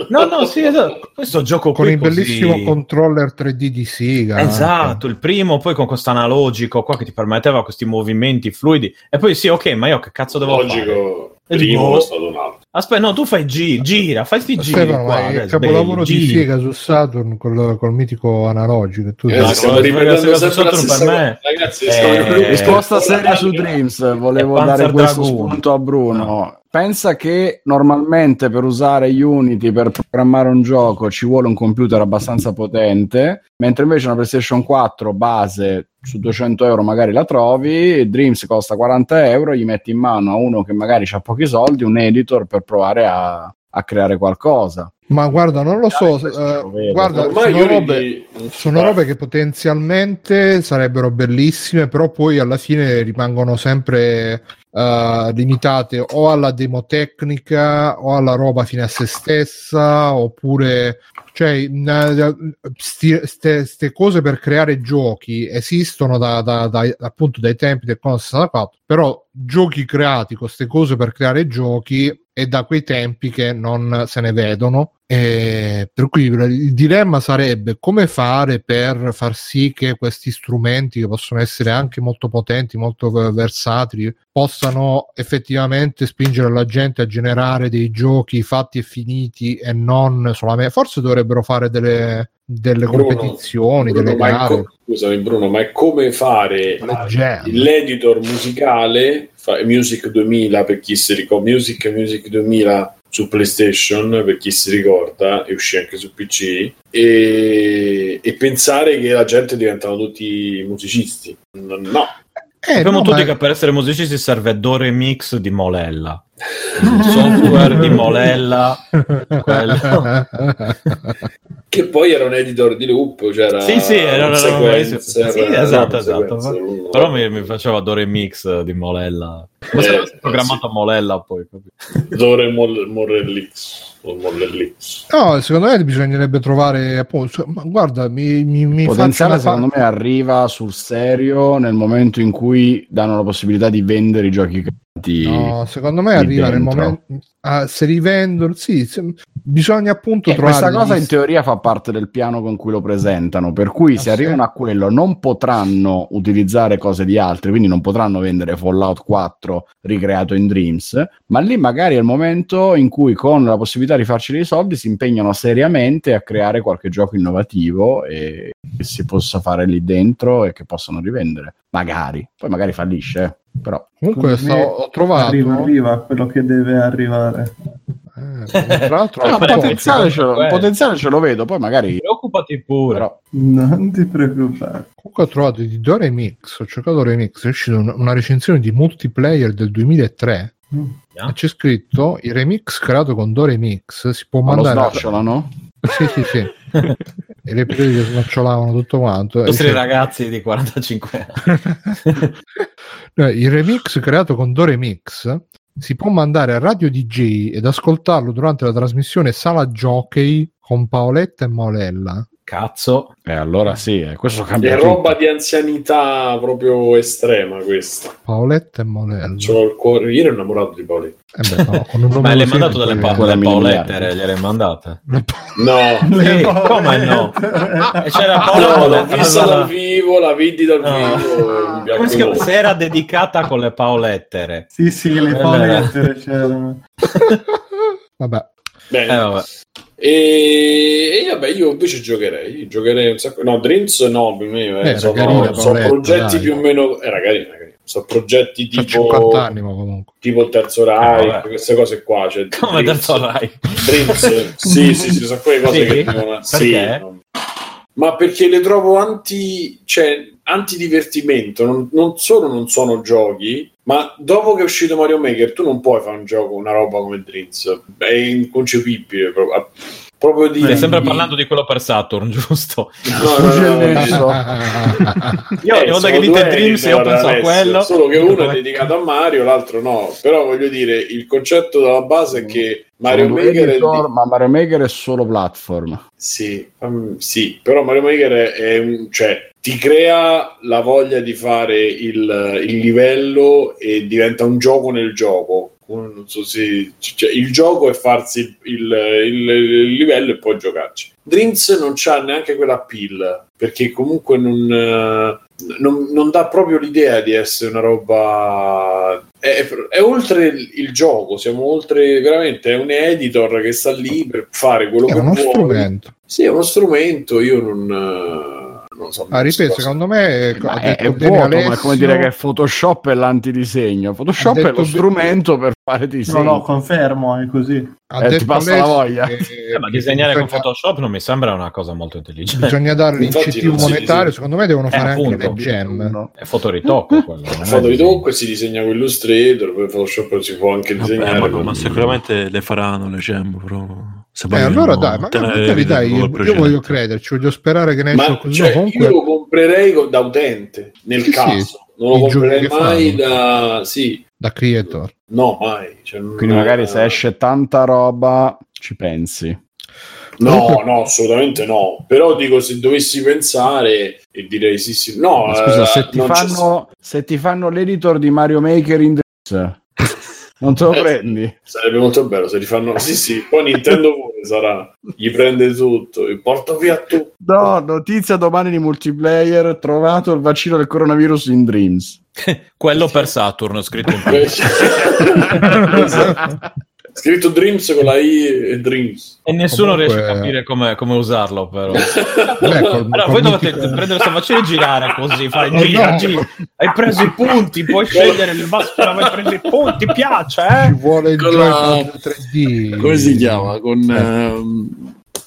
No, no, sì, esatto. Questo gioco
con il
così-
bellissimo controller 3D di Sega.
Esatto, il primo, poi con questo analogico qua che ti permetteva questi movimenti fluidi. E poi sì, ok, ma io che cazzo devo fare?
Logico.
E
Primo
boh.
è stato un altro.
Aspetta, no, tu fai gi- gira, fai sti giri
Stefano,
qua.
ma il capolavoro
belli,
di. Sega su Saturn col, col mitico analogico. tutto.
Eh, stiamo
quello-
sempre
per me-
Ragazzi,
Eh,
Risposta
Eh,
seria su Dreams, volevo dare questo spunto a Bruno. Pensa che normalmente per usare Unity per programmare un gioco ci vuole un computer abbastanza potente, mentre invece una PlayStation 4 base su 200 euro magari la trovi, Dreams costa 40 euro, gli metti in mano a uno che magari ha pochi soldi un editor per provare a, a creare qualcosa.
Ma guarda, non lo so. eh, guarda, sono robe, Sono robe che potenzialmente sarebbero bellissime, però poi alla fine rimangono sempre eh, limitate o alla demo tecnica o alla roba fine a se stessa, oppure cioè queste cose per creare giochi esistono da, da, da, appunto dai tempi del Commodore 64 però giochi creati con queste cose per creare giochi è da quei tempi che non se ne vedono e per cui il dilemma sarebbe come fare per far sì che questi strumenti che possono essere anche molto potenti, molto versatili, possano effettivamente spingere la gente a generare dei giochi fatti e finiti e non solamente forse dovrebbero fare delle, delle
Bruno,
competizioni,
Bruno,
delle gare.
co- scusami Bruno, ma è come fare l'editor musicale, fa- Music 2000 per chi si ricorda, Music Music 2000 su PlayStation per chi si ricorda e uscì anche su PC e, e pensare che la gente diventano tutti musicisti. No.
Eh,
Sappiamo
no,
tutti
ma-
che per essere musicisti serve Do Remix di Molella. Il software di Molella. quello.
che poi era un editor di loop, c'era
Sì, sì, era
un sequencer,
sì, esatto, esatto. Però mi, mi faceva Do Remix di Molella. Ma
Eh,
programmato Molella poi.
Dore Mol- Morellix o Mollellix.
No, secondo me bisognerebbe trovare appunto, ma guarda, mi, mi, mi
potenziale
una fa-
secondo me arriva sul serio nel momento in cui danno la possibilità di vendere i giochi creati.
No, secondo me arriva nel
dentro.
momento ah, se rivendono, sì, se- bisogna appunto
Eh,
trovare
questa cosa in teoria fa parte del piano con cui lo presentano, per cui
Ah,
se
sì?
arrivano a quello non potranno utilizzare cose di altri, quindi non potranno vendere Fallout 4 ricreato in Dreams, ma lì magari è il momento in cui con la possibilità di farci dei soldi si impegnano seriamente a creare qualche gioco innovativo e che si possa fare lì dentro e che possano rivendere. Magari, poi magari fallisce, eh, però
Comunque
me
ho trovato
Arriva, arriva quello che deve arrivare.
eh, tra l'altro
però- potenziale, ce lo, potenziale ce lo vedo, poi magari
Preoccupati pure.
però
Non ti preoccupare.
Comunque ho trovato di Dore Mix, ho cercato Dore Mix, è uscita un- una recensione di multiplayer del 2003
Mm.
e c'è scritto il remix creato con Dore Mix si può
ma lo
mandare...
snocciolano.
Sì, sì, sì. e le che snocciolavano tutto quanto.
I nostri
dice-
ragazzi di 45 anni.
No, il remix creato con Dore Mix si può mandare a Radio DJ ed ascoltarlo durante la trasmissione Sala Jockey con Paoletta e Maolella.
Cazzo.
E allora sì, eh, questo cambia
È
tutto.
roba di anzianità proprio estrema questa.
Paoletta e Maolella.
C'ho il cuore. Io ero innamorato di Paoli.
Eh beh, no, con un nome
Ma le hai mandato delle, pa-
quella
delle
miliardi.
paolettere? Gliele mandate?
No,
Sì, come no? E c'era
no,
Paola
l'ho vista dal vivo, la vidi dal
No.
vivo.
Come si chiama? Sera dedicata con le paolettere.
Sì, sì, le
Bella.
paolettere c'erano.
Vabbè.
Bene.
Eh, vabbè.
E, e vabbè, io invece giocherei. Giocherei un sacco. No, Dreams no, per me eh,
Eh, era
sono,
carina,
sono
Paoletta,
progetti
dai.
più o meno. Eh, ragazzi, ragazzi, sono progetti tipo,
50 anni ma comunque.
tipo il terzo Rai,
vabbè.
queste cose qua. Cioè,
Come
Dreams-
terzo Rai.
Dreams, sì, sì, sì, sono quelle cose
Sì?
che devono. Sì, no. Ma perché le trovo anti, cioè, antidivertimento. Non, non solo non sono giochi, ma dopo che è uscito Mario Maker, tu non puoi fare un gioco, una roba come Dreams. È inconcepibile. Proprio, proprio di,
Stai sempre parlando di quello per Saturn, giusto?
No, no, no, no, no.
Io
Eh,
ogni volta
sono
che dite Dreams io penso a quello.
Solo che uno è dedicato a Mario, l'altro no. Però voglio dire, il concetto della base è che Mario
Sono due
Maker è di-
ma Mario Maker è solo platform.
Sì, um, sì, però Mario Maker è, è un, cioè, ti crea la voglia di fare il, il livello e diventa un gioco nel gioco. Non so se, cioè, il gioco è farsi il, il- il livello e poi giocarci. Dreams non c'ha neanche quella appeal perché comunque non, eh, non, non dà proprio l'idea di essere una roba. È, è oltre il, il gioco, siamo oltre veramente. È un editor che sta lì per fare quello
è
che
uno
vuoi.
strumento.
Sì, è uno strumento. Io non, eh, non so.
Ah, ripeto,
cosa-
secondo me
Ma
ha
è,
detto
è
bene
vuoto, ma è
Alessio,
come dire che Photoshop è l'antidisegno. Photoshop è lo strumento per fare
No,
disegni.
no, confermo, è così.
ha
Eh, ti
detto
passa la voglia.
che-
Eh, ma disegnare con Photoshop non mi sembra una cosa molto intelligente.
Bisogna dare l'incentivo monetario, secondo me devono
Eh,
fare anche
appunto.
le gem.
No.
È fotoritocco quello. non è
foto di
disegno.
tocco e si disegna con Illustrator, poi Photoshop si può anche
Vabbè,
disegnare.
ma,
con-
ma sicuramente le faranno le gem, però
Eh, allora dai, ma magari dai, io, io voglio crederci, voglio sperare che ne esca qualcosa.
cioè,
comunque,
io lo comprerei co- da utente, nel
Sì,
caso.
sì.
Non lo comprerei mai da... Sì,
da creator.
no, mai. Cioè, non-
Quindi magari se esce tanta roba ci pensi.
No,
Comunque-
no, assolutamente no. Però dico, se dovessi pensare, e direi sì, sì. No,
Ma scusa,
eh,
se ti,
non c'è-
fanno, se ti fanno l'editor di Mario Maker in Dreams, non te lo
Eh,
prendi?
Sarebbe molto bello se li fanno. Sì, sì, poi Nintendo pure sarà. Gli prende tutto e porta via tutto.
No, notizia domani di multiplayer, trovato il vaccino del coronavirus in Dreams.
Quello per Saturn, scritto in
Esatto. Scritto Dreams con la I e Dreams.
E nessuno
Comunque-
riesce a capire come, come usarlo, però.
Beh, col-
Allora,
col
voi dovete
mitico-
prendere questo vaccino e girare così, fare
Oh,
gira,
no.
gira. Hai preso i punti, puoi scegliere il vaccino, hai preso i punti, piace,
Ci
eh?
vuole il
Con la-
3D.
Come si chiama? Con
Eh.
ehm,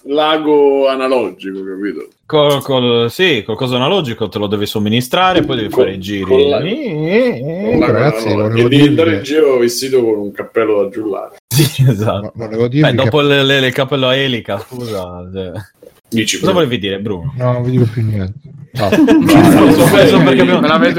lago analogico, capito?
Col, col- sì, col coso analogico te lo devi somministrare, poi devi
Con-
fare i giri.
con la-
Eh,
Con lago
ragazzi,
E devi andare
dirvi-
in giro vestito con un cappello da giullare.
Sì, esatto.
No, volevo dirvi
Beh,
che-
dopo le, le, le cappello a elica, scusa. cioè.
Dici,
Cosa volevi dire, Bruno?
No, non vi dico più niente.
Perché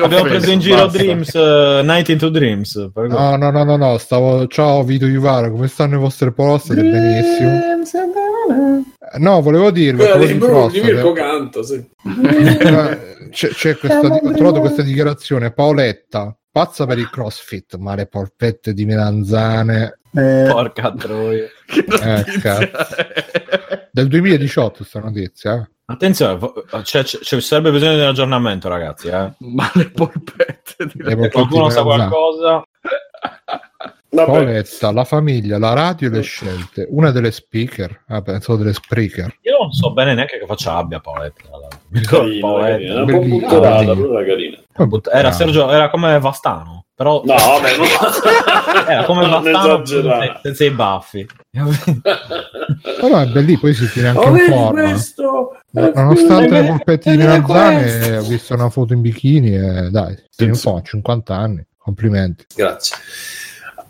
abbiamo, preso in giro
basta.
Dreams, uh, Night into Dreams. per
No, no, no, no, no, stavo... Ciao Vito Ivara, come stanno le vostre poste? Benissimo. Eh, No, volevo dirvi...
Quella di, Bruno, di Mirko canta, sì.
eh, c'è, c'è questa, ho trovato questa dichiarazione, Paoletta, pazza per il crossfit, ma le polpette di melanzane
Porca troia.
Che
Eh, del 2018 sta notizia.
Attenzione, vo- c'è, c'è- c'è- sarebbe bisogno di un aggiornamento, ragazzi. Eh.
Ma le polpette di
Le polpette
Qualcuno sa qualcosa?
Paoletta, la famiglia, la radio e le scelte. Una delle speaker, ah, pensavo delle speaker.
Io non so bene neanche che faccia abbia Paoletta. Paoletta.
carina, un po'
Ah,
però era carina.
Era,
Ah.
Sergio, era come Vastano, però
No, vabbè, non...
era come
non
Vastano senza, senza i baffi.
Però è belli, poi si tiene anche
Oh,
in forma.
questo?
Nonostante le polpette di melanzane, ho visto una foto in bikini e dai, in
Sì.
forma, 50 anni, complimenti.
Grazie.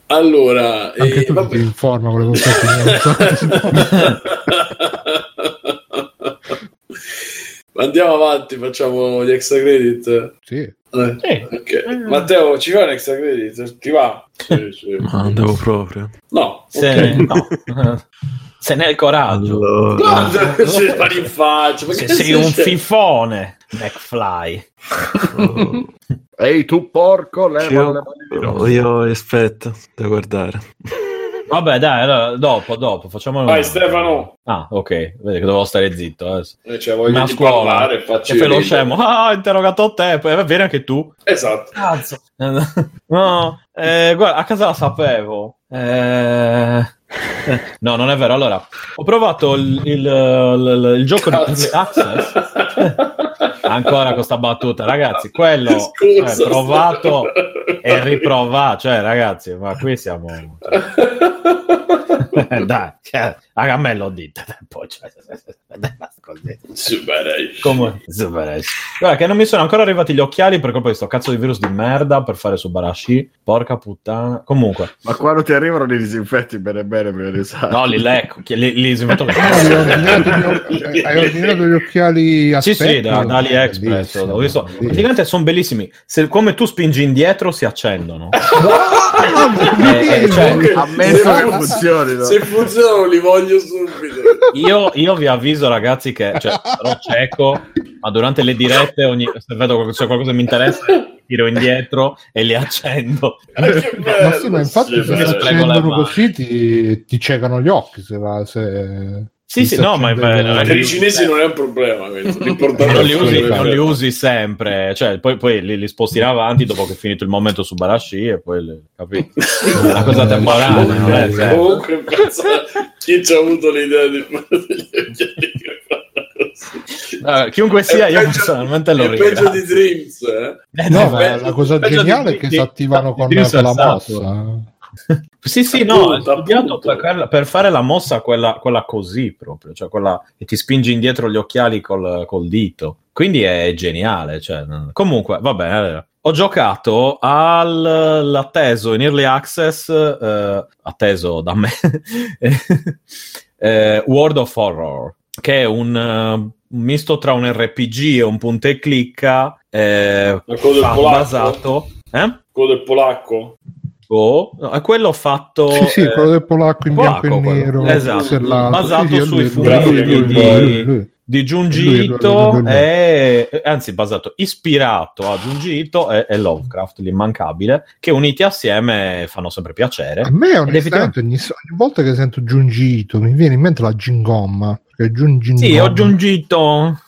Allora,
Anche
eh,
tu ti
vabbè.
tieni in forma con le polpette di melanzane.
Andiamo avanti, facciamo gli extra credit.
sì.
Eh,
Sì.
ok. Matteo, ci fa un extra credit? Ti va? Sì, sì.
Ma non devo proprio.
No,
Se,
ok.
no. Se ne hai il coraggio.
Allora,
No, si spari in faccia. ma
Se
che
sei un
c'è?
fifone, McFly.
Ehi tu porco, leva
io,
le mani
io aspetta da guardare.
Vabbè, dai, allora, dopo, dopo, facciamo...
Vai Stefano.
Ah, ok, vedi che dovevo stare zitto adesso.
Eh, cioè, voglio di
scuola,
parlare e
che
faccio
fai lo
ridere.
scemo. Ah, ho interrogato te, poi vieni anche tu.
Esatto.
Cazzo. No, eh, guarda, a casa la sapevo. Eh... No, non è vero. Allora, ho provato il, il, il- il gioco di
Cazzo.
Access. Ancora con sta battuta, ragazzi. Quello
Scusa,
è provato e riprovato. Cioè, ragazzi, ma qui siamo. Eh, Dai, cioè, a me lo dite. Poi, cioè, così.
Super, dai.
Come? Super. Guarda, che non mi sono ancora arrivati gli occhiali per colpa di sto cazzo di virus di merda per fare Subarashi. Porca puttana. Comunque,
Ma quando ti arrivano li disinfetti bene bene per usare.
no, li lecco. Li, li le
Ah, hai, ordinato gli, occhiali a
Sì, sì, da, da AliExpress. Praticamente sono bellissimi. Se come tu spingi indietro, si accendono.
Ah,
Eh, eh, cioè,
Ammesso che funzioni. no?
Se funzionano li voglio subito.
io, io vi avviso, ragazzi, che cioè, sarò cieco, ma durante le dirette, ogni, se vedo che c'è qualcosa che mi interessa, tiro indietro e li accendo.
Bello,
Ma sì, ma infatti se
le
accendono così ti, ti ciecano gli occhi se va, se...
Sì, sì, no, ma bello,
Per i cinesi non è un problema.
non li, usi, non li usi sempre, cioè, poi, poi li, li sposti in avanti dopo che è finito il momento su Barashi e poi le- capito? È una cosa temporanea. sempre.
Comunque, pensa, chi ci ha avuto l'idea di fare degli?
Eh, chiunque sia,
È
io
peggio-
personalmente lo
È peggio di Dreams, eh?
Eh,
No,
peggio-
la cosa geniale
di-
è che
di-
si attivano
di-
con
di
con la mossa.
Sì, sì, no,
Appunto,
per, per fare la mossa quella, quella così proprio, cioè quella che ti spingi indietro gli occhiali col, col dito. Quindi è geniale. Cioè, comunque, va bene. Ho giocato all'atteso in early access, eh, atteso da me, eh, World of Horror, che è un, un misto tra un RPG e un punta e clicca eh, basato... Eh?
Quello del polacco?
Oh, no, è quello fatto...
Sì, sì,
eh,
quello del polacco in
polacco,
bianco e
quello.
nero.
Esatto. Basato
Sì, sì, è
sui
lui,
di-
di Junji
Lui, lui, lui,
Ito
lui, lui.
è anzi basato ispirato a Junji Ito e, e Lovecraft l'immancabile che uniti assieme fanno sempre piacere
A me
Ed
onestamente ogni, ogni volta che sento Giungito mi viene in mente la Gingomma. Giungito.
sì ho Junji Ito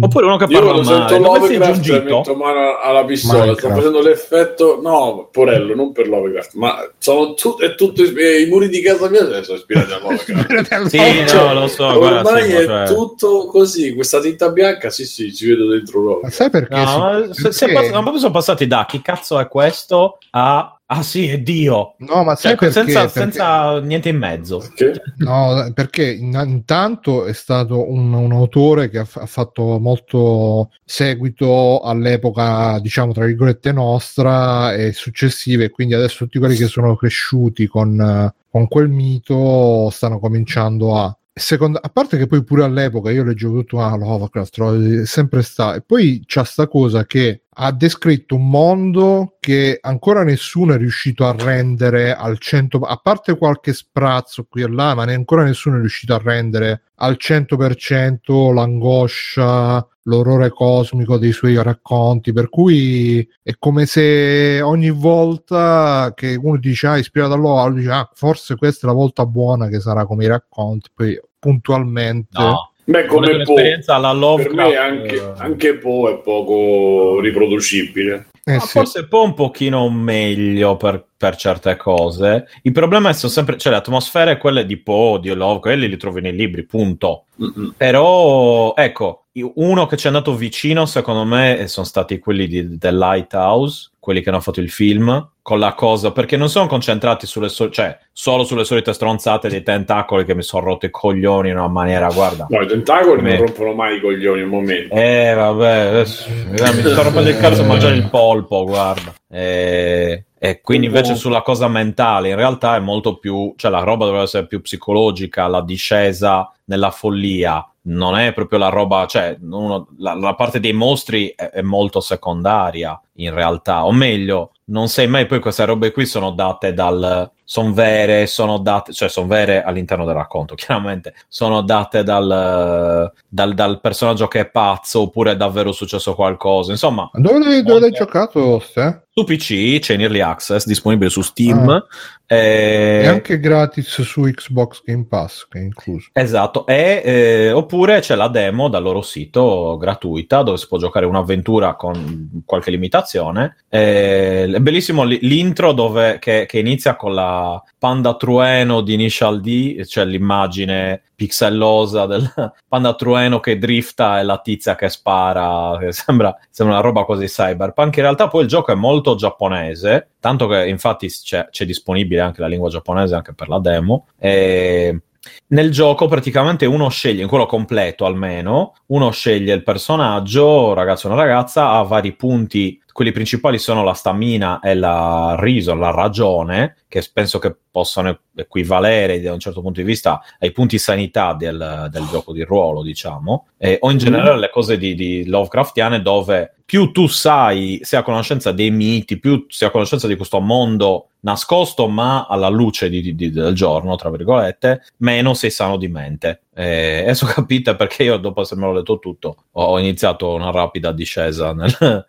oppure uno che
Io
parla
sento
male dove sei
Lovecraft
Junji Ito?
metto mano alla pistola, sto
Minecraft.
facendo l'effetto, no, Porello, non per Lovecraft, ma sono tut- è tutto, eh, i muri di casa mia sono ispirati a Lovecraft.
sì
Cioè,
no lo so guarda,
Ormai
sì,
è
cioè-
tutto così, questa tinta bianca, sì sì, ci vedo dentro
Ma
Lovecraft.
sai perché?
No,
sì?
ma se- se
Perché-
pass- ma proprio sono passati da chi cazzo è questo a ah sì è Dio
No, ma sai
Cioè,
perché?
senza,
Perché-
senza niente in mezzo
Che?
No, perché in- intanto è stato un, un autore che ha, ha fatto molto seguito all'epoca, diciamo, tra virgolette nostra e successive, e quindi adesso tutti quelli che sono cresciuti con, con quel mito stanno cominciando a... Secondo, a parte che poi pure all'epoca io leggevo tutto ah, Lovecraft, lo- è sempre sta e poi c'è sta cosa che ha descritto un mondo che ancora nessuno è riuscito a rendere al 100 a parte qualche sprazzo qui e là ma ne- ancora nessuno è riuscito a rendere al 100% l'angoscia l'orrore cosmico dei suoi racconti. Per cui è come se ogni volta che uno dice ah ispirato a loro dice ah forse questa è la volta buona che sarà come i racconti poi puntualmente
no
Beh, come Po,
un'esperienza alla
per
Lovecraft
me anche, anche Po è poco riproducibile.
Eh
Ma
sì.
forse un po' un pochino meglio per, per certe cose. Il problema è sono sempre, cioè le atmosfere quelle di Poe, di Love, quelli li trovi nei libri, punto.
Mm-mm.
Però, ecco, uno che ci è andato vicino, secondo me, sono stati quelli di The Lighthouse, quelli che hanno fatto il film, con la cosa, perché non sono concentrati sulle so- cioè, solo sulle solite stronzate dei tentacoli che mi sono rotto i coglioni in una maniera, guarda.
No, i tentacoli
Come-
non rompono mai i coglioni un momento.
Eh, vabbè, adesso, mi sto rompendo il cazzo a mangiare il polpo, guarda. Eh, e quindi invece sulla cosa mentale, in realtà è molto più, cioè la roba dovrebbe essere più psicologica, la discesa nella follia. Non è proprio la roba, cioè uno- la, la parte dei mostri è, è molto secondaria in realtà, o meglio, non sai mai poi queste robe qui sono date dal, sono vere, sono date, cioè sono vere all'interno del racconto, chiaramente, sono date dal, dal, dal personaggio che è pazzo oppure è davvero successo qualcosa, insomma,
Ma dove dove l'hai giocato Ste?
su PC c'è in Early Access, disponibile su Steam.
Ah.
eh,
è anche gratis su Xbox Game Pass che è incluso
Esatto, e, eh, oppure c'è la demo dal loro sito gratuita dove si può giocare un'avventura con qualche limitazione. Eh, è bellissimo l'intro dove, che, che inizia con la panda trueno di Initial D, cioè l'immagine pixellosa del panda trueno che drifta e la tizia che spara, che sembra, sembra una roba così cyberpunk. In realtà poi il gioco è molto giapponese, tanto che infatti c'è, c'è disponibile anche la lingua giapponese anche per la demo. E nel gioco praticamente uno sceglie, in quello completo almeno, uno sceglie il personaggio, ragazzo o una ragazza, ha vari punti, quelli principali sono la stamina e la reason, la ragione, che penso che possano equivalere da un certo punto di vista ai punti sanità del, del gioco di ruolo, diciamo, eh, o in generale le cose di, di Lovecraftiane dove più tu sai, sei a conoscenza dei miti, più sei a conoscenza di questo mondo nascosto ma alla luce di- di- del giorno, tra virgolette, meno sei sano di mente. E adesso capite perché io dopo essermelo letto tutto ho, iniziato una rapida discesa nel-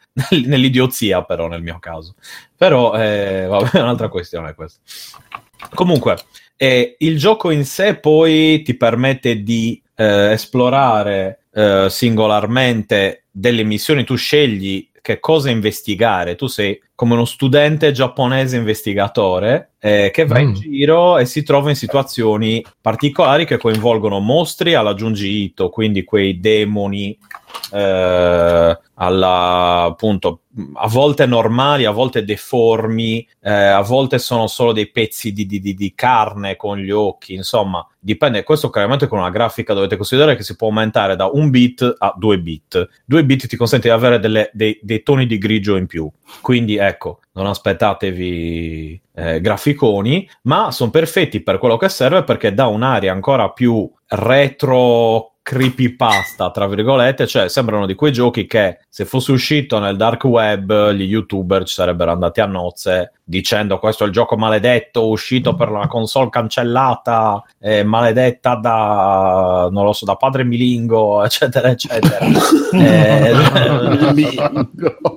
nell'idiozia però nel mio caso. Però eh, vabbè, è un'altra questione questa. Comunque, eh, il gioco in sé poi ti permette di eh, esplorare eh, singolarmente delle missioni, tu scegli che cosa investigare, tu sei come uno studente giapponese investigatore eh, che va in
Mm.
giro e si trova in situazioni particolari che coinvolgono mostri alla Junji Ito, quindi quei demoni eh, alla appunto a volte normali, a volte deformi, eh, a volte sono solo dei pezzi di, di- di- carne con gli occhi, insomma, dipende. Questo chiaramente con una grafica dovete considerare che si può aumentare da un bit a due bit. Due bit ti consente di avere delle- dei, dei toni di grigio in più. Quindi ecco, non aspettatevi eh, graficoni, ma sono perfetti per quello che serve perché dà un'aria ancora più retro creepypasta, tra virgolette, cioè sembrano di quei giochi che se fosse uscito nel dark web gli youtuber ci sarebbero andati a nozze dicendo questo è il gioco maledetto uscito per la console cancellata, eh, maledetta da, non lo so, da padre Milingo, eccetera, eccetera. Eh,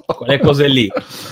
quelle cose lì.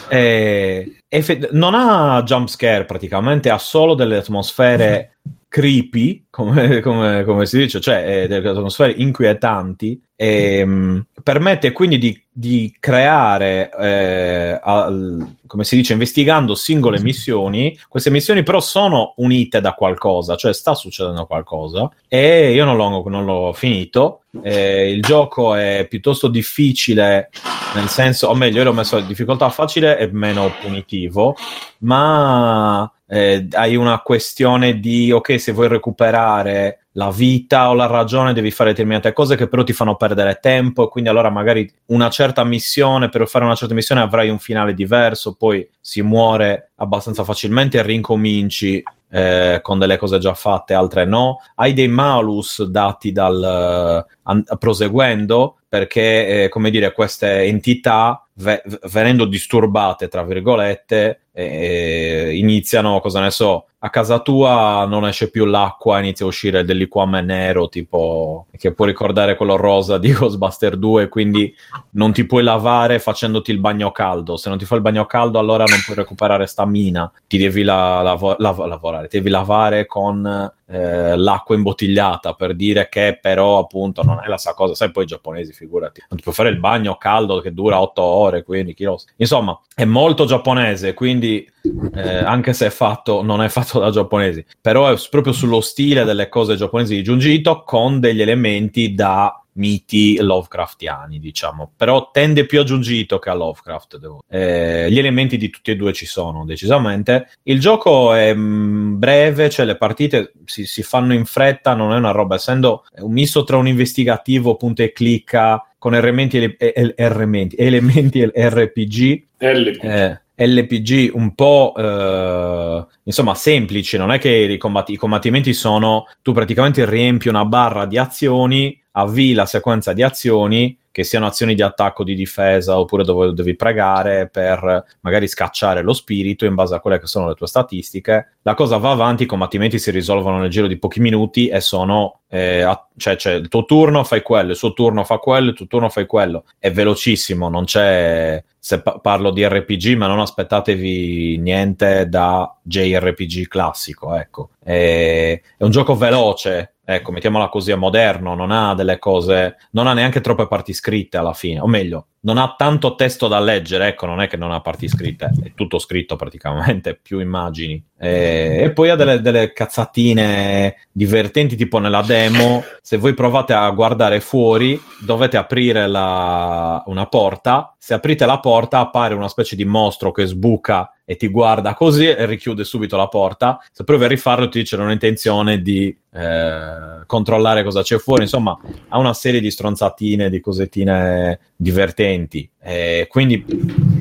Eh, effe- non ha jump scare praticamente, ha solo delle atmosfere creepy, come, come- come si dice, cioè eh, delle atmosfere inquietanti, e mh, permette quindi di, di creare, eh, al- come si dice, investigando singole missioni. Queste missioni però sono unite da qualcosa, cioè sta succedendo qualcosa, e io non l'ho, non l'ho finito. Eh, il gioco è piuttosto difficile, nel senso, o meglio, io l'ho messo a difficoltà facile e meno punitivo, ma eh, hai una questione di ok, se vuoi recuperare la vita o la ragione, devi fare determinate cose che però ti fanno perdere tempo. E quindi allora magari una certa missione, per fare una certa missione avrai un finale diverso, poi si muore abbastanza facilmente e rincominci. eh, con delle cose già fatte, altre no. Hai dei malus dati dal an- proseguendo perché, eh, come dire, queste entità ve- venendo disturbate, tra virgolette, eh, iniziano, cosa ne so, a casa tua non esce più l'acqua, inizia a uscire del liquame nero, tipo che può ricordare quello rosa di Ghostbuster 2, quindi non ti puoi lavare facendoti il bagno caldo. Se non ti fai il bagno caldo, allora non puoi recuperare stamina. Ti devi la- lavo- lav- lavorare, ti devi lavare con eh, l'acqua imbottigliata per dire che però appunto non è la stessa cosa. Sai, poi i giapponesi, figurati, non ti puoi fare il bagno caldo che dura 8 ore, quindi chi lo sa. Insomma, è molto giapponese, quindi eh, anche se è fatto, non è fatto da giapponesi, però è proprio sullo stile delle cose giapponesi di Junji Ito con degli elementi da miti Lovecraftiani, diciamo, però tende più a Junji Ito che a Lovecraft. devo- eh, gli elementi di tutti e due ci sono, decisamente. Il gioco è mm, breve, cioè le partite si, si fanno in fretta, non è una roba, essendo un misto tra un investigativo, punta e clicca, con elementi, elementi, elementi RPG,
L.
eh, LPG un po' eh, insomma semplici, non è che i, combatti- i combattimenti sono tu praticamente riempi una barra di azioni, avvii la sequenza di azioni che siano azioni di attacco, di difesa oppure dove devi pregare per magari scacciare lo spirito in base a quelle che sono le tue statistiche. La cosa va avanti, i combattimenti si risolvono nel giro di pochi minuti e sono eh, a- cioè, cioè, il tuo turno fai quello, il suo turno fa quello, il tuo turno fai quello. È velocissimo, non c'è. Se pa- parlo di RPG, ma non aspettatevi niente da JRPG classico, ecco. È, è un gioco veloce, ecco, mettiamola così, è moderno, non ha delle cose, non ha neanche troppe parti scritte alla fine, o meglio, non ha tanto testo da leggere, ecco, non è che non ha parti scritte, è tutto scritto praticamente, più immagini. E, e poi ha delle, delle cazzatine divertenti, tipo nella demo, se voi provate a guardare fuori, dovete aprire la- una porta, se aprite la porta appare una specie di mostro che sbuca e ti guarda così e richiude subito la porta. Se provi a rifarlo ti dice non ho intenzione di eh, controllare cosa c'è fuori. Insomma, ha una serie di stronzatine, di cosettine divertenti. E quindi,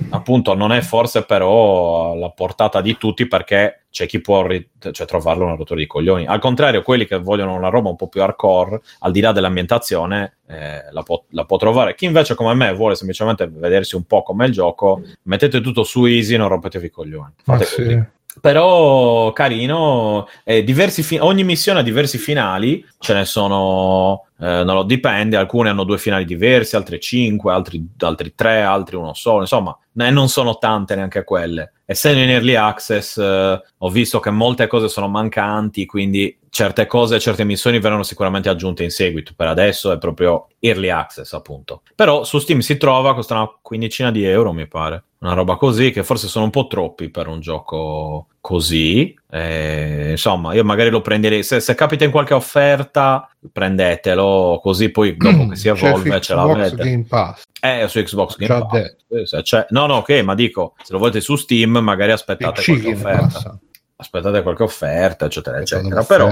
appunto, non è forse però alla portata di tutti perché c'è chi può ri- cioè, trovarlo una rottura di coglioni. Al contrario, quelli che vogliono una roba un po' più hardcore, al di là dell'ambientazione, eh, la, può, la può trovare. Chi invece, come me, vuole semplicemente vedersi un po' com'è il gioco, mettete tutto su easy, non rompetevi i coglioni. Fate
sì.
così. Però carino, eh, fi- ogni missione ha diversi finali, ce ne sono, eh, non lo dipende, alcune hanno due finali diversi, altre cinque, altri, altri tre, altri uno solo, insomma, ne- non sono tante neanche quelle. Essendo in early access, eh, ho visto che molte cose sono mancanti, quindi certe cose, certe missioni verranno sicuramente aggiunte in seguito. Per adesso è proprio early access, appunto. Però su Steam si trova, costa una quindicina di euro, mi pare. Una roba così, che forse sono un po' troppi per un gioco così. Eh, insomma, io magari lo prenderei. Se, se capita in qualche offerta, prendetelo così poi dopo che si evolve ce l'avete.
Game Pass.
Eh, su Xbox Game Pass. c'è- No, no, ok, ma dico, se lo volete su Steam, magari aspettate
PC
qualche offerta.
Pass.
Aspettate qualche offerta, eccetera, eccetera. Però.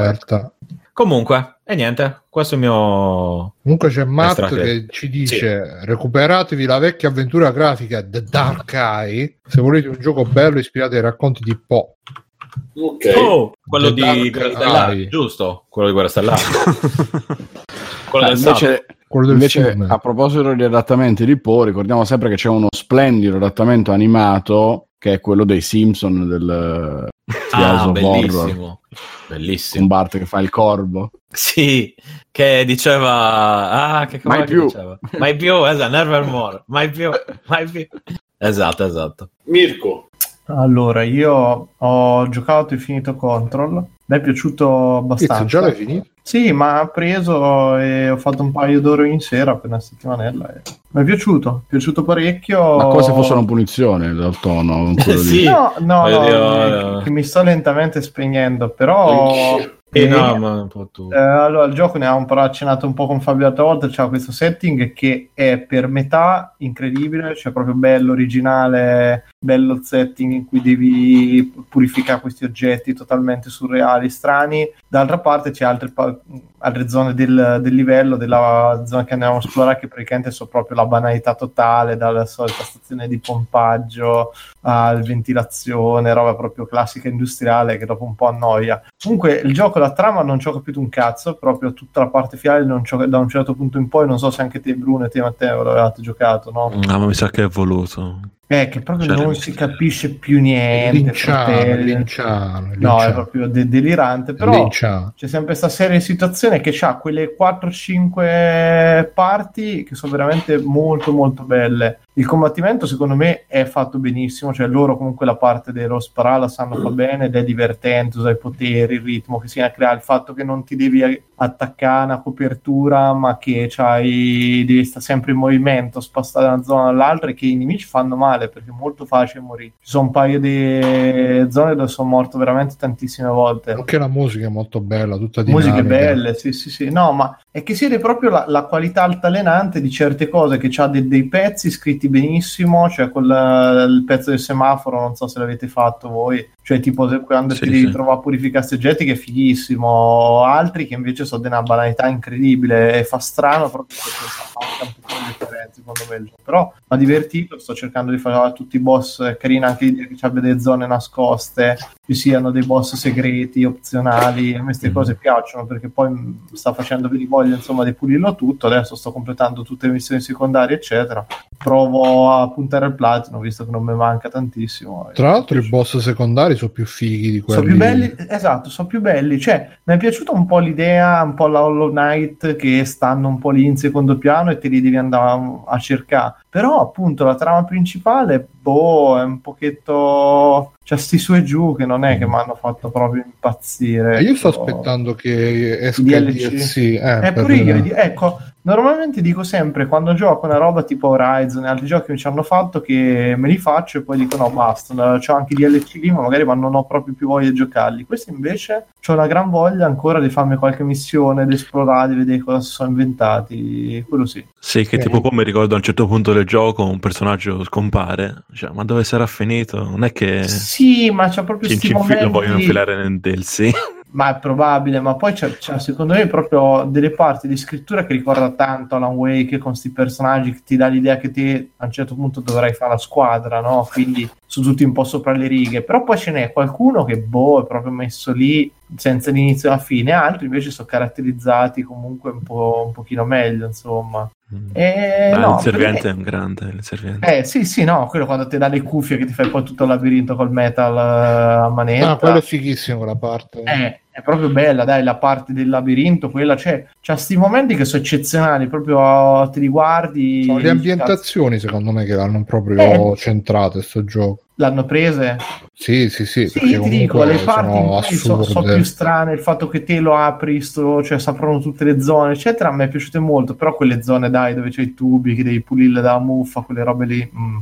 Comunque, e niente, questo è il mio...
Comunque c'è Matt che ci dice recuperatevi la vecchia avventura grafica The Dark Eye se volete un gioco bello ispirato ai racconti di Poe.
Ok.
Oh, quello
The
di
Dark
Guerra Stellari,
Eye.
giusto? Quello di Guerra Stellari. quello
Eh,
del sabato.
invece,
Quello del
invece,
film.
a proposito di adattamenti di Poe, ricordiamo sempre che c'è uno splendido adattamento animato che è quello dei Simpson del
Ah, bellissimo. Bellissimo.
con Bart che fa il corvo.
Sì, che diceva... Ah, che
Mai
cavolo che
più.
diceva? Mai più, esatto, nevermore. Mai più, mai più. Esatto, esatto.
Mirko.
Allora, io ho giocato e finito Control. Mi è piaciuto abbastanza.
già l'hai finito?
Sì, ma ha preso e ho fatto un paio d'ore in sera per una settimanella. e Mi è piaciuto, mi è piaciuto parecchio.
Ma come se fosse una punizione dal tono. quello lì.
Sì.
No, no, no, che-
eh.
che mi sto lentamente spegnendo, però...
Eh, no, ma un po' tu.
Eh, allora, il gioco ne avevamo però accennato un po' con Fabio l'altra volta, c'ha questo setting che è per metà incredibile, cioè proprio bello, originale, bello il setting in cui devi purificare questi oggetti totalmente surreali, strani. D'altra parte c'è altre, pa- altre zone del, del livello, della zona che andiamo a esplorare, che praticamente sono proprio la banalità totale, dalla solita stazione di pompaggio al ventilazione, roba proprio classica industriale che dopo un po' annoia. Comunque il gioco, la trama non ci ho capito un cazzo, proprio tutta la parte finale da un certo punto in poi, non so se anche te Bruno e te Matteo l'avevate giocato, no?
Ah, ma mi sa che è voluto.
Eh, che proprio
Cioè,
non si capisce più niente.
Linciano, linciano,
No, è proprio de- delirante, però
linciano.
c'è sempre questa serie di situazioni che ha quelle 4-5 parti che sono veramente molto molto belle. Il combattimento secondo me è fatto benissimo, cioè loro comunque la parte dello sparare la sanno fa bene ed è divertente, usa i poteri, il ritmo che si crea, il fatto che non ti devi attaccare a una copertura ma che c'hai, devi stare sempre in movimento, spostare da una zona all'altra e che i nemici fanno male perché è molto facile morire. Ci sono un paio di zone dove sono morto veramente tantissime volte.
Anche la musica è molto bella, tutta di
Musiche belle, sì, sì, sì. No, ma è che si vede proprio la, la qualità altalenante di certe cose, che ha dei pezzi scritti benissimo, cioè quel, il pezzo del semaforo, non so se l'avete fatto voi, cioè tipo quando
Sì,
ti devi
sì.
trovare a purificare oggetti che è fighissimo, altri che invece sono di una banalità incredibile e fa strano proprio perché manca un po' di differenze secondo me il gioco. però mi ha divertito, sto cercando di fare tutti i boss, è carina anche l'idea che abbia delle zone nascoste, ci siano dei boss segreti, opzionali, a me queste
Mhm.
cose piacciono perché poi sta facendo venire voglia insomma di pulirlo tutto, adesso sto completando tutte le missioni secondarie eccetera, provo a puntare al platino visto che non mi manca tantissimo.
Tra l'altro i boss secondari sono più fighi di quelli
Sono più belli, esatto, sono più belli. Cioè, mi è piaciuta un po' l'idea, un po' la Hollow Knight che stanno un po' lì in secondo piano e te li devi andare a cercare. Però, appunto, la trama principale, boh, è un pochetto. C'è sti su e giù che non è che mi hanno fatto proprio impazzire.
Eh, Io sto aspettando che esca
I
il
DLC.
DLC. Eh,
Eh, pure io, ecco, normalmente dico sempre quando gioco una roba tipo Horizon e altri giochi che mi ci hanno fatto che me li faccio e poi dico no basta, c'ho anche i DLC lì ma magari ma non ho proprio più voglia di giocarli. Questi invece ho una gran voglia ancora di farmi qualche missione, di esplorare, di vedere cosa si sono inventati, quello sì.
Sì, che
Ok.
tipo poi mi ricordo a un certo punto del gioco un personaggio scompare. Cioè, ma dove sarà finito? Non è che
Sì, ma c'è proprio
ci,
sti
ci infi- lo vogliono infilare nel DLC.
Ma è probabile, ma poi c'è, c'è, secondo me proprio delle parti di scrittura che ricorda tanto Alan Wake con questi personaggi che ti dà l'idea che te a un certo punto dovrai fare la squadra, no? Quindi su tutti un po' sopra le righe. Però poi ce n'è qualcuno che boh, è proprio messo lì senza l'inizio e la fine, altri invece sono caratterizzati comunque un po' un pochino meglio, insomma. E,
Ah,
no,
il servente
per
è un grande. Il servente.
me- Eh sì, sì, no, quello quando ti dà le cuffie che ti fai poi tutto il labirinto col metal eh, a manetta.
Ah, quello è fighissimo quella parte.
Eh, è proprio bella, dai, la parte del labirinto, quella c'è. C'ha sti momenti che sono eccezionali, proprio te li guardi.
Sono le ambientazioni, secondo me, che l'hanno proprio
Eh.
centrate sto gioco.
"Cazzo, L'hanno prese?
Sì, sì, sì,
Sì, ti dico, le parti
sono
sono più strane, il fatto che te lo apri, sto, cioè saprano tutte le zone, eccetera, a me è piaciute molto, però quelle zone, dai, dove c'è i tubi, che devi pulirle dalla muffa, quelle robe lì, mm,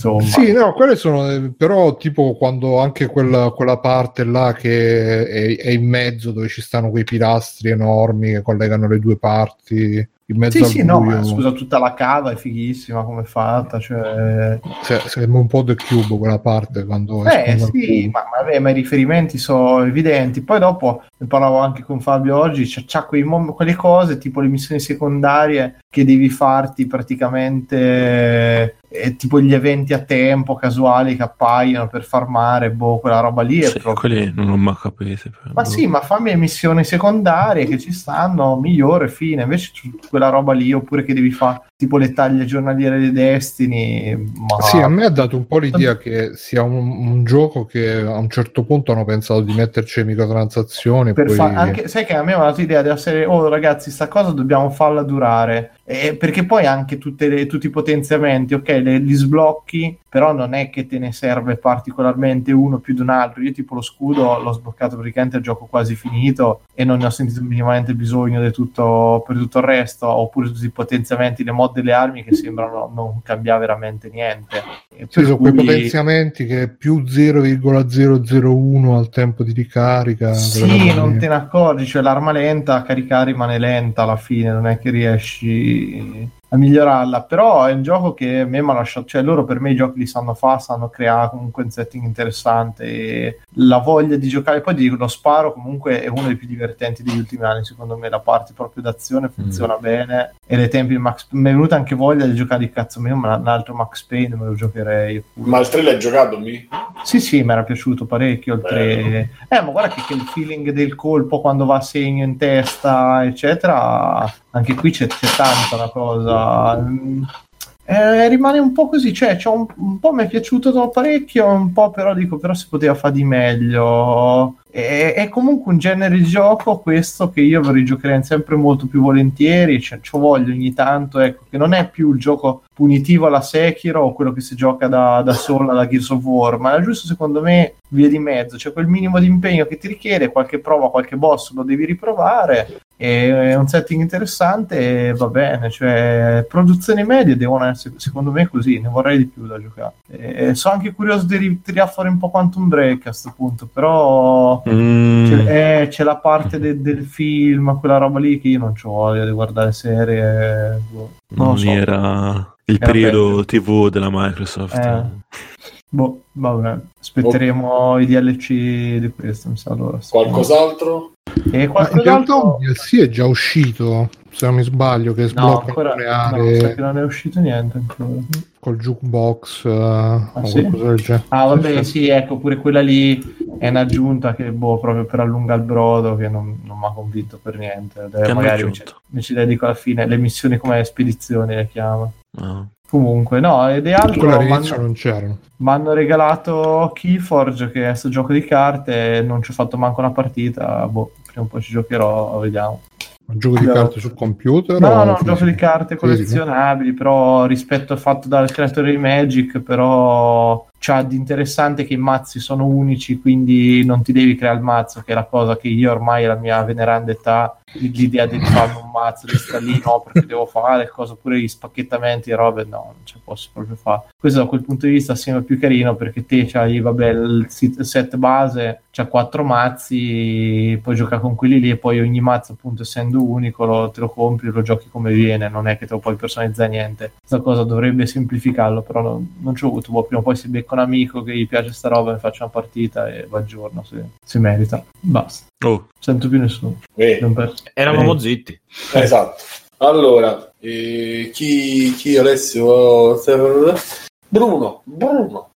insomma.
Sì, no, quelle sono però tipo quando anche quella, quella parte là che è, è in mezzo dove ci stanno quei pilastri enormi che collegano le due parti in mezzo
Sì,
al
sì, no,
buio.
ma scusa, tutta la cava è fighissima come è fatta, cioè...
Se- sembra un po' The Cube quella parte quando
Eh sì,
cubo.
ma, vabbè, ma i riferimenti sono evidenti. Poi dopo, ne parlavo anche con Fabio oggi, c'ha, c'ha quei mom- quelle cose tipo le missioni secondarie che devi farti praticamente eh, tipo gli eventi a tempo casuali che appaiono per farmare, boh, quella roba lì è
Sì,
proprio...
quelli non l'ho mai capito. però.
Ma sì, ma fammi le missioni secondarie che ci stanno, migliore, fine. Invece quella roba lì, oppure che devi fare tipo le taglie giornaliere dei Destiny. Ma...
Sì, a me ha dato un po' l'idea che sia un, un gioco che a un certo punto hanno pensato di metterci le microtransazioni.
per
poi...
fa- anche, sai che a me ha dato l'idea della serie, oh ragazzi, sta cosa dobbiamo farla durare. Eh, perché poi anche tutte le- tutti i potenziamenti, ok, le- li sblocchi, però non è che te ne serve particolarmente uno più di un altro. Io tipo lo scudo l'ho sbloccato praticamente al gioco quasi finito e non ne ho sentito minimamente bisogno di tutto, per tutto il resto, oppure tutti i potenziamenti, le mod delle armi che sembrano non cambiare veramente niente. E
Sì, sono quei
cui-
potenziamenti che più 0,001 al tempo di ricarica.
Sì, non te ne accorgi, cioè l'arma lenta a caricare rimane lenta alla fine, non è che riesci a migliorarla, però è un gioco che a me mi ha lasciato, cioè loro per me i giochi li sanno fare, sanno creare comunque un setting interessante e la voglia di giocare, poi dico, lo sparo comunque è uno dei più divertenti degli ultimi anni, secondo me la parte proprio d'azione funziona bene e le tempi di Max, mi è venuta anche voglia di giocare di cazzo mio, ma un altro Max Payne me lo giocherei.
Ma il 3 l'hai giocato, mi?
Sì, sì, mi era piaciuto parecchio il 3. Eh, ma guarda che, che il feeling del colpo quando va a segno in testa, eccetera, anche qui c'è, c'è tanta la cosa. Eh, rimane un po' così, cioè c'è un, un po' mi è piaciuto parecchio, un po' però dico, però si poteva fare di meglio. È, è comunque un genere di gioco questo che io rigiocherei sempre molto più volentieri, cioè, ci voglio ogni tanto, ecco, che non è più il gioco punitivo alla Sekiro o quello che si gioca da, da sola alla Gears of War, ma è giusto secondo me via di mezzo, c'è quel minimo di impegno che ti richiede, qualche prova, qualche boss lo devi riprovare, è un setting interessante e va bene, cioè produzioni medie devono essere secondo me così, ne vorrei di più da giocare. E sono anche curioso di tirare fuori un po' Quantum Break a questo punto, però
Mm,
c'è, eh, c'è la parte de- del film, quella roba lì che io non ho voglia di guardare serie. boh, non so.
era il
Era
periodo TV della Microsoft.
Eh. Boh, vabbè, aspetteremo i DLC di questo, mi sa allora.
Qualcos'altro?
E
Ma in
qualcos'altro?
realtà un DLC è già uscito, se non mi sbaglio, che
No,
sblocca
ancora
le
no,
aree
sa che non è uscito niente ancora.
col jukebox o
Ah, sì? Ah, vabbè, sì, ecco, pure quella lì è un'aggiunta che, boh, proprio per allungare il brodo, che non, non mi ha convinto per niente.
Che
magari mi ci dedico alla fine, le missioni come spedizioni le chiamo.
No.
Comunque, no, ed è altro.
Quella
mi
all'inizio
hanno-
non c'erano.
mi hanno regalato Keyforge, che è questo gioco di carte, e non ci ho fatto manco una partita. Boh, prima o poi ci giocherò, vediamo.
Un gioco di
No.
carte sul computer?
No,
o
no, un gioco di carte
Fisico?
collezionabili, però rispetto al fatto dal creatore di Magic, però c'ha di interessante che i mazzi sono unici, quindi non ti devi creare il mazzo, che è la cosa che io ormai alla mia veneranda età, l'idea di farmi un mazzo di sta lì, no, perché devo fare cose, oppure gli spacchettamenti e robe, no, non ce posso proprio fare. Questo da quel punto di vista sembra più carino perché te c'hai, vabbè, il set base, c'ha quattro mazzi, puoi giocare con quelli lì e poi ogni mazzo, appunto, essendo unico, lo, te lo compri lo giochi come viene, non è che te lo puoi personalizzare niente. Questa cosa dovrebbe semplificarlo, però non, non ci ho avuto. Boh, prima o poi si becca un amico che gli piace sta roba, mi faccio una partita e va a giorno se, se merita. Basta.
Oh,
Sento più nessuno.
Eh,
Eravamo
Eh.
zitti.
esatto. Allora, eh, chi, chi Alessio? Bruno, Bruno.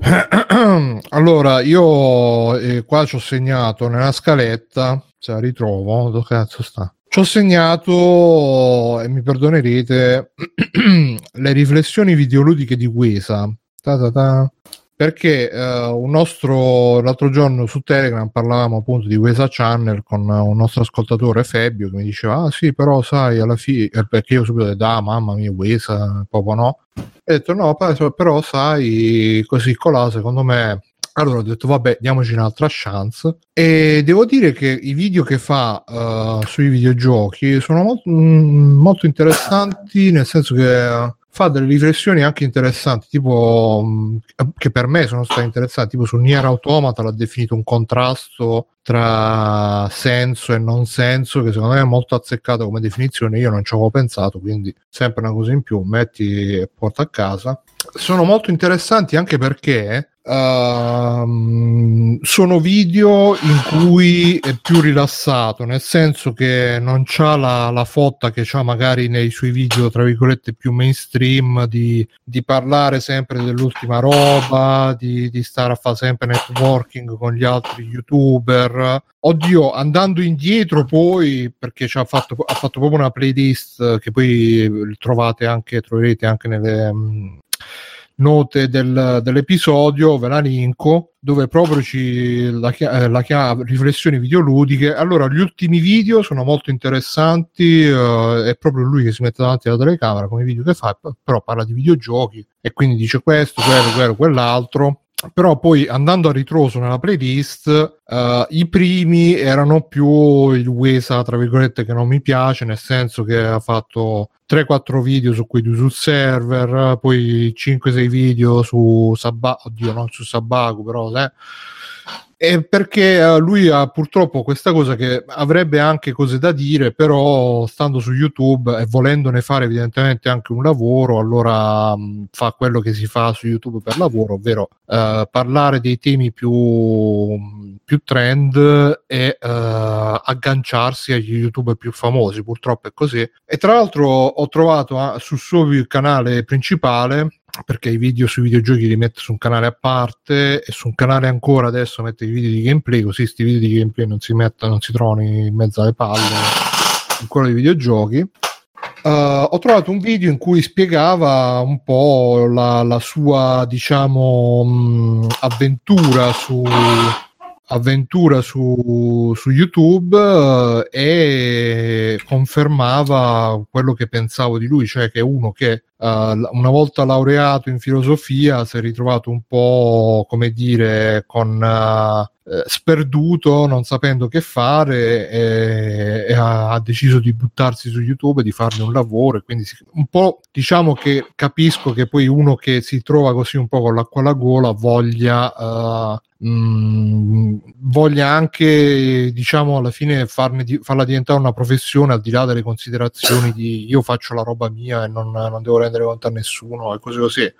allora, io eh, qua ci ho segnato nella scaletta, se la ritrovo, dove cazzo sta? Ci ho segnato, e mi perdonerete, le riflessioni videoludiche di Guesa. Ta ta ta. Perché eh, un nostro l'altro giorno su Telegram parlavamo appunto di Guesa Channel con un nostro ascoltatore Fabio che mi diceva: Ah, sì, però sai, alla fine eh, perché io subito ho detto: Ah, mamma mia, Guesa, proprio no. E ho detto: No, però sai, così colà, secondo me allora ho detto vabbè diamoci un'altra chance e devo dire che i video che fa eh, sui videogiochi sono molto, mm, molto interessanti nel senso che fa delle riflessioni anche interessanti, tipo mh, che per me sono state interessanti, tipo su Nier Automata l'ha definito un contrasto tra senso e non senso, che secondo me è molto azzeccato come definizione, io non ci avevo pensato, quindi sempre una cosa in più, metti e porta a casa. Sono molto interessanti anche perché Ehm, sono video in cui è più rilassato, nel senso che non c'ha la, la fotta che c'ha magari nei suoi video, tra virgolette, più mainstream di, di parlare sempre dell'ultima roba, di, di stare a fare sempre networking con gli altri youtuber. Oddio, andando indietro poi, perché ha fatto, ha fatto proprio una playlist che poi trovate anche, troverete anche nelle... Note del, dell'episodio, ve la linko, dove proprio ci la, eh, la chiama riflessioni videoludiche. Allora, gli ultimi video sono molto interessanti, eh, è proprio lui che si mette davanti alla telecamera come video che fa, però parla di videogiochi e quindi dice questo, quello, quello, quell'altro però poi andando a ritroso nella playlist uh, i primi erano più il Wesa tra virgolette che non mi piace nel senso che ha fatto 3-4 video su quelli sul server poi 5-6 video su Sabaku oddio non su Sabaku però eh, è perché uh, lui ha purtroppo questa cosa che avrebbe anche cose da dire, però stando su YouTube e volendone fare evidentemente anche un lavoro, allora mh, fa quello che si fa su YouTube per lavoro, ovvero uh, parlare dei temi più, più trend e uh, agganciarsi agli YouTube più famosi, purtroppo è così. E tra l'altro ho trovato sul suo canale principale perché i video sui videogiochi li mette su un canale a parte e su un canale ancora adesso mette i video di gameplay così questi video di gameplay non si mettono non si trovano in mezzo alle palle in quello dei videogiochi. Uh, ho trovato un video in cui spiegava un po' la, la sua diciamo mh, avventura su avventura su, su YouTube uh, e confermava quello che pensavo di lui, cioè che uno che uh, una volta laureato in filosofia si è ritrovato un po' come dire con uh, sperduto, non sapendo che fare e, e ha, ha, deciso di buttarsi su YouTube e di farne un lavoro e quindi si, un po' diciamo che capisco che poi uno che si trova così un po' con l'acqua alla gola voglia mh, voglia anche diciamo alla fine farne farla diventare una professione al di là delle considerazioni di io faccio la roba mia e non, non devo rendere conto a nessuno e cose così.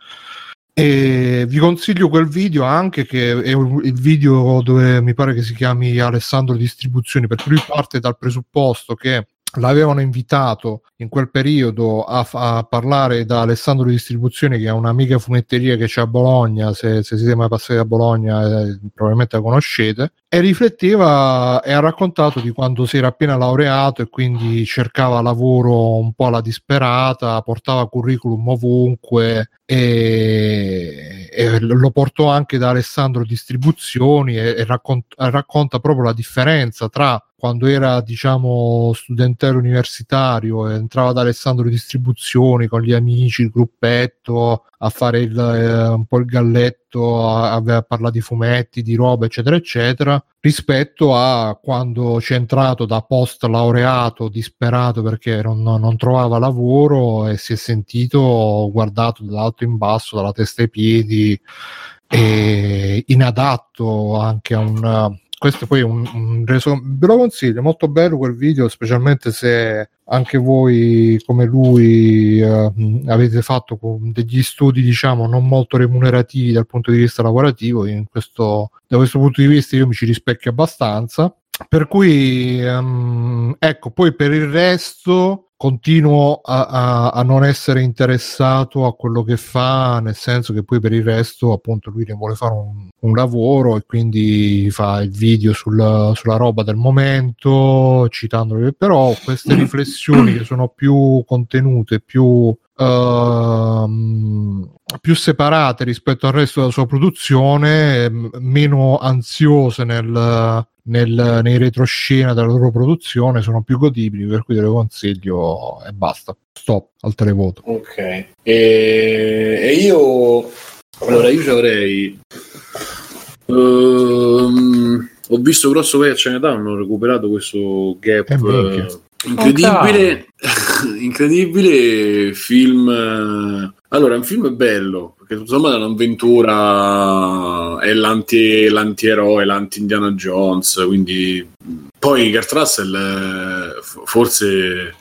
E vi consiglio quel video anche che è il video dove mi pare che si chiami Alessandro Distribuzioni perché lui parte dal presupposto che l'avevano invitato in quel periodo a, a, parlare da Alessandro Distribuzione che è un'amica fumetteria che c'è a Bologna. Se, se siete mai passati a Bologna eh, probabilmente la conoscete. E rifletteva e ha raccontato di quando si era appena laureato e quindi cercava lavoro un po' alla disperata portava curriculum ovunque e, e lo portò anche da Alessandro Distribuzioni e, e raccont- racconta proprio la differenza tra quando era diciamo studentello universitario entrava da Alessandro Distribuzioni con gli amici, il gruppetto a fare il, eh, un po' il galletto, a, a parlare di fumetti, di roba, eccetera, eccetera, rispetto a quando c'è entrato da post laureato disperato perché non, non trovava lavoro e si è sentito guardato dall'alto in basso, dalla testa ai piedi e inadatto anche a un questo poi è un, un reso ve lo consiglio molto bello quel video specialmente se anche voi come lui eh, avete fatto degli studi diciamo non molto remunerativi dal punto di vista lavorativo questo, da questo punto di vista io mi ci rispecchio abbastanza per cui um, ecco poi per il resto continuo a, a, a, non essere interessato a quello che fa, nel senso che poi per il resto appunto lui ne vuole fare un, un lavoro e quindi fa il video sul, sulla roba del momento, citandolo, però queste riflessioni che sono più contenute, più Uh, più separate rispetto al resto della sua produzione, meno ansiose nel, nel, nei retroscena della loro produzione sono più godibili, per cui te le consiglio e basta. Stop al televoto.
Ok. E, e io allora io ci avrei um, ho visto grosso che ce ne danno, ho recuperato questo gap uh, incredibile. incredibile film. Allora, è un film bello perché sommato è un'avventura, è l'anti, l'antieroe, l'anti-Indiana Jones. Quindi poi Russell, eh, f- forse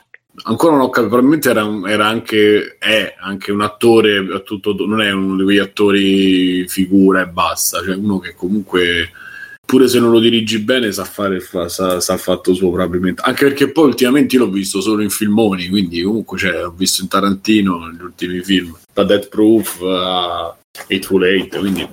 ancora non ho capito, probabilmente era, era anche, è anche un attore, a tutto, non è uno di quegli attori figura e basta, cioè uno che comunque pure se non lo dirigi bene sa fare fa, sa, sa fatto suo probabilmente. Anche perché poi ultimamente io l'ho visto solo in filmoni quindi comunque cioè, ho visto in Tarantino negli ultimi film. Da Death Proof a Hateful Eight quindi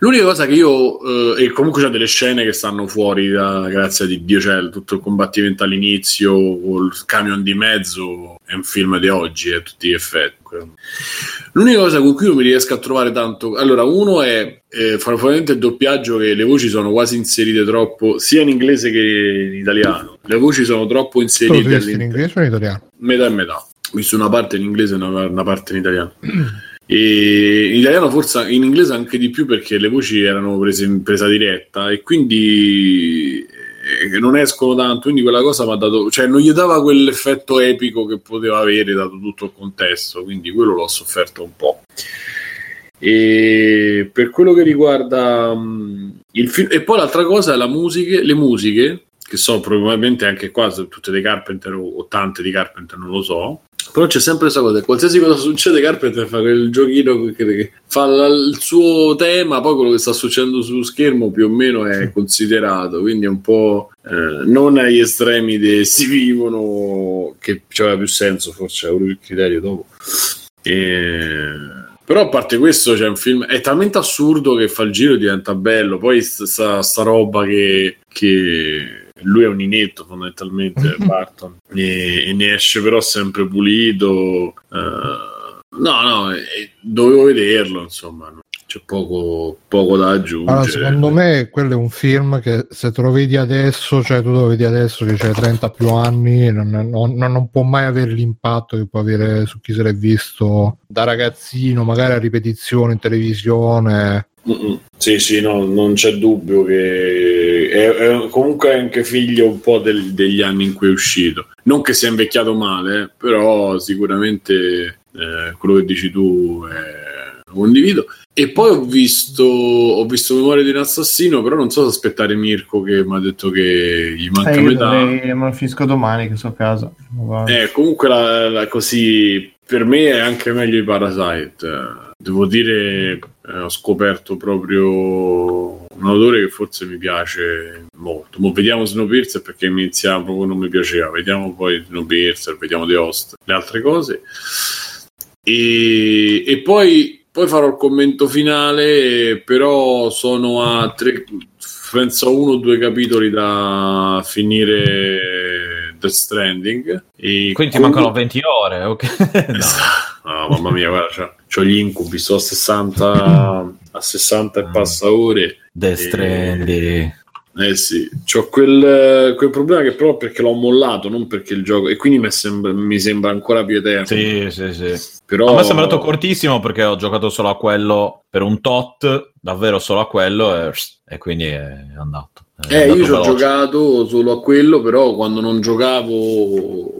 l'unica cosa che io eh, e comunque c'è delle scene che stanno fuori da grazia di Dio c'è tutto il combattimento all'inizio col camion di mezzo è un film di oggi a tutti gli effetti L'unica cosa con cui non mi riesco a trovare tanto, allora, uno è eh, probabilmente il doppiaggio che le voci sono quasi inserite troppo, sia in inglese che in italiano. Le voci sono troppo inserite
in inglese o in italiano?
metà e metà. Ho visto una parte in inglese e una, una parte in italiano. E in italiano forse in inglese anche di più perché le voci erano prese in presa diretta e quindi eh, non escono tanto, quindi quella cosa mi ha dato, cioè non gli dava quell'effetto epico che poteva avere dato tutto il contesto, quindi quello l'ho sofferto un po'. E per quello che riguarda mh, il film, e poi l'altra cosa è la musica, le musiche, che so probabilmente anche qua tutte dei Carpenter o tante di Carpenter, non lo so. Però c'è sempre questa cosa, qualsiasi cosa succede, Carpenter fa quel giochino che, che fa la- il suo tema, poi quello che sta succedendo sullo schermo più o meno è considerato, quindi è un po' eh, non agli estremi dei si vivono, che aveva più senso, forse avevo il criterio dopo. E- Però a parte questo c'è un film, è talmente assurdo che fa il giro e diventa bello, poi sta, sta- sta roba che, che lui è un inetto fondamentalmente Barton e, e ne esce però sempre pulito eh, no no eh, dovevo vederlo insomma c'è poco, poco da aggiungere
Allora, secondo me quello è un film che se te lo vedi adesso, cioè tu lo vedi adesso che c'hai 30 più anni, non, non- non può mai avere l'impatto che può avere su chi se l'è visto da ragazzino, magari a ripetizione in televisione.
Mm-mm. Sì, sì, no, non c'è dubbio che è, è comunque è anche figlio un po' del- degli anni in cui è uscito. Non che sia invecchiato male, eh, però sicuramente eh, quello che dici tu è... condivido. E poi ho visto, ho visto Memoria di un assassino, però non so se aspettare Mirko che mi ha detto che gli manca
Eh,
metà.
dovrei- me lo finisco domani che so a casa.
Eh, comunque la, la- così per me è anche meglio i Parasite. Devo dire, eh, ho scoperto proprio un autore che forse mi piace molto. Mo vediamo Snowpiercer perché iniziava proprio non mi piaceva. Vediamo poi Snowpiercer, vediamo The Host, le altre cose. E, e poi, poi farò il commento finale, però sono a tre, penso uno o due capitoli da finire The Stranding. E
Quindi ti
comunque-
mancano 20 ore, ok? no.
No, mamma mia, guarda, c'ho, c'ho gli incubi, sto a 60, a 60 e passa ore.
The Stranding.
Eh sì, c'ho quel, quel problema che però perché l'ho mollato, non perché il gioco... E quindi mi sembra, mi sembra ancora più eterno.
Sì, sì, sì.
Però...
A me è sembrato cortissimo perché ho giocato solo a quello per un tot, davvero solo a quello, e, e quindi è andato. È
Eh,
andato
io ci ho giocato solo a quello, però quando non giocavo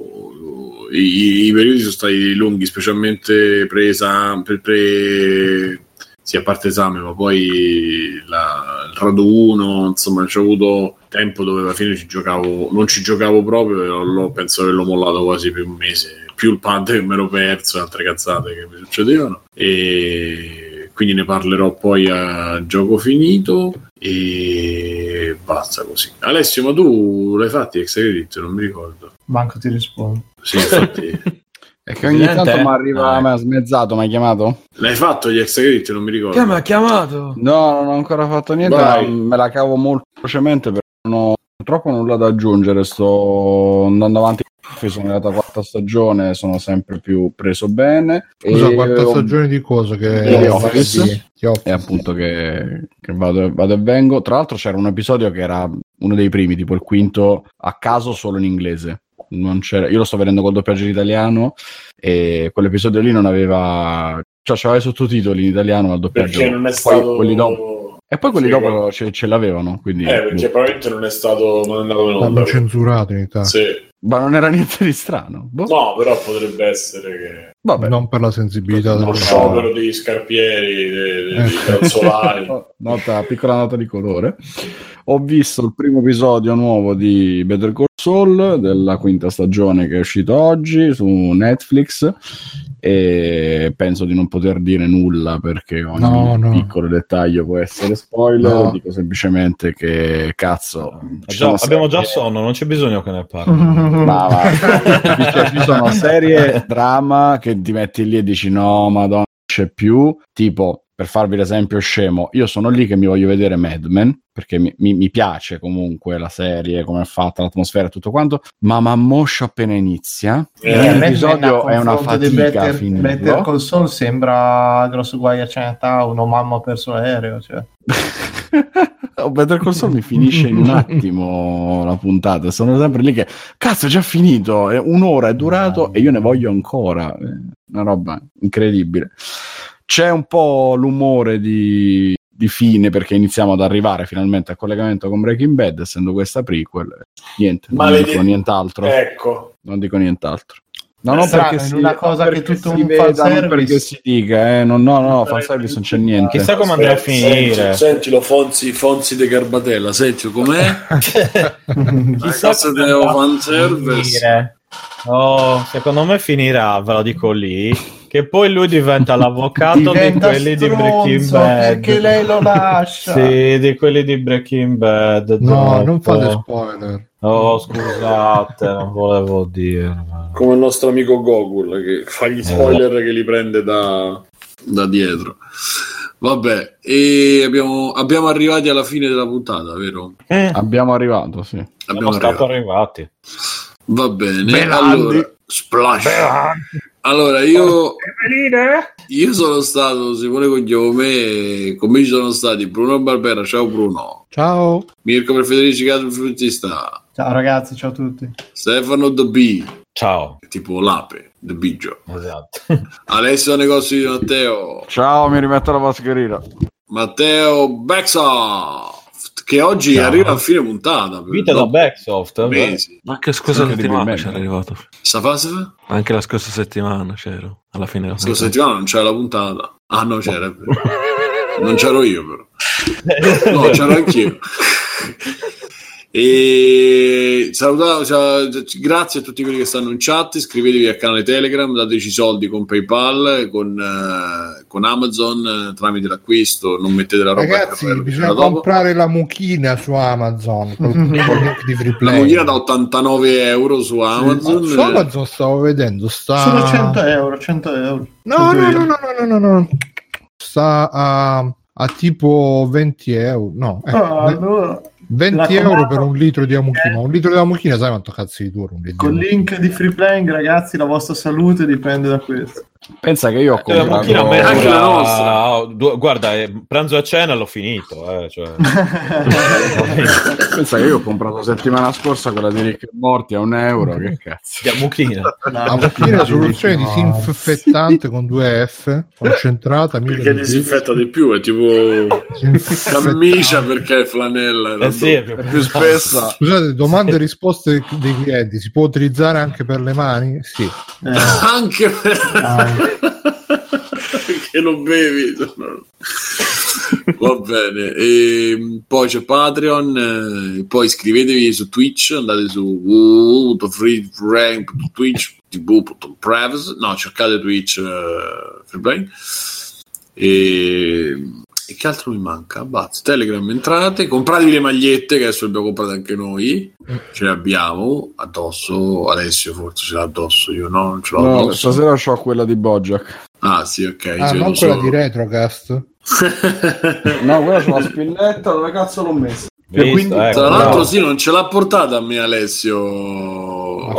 i, i periodi sono stati lunghi, specialmente pre-esame, pre, pre- sì, a parte esame, ma poi la- il raduno, insomma, ci ho avuto tempo dove alla fine ci giocavo, non ci giocavo proprio, l'ho- penso che l'ho mollato quasi per un mese, più il pad che mi ero perso e altre cazzate che mi succedevano. E quindi ne parlerò poi a gioco finito e basta così. Alessio, ma tu l'hai fatti ex credit? Non mi ricordo.
Manco ti rispondo.
Sì, infatti.
È che ogni
Presidente?
tanto mi arriva,
Ah,
mi ha smezzato, mi ha chiamato?
L'hai fatto gli ex credit? Non mi ricordo.
Che mi ha chiamato?
No, non ho ancora fatto niente,
Vai.
me la cavo molto velocemente perché non ho purtroppo nulla da aggiungere. Sto andando avanti. Sono arrivato alla quarta stagione, sono sempre più preso bene.
Scusa,
e
quarta stagione di cosa? Che
The Office.
di Office.
E appunto che, che vado, vado e vengo. Tra l'altro c'era un episodio che era uno dei primi, tipo il quinto, a caso solo in inglese. Non c'era- io lo sto vedendo col doppiaggio in italiano e quell'episodio lì non aveva... Cioè, c'aveva i sottotitoli in italiano, ma il doppiaggio...
Perché non è
Poi
stato
quelli dopo... E poi quelli
Sì,
dopo ce, ce l'avevano, quindi...
Eh, perché probabilmente non è stato non è andato in onda.
L'hanno censurato in Italia.
Sì.
Ma non era niente di strano. Boh.
No, però potrebbe essere che
Vabbè.
Non per la sensibilità dello
sciopero degli scarpieri, dei, dei,
Eh.
dei calzolari.
Nota, piccola nota di colore. Ho visto il primo episodio nuovo di Better Call Saul della quinta stagione che è uscito oggi su Netflix e penso di non poter dire nulla perché ogni
No, no.
piccolo dettaglio può essere spoiler.
No.
Dico semplicemente che cazzo. ci
Già-
sono
abbiamo già sonno, non c'è bisogno che ne parli.
Ma va. Ci- ci sono serie drama che ti metti lì e dici no, madonna, non c'è più. Tipo, per farvi l'esempio scemo, io sono lì che mi voglio vedere Mad Men, perché mi, mi- mi piace comunque la serie, come è fatta, l'atmosfera e tutto quanto, ma Mammoscio appena inizia,
Eh,
ogni
Batman
episodio
a
è una fatica
Better,
finirlo.
Better Call Saul sembra grosso guai a Chinatown o mamma ha perso l'aereo. Cioè.
Oh, Better Call Saul mi finisce in un attimo la puntata. Sono sempre lì che cazzo è già finito. è un'ora è durato e io ne voglio ancora. È Una roba incredibile. C'è un po' l'umore di, di fine perché iniziamo ad arrivare finalmente al collegamento con Breaking Bad, essendo questa prequel. Niente, non
Maledi-
dico nient'altro.
Ecco.
Non dico nient'altro. No,
È
non perché si,
una cosa
non
che tutto un
veda, non perché si dica, eh, non, no, no, fanservice non c'è niente.
Chissà come andrà a
Senti,
finire.
Sentilo, Fonzi, Fonzi de Garbatella, senti com'è?
Chissà andrà a
fanservice.
finire. Oh, secondo me finirà, ve lo dico lì, che poi lui diventa l'avvocato di
Diventa
quelli di Breaking Bad.
perché lei lo lascia.
Sì, di quelli di Breaking Bad.
No,
dopo.
non fate spoiler.
Oh, scusate, non volevo dire.
Come il nostro amico Gogul che fa gli spoiler che li prende da, da dietro. Vabbè, e abbiamo, abbiamo arrivati alla fine della puntata, vero?
Eh,
Abbiamo arrivato, sì.
siamo stati arrivati.
Va bene,
Belandi.
allora, splash. Allora, io, io sono stato Simone Cognome e con me ci sono stati Bruno Barbera, ciao Bruno,
Ciao.
Mirko per Federici Caso Fruttista,
Ciao ragazzi, ciao a tutti.
Stefano The B,
Ciao.
tipo l'ape, The Bigio,
Esatto.
Alessio Negozio di Matteo,
Ciao, mi rimetto la mascherina.
Matteo Backsoft, che oggi
Ciao.
arriva a fine puntata.
Vita da Backsoft. beh.
mesi.
Anche la scorsa settimana
Incredibilmente.
c'era arrivato.
Sta fase? La
Anche la scorsa settimana c'ero. Alla fine della
scorsa settimana non c'era la puntata. Ah no, c'era. Non c'ero io però. No, c'ero anch'io. E salutavo, ciao- grazie a tutti quelli che stanno in chat. Iscrivetevi al canale Telegram, dateci soldi con PayPal, con, eh, con Amazon eh, tramite l'acquisto. Non mettete la roba
Ragazzi, bisogna comprare la mucchina su Amazon link di free
La
play.
mochina da 89 euro su Amazon.
Su Amazon stavo vedendo, sta...
Sono 100 euro, 100 euro.
No,
100
no,
euro.
no, no, no, no, no, no. Sta a, a tipo 20 euro. No, eh,
Ah, allora,
20
raccomando.
euro per un litro di amuchina. Un litro di amuchina, sai quanto cazzo di dura un litro?
Con il link di free playing, ragazzi, la vostra salute dipende da questo.
Pensa che io ho
Eh, La macchina
comprato...
Anche la nostra.
oh, du- guarda, eh, pranzo e cena l'ho finito. Eh, cioè.
Pensa che io ho comprato settimana scorsa quella di Rick e Morti a un euro. Che cazzo?
Di Amuchina.
Amuchina soluzione disinfettante con due F, concentrata,
Perché disinfetta di più, è tipo camicia perché è flanella.
Eh sì, è più-
spessa.
Scusate, domande e risposte dei clienti, si può utilizzare anche per le mani? Sì.
Eh,
Anche
Ah.
Perché non bevi. Va bene, e poi c'è Patreon, eh, poi iscrivetevi su Twitch, andate su www.freerank.twitch.tv.previs, no, cercate Twitch eh, Freeplay. E, e che altro mi manca? Basta, Telegram entrate, compratevi le magliette che adesso abbiamo comprate anche noi, ce le abbiamo addosso, Alessio forse ce l'ha addosso, io no, non ce l'ho
No,
addosso.
stasera ho quella di Bojack.
Ah sì, ok.
Ah,
sì,
non quella
so.
di Retrocast.
No, quella sulla spilletta. Dove cazzo l'ho messa?
Visto,
quindi,
ecco,
Tra l'altro
bravo.
sì, non ce l'ha portata a me Alessio.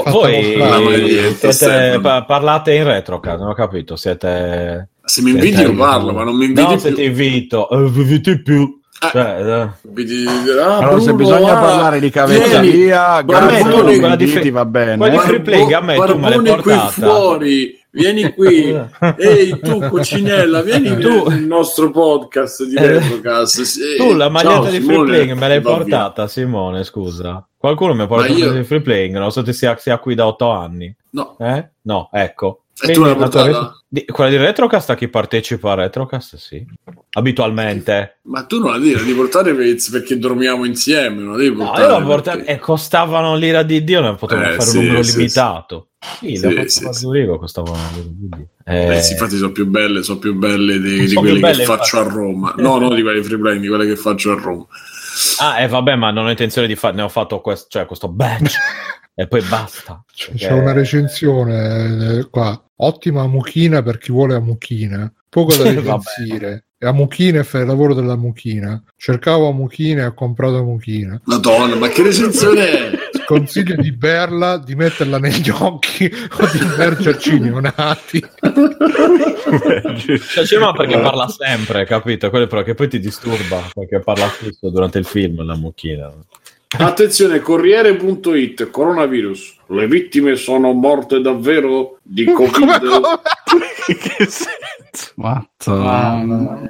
Voi siete-
Stefano.
pa- parlate in retrocast, non ho capito. Siete.
Se mi inviti
siete-
io parlo, ma non mi inviti
No,
più.
se ti invito, eh, vi inviti più.
Eh,
Cioè, eh,
ah,
se
Bruno,
bisogna
ah,
parlare di
vieni,
cavetteria, grazie
Barbone,
a tutti,
quella di
diti,
Fe-
va bene.
quella di
eh.
Free Playing a me tu me l'hai
qui
portata.
fuori, vieni qui. Ehi tu Cucinella, vieni tu nel nostro podcast di
Eh,
Retrocast. Sì.
tu la maglietta
Ciao,
di free playing me l'hai
Va via.
portata, Simone, scusa. Qualcuno mi ha portato
io-
di free playing, non so se sia, sia qui da otto anni.
No,
Eh? No, ecco.
E tu l'hai
la tua
portata?
quella di Retrocast a chi partecipa a Retrocast, sì. Abitualmente.
ma tu non la devi, la devi portare per- perché dormiamo insieme, non la devi
No,
portare.
l'ho portata
perché-
e costavano l'ira di Dio, ne potevo
Eh,
fare
sì,
un numero
sì,
limitato. Sì,
Sì,
le
sì, sì.
Zurigo, costavano l'ira di Dio.
Eh,
Eh,
sì, infatti sono più belle, sono più belle di, di quelle
belle,
che faccio
infatti.
a Roma. No, no, di quelle free playing, di quelle che faccio a Roma.
Ah, e vabbè, ma non ho intenzione di fare, ne ho fatto questo, cioè, questo batch e poi basta.
C'è,
Perché-
c'è una recensione eh, qua. Ottima mucchina per chi vuole a mucchina. Poco da recensire. E a mucchina e fa il lavoro della mucchina. Cercavo a mucchina e ho comprato a mucchina.
Madonna, ma che recensione è?
Consiglio di berla, di metterla negli occhi o di immergerci neonati.
Cioè, ma perché parla sempre, capito? Quello però che poi ti disturba perché parla spesso durante il film la mucchina.
Attenzione, Corriere.it, coronavirus. Le vittime sono morte davvero di
Come,
Covid?
come?
Che senso?
Mazza.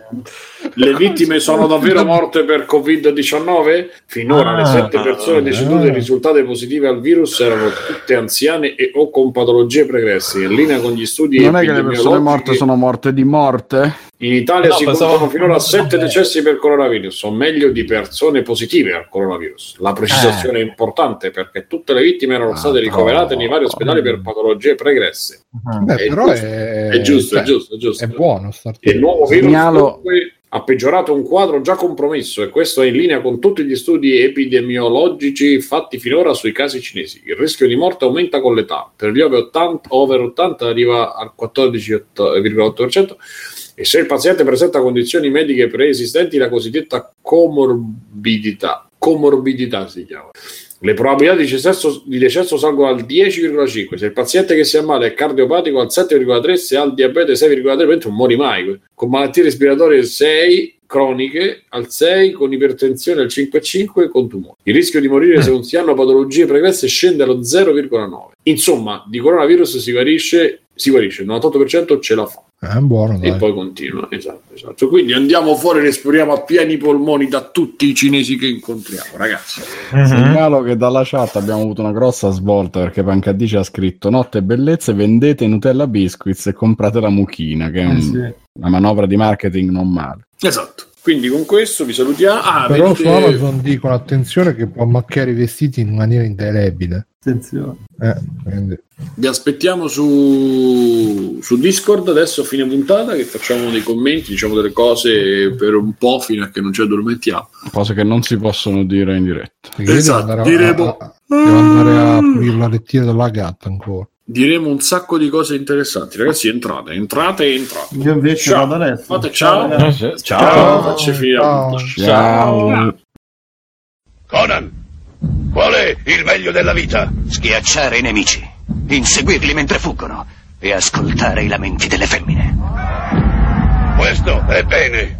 Le vittime sono davvero morte per Covid-19? Finora le
Ah,
sette persone decedute risultate positive al virus erano tutte anziane e o con patologie pregresse. In linea con gli studi
Non è che le persone morte sono morte di morte?
in Italia
No,
si
pensavo-
contano finora sette decessi per coronavirus, o meglio di persone positive al coronavirus. La precisazione è importante perché tutte le vittime erano
Ah,
state ricoverate nei vari ospedali per patologie pregresse.
Beh,
È
però
giusto,
è,
È giusto,
cioè,
è giusto, è giusto.
Buono sta
Il nuovo virus
Segnalo-
ha peggiorato un quadro già compromesso e questo è in linea con tutti gli studi epidemiologici fatti finora sui casi cinesi. Il rischio di morte aumenta con l'età. Per gli over 80, over 80 arriva al 14,8% e se il paziente presenta condizioni mediche preesistenti, la cosiddetta comorbidità, comorbidità si chiama. Le probabilità di decesso, di decesso salgono al 10,5. Se il paziente che si ammala è cardiopatico al 7,3, se ha il diabete 6,3, non muori mai. Con malattie respiratorie 6 croniche al 6, con ipertensione al 5,5 e con tumore. Il rischio di morire se non si hanno patologie pregresse scende allo 0,9. Insomma, di coronavirus si guarisce, si guarisce, il 98% ce la fa.
È buono,
E
dai.
poi continua, esatto, esatto. Quindi andiamo fuori e respiriamo a pieni polmoni da tutti i cinesi che incontriamo, ragazzi.
Segnalo che dalla chat abbiamo avuto una grossa svolta perché Pancadì ci ha scritto Notte bellezze, vendete Nutella Biscuits e comprate la mucchina, che è un- una manovra di marketing non male.
Esatto. Quindi con questo vi salutiamo. Ah,
Però
avete-
su Amazon dicono attenzione che può macchiare i vestiti in maniera indelebile.
Attenzione.
Eh,
Vi aspettiamo su, su Discord adesso a fine puntata che facciamo dei commenti, diciamo delle cose per un po' fino a che non ci addormentiamo.
Cose che non si possono dire in diretta.
perché
Esatto,
devo andare,
diremo-
a, a- devo andare a pulire la lettiera della gatta ancora.
Diremo un sacco di cose interessanti. Ragazzi, entrate, entrate, entrate.
Io invece
Ciao.
vado adesso.
Fate ciao. Ciao, facci finire la
Ciao.
puntata.
Ciao.
Conan, qual è il meglio della vita?
Schiacciare i nemici, inseguirli mentre fuggono e ascoltare i lamenti delle femmine.
Questo è bene.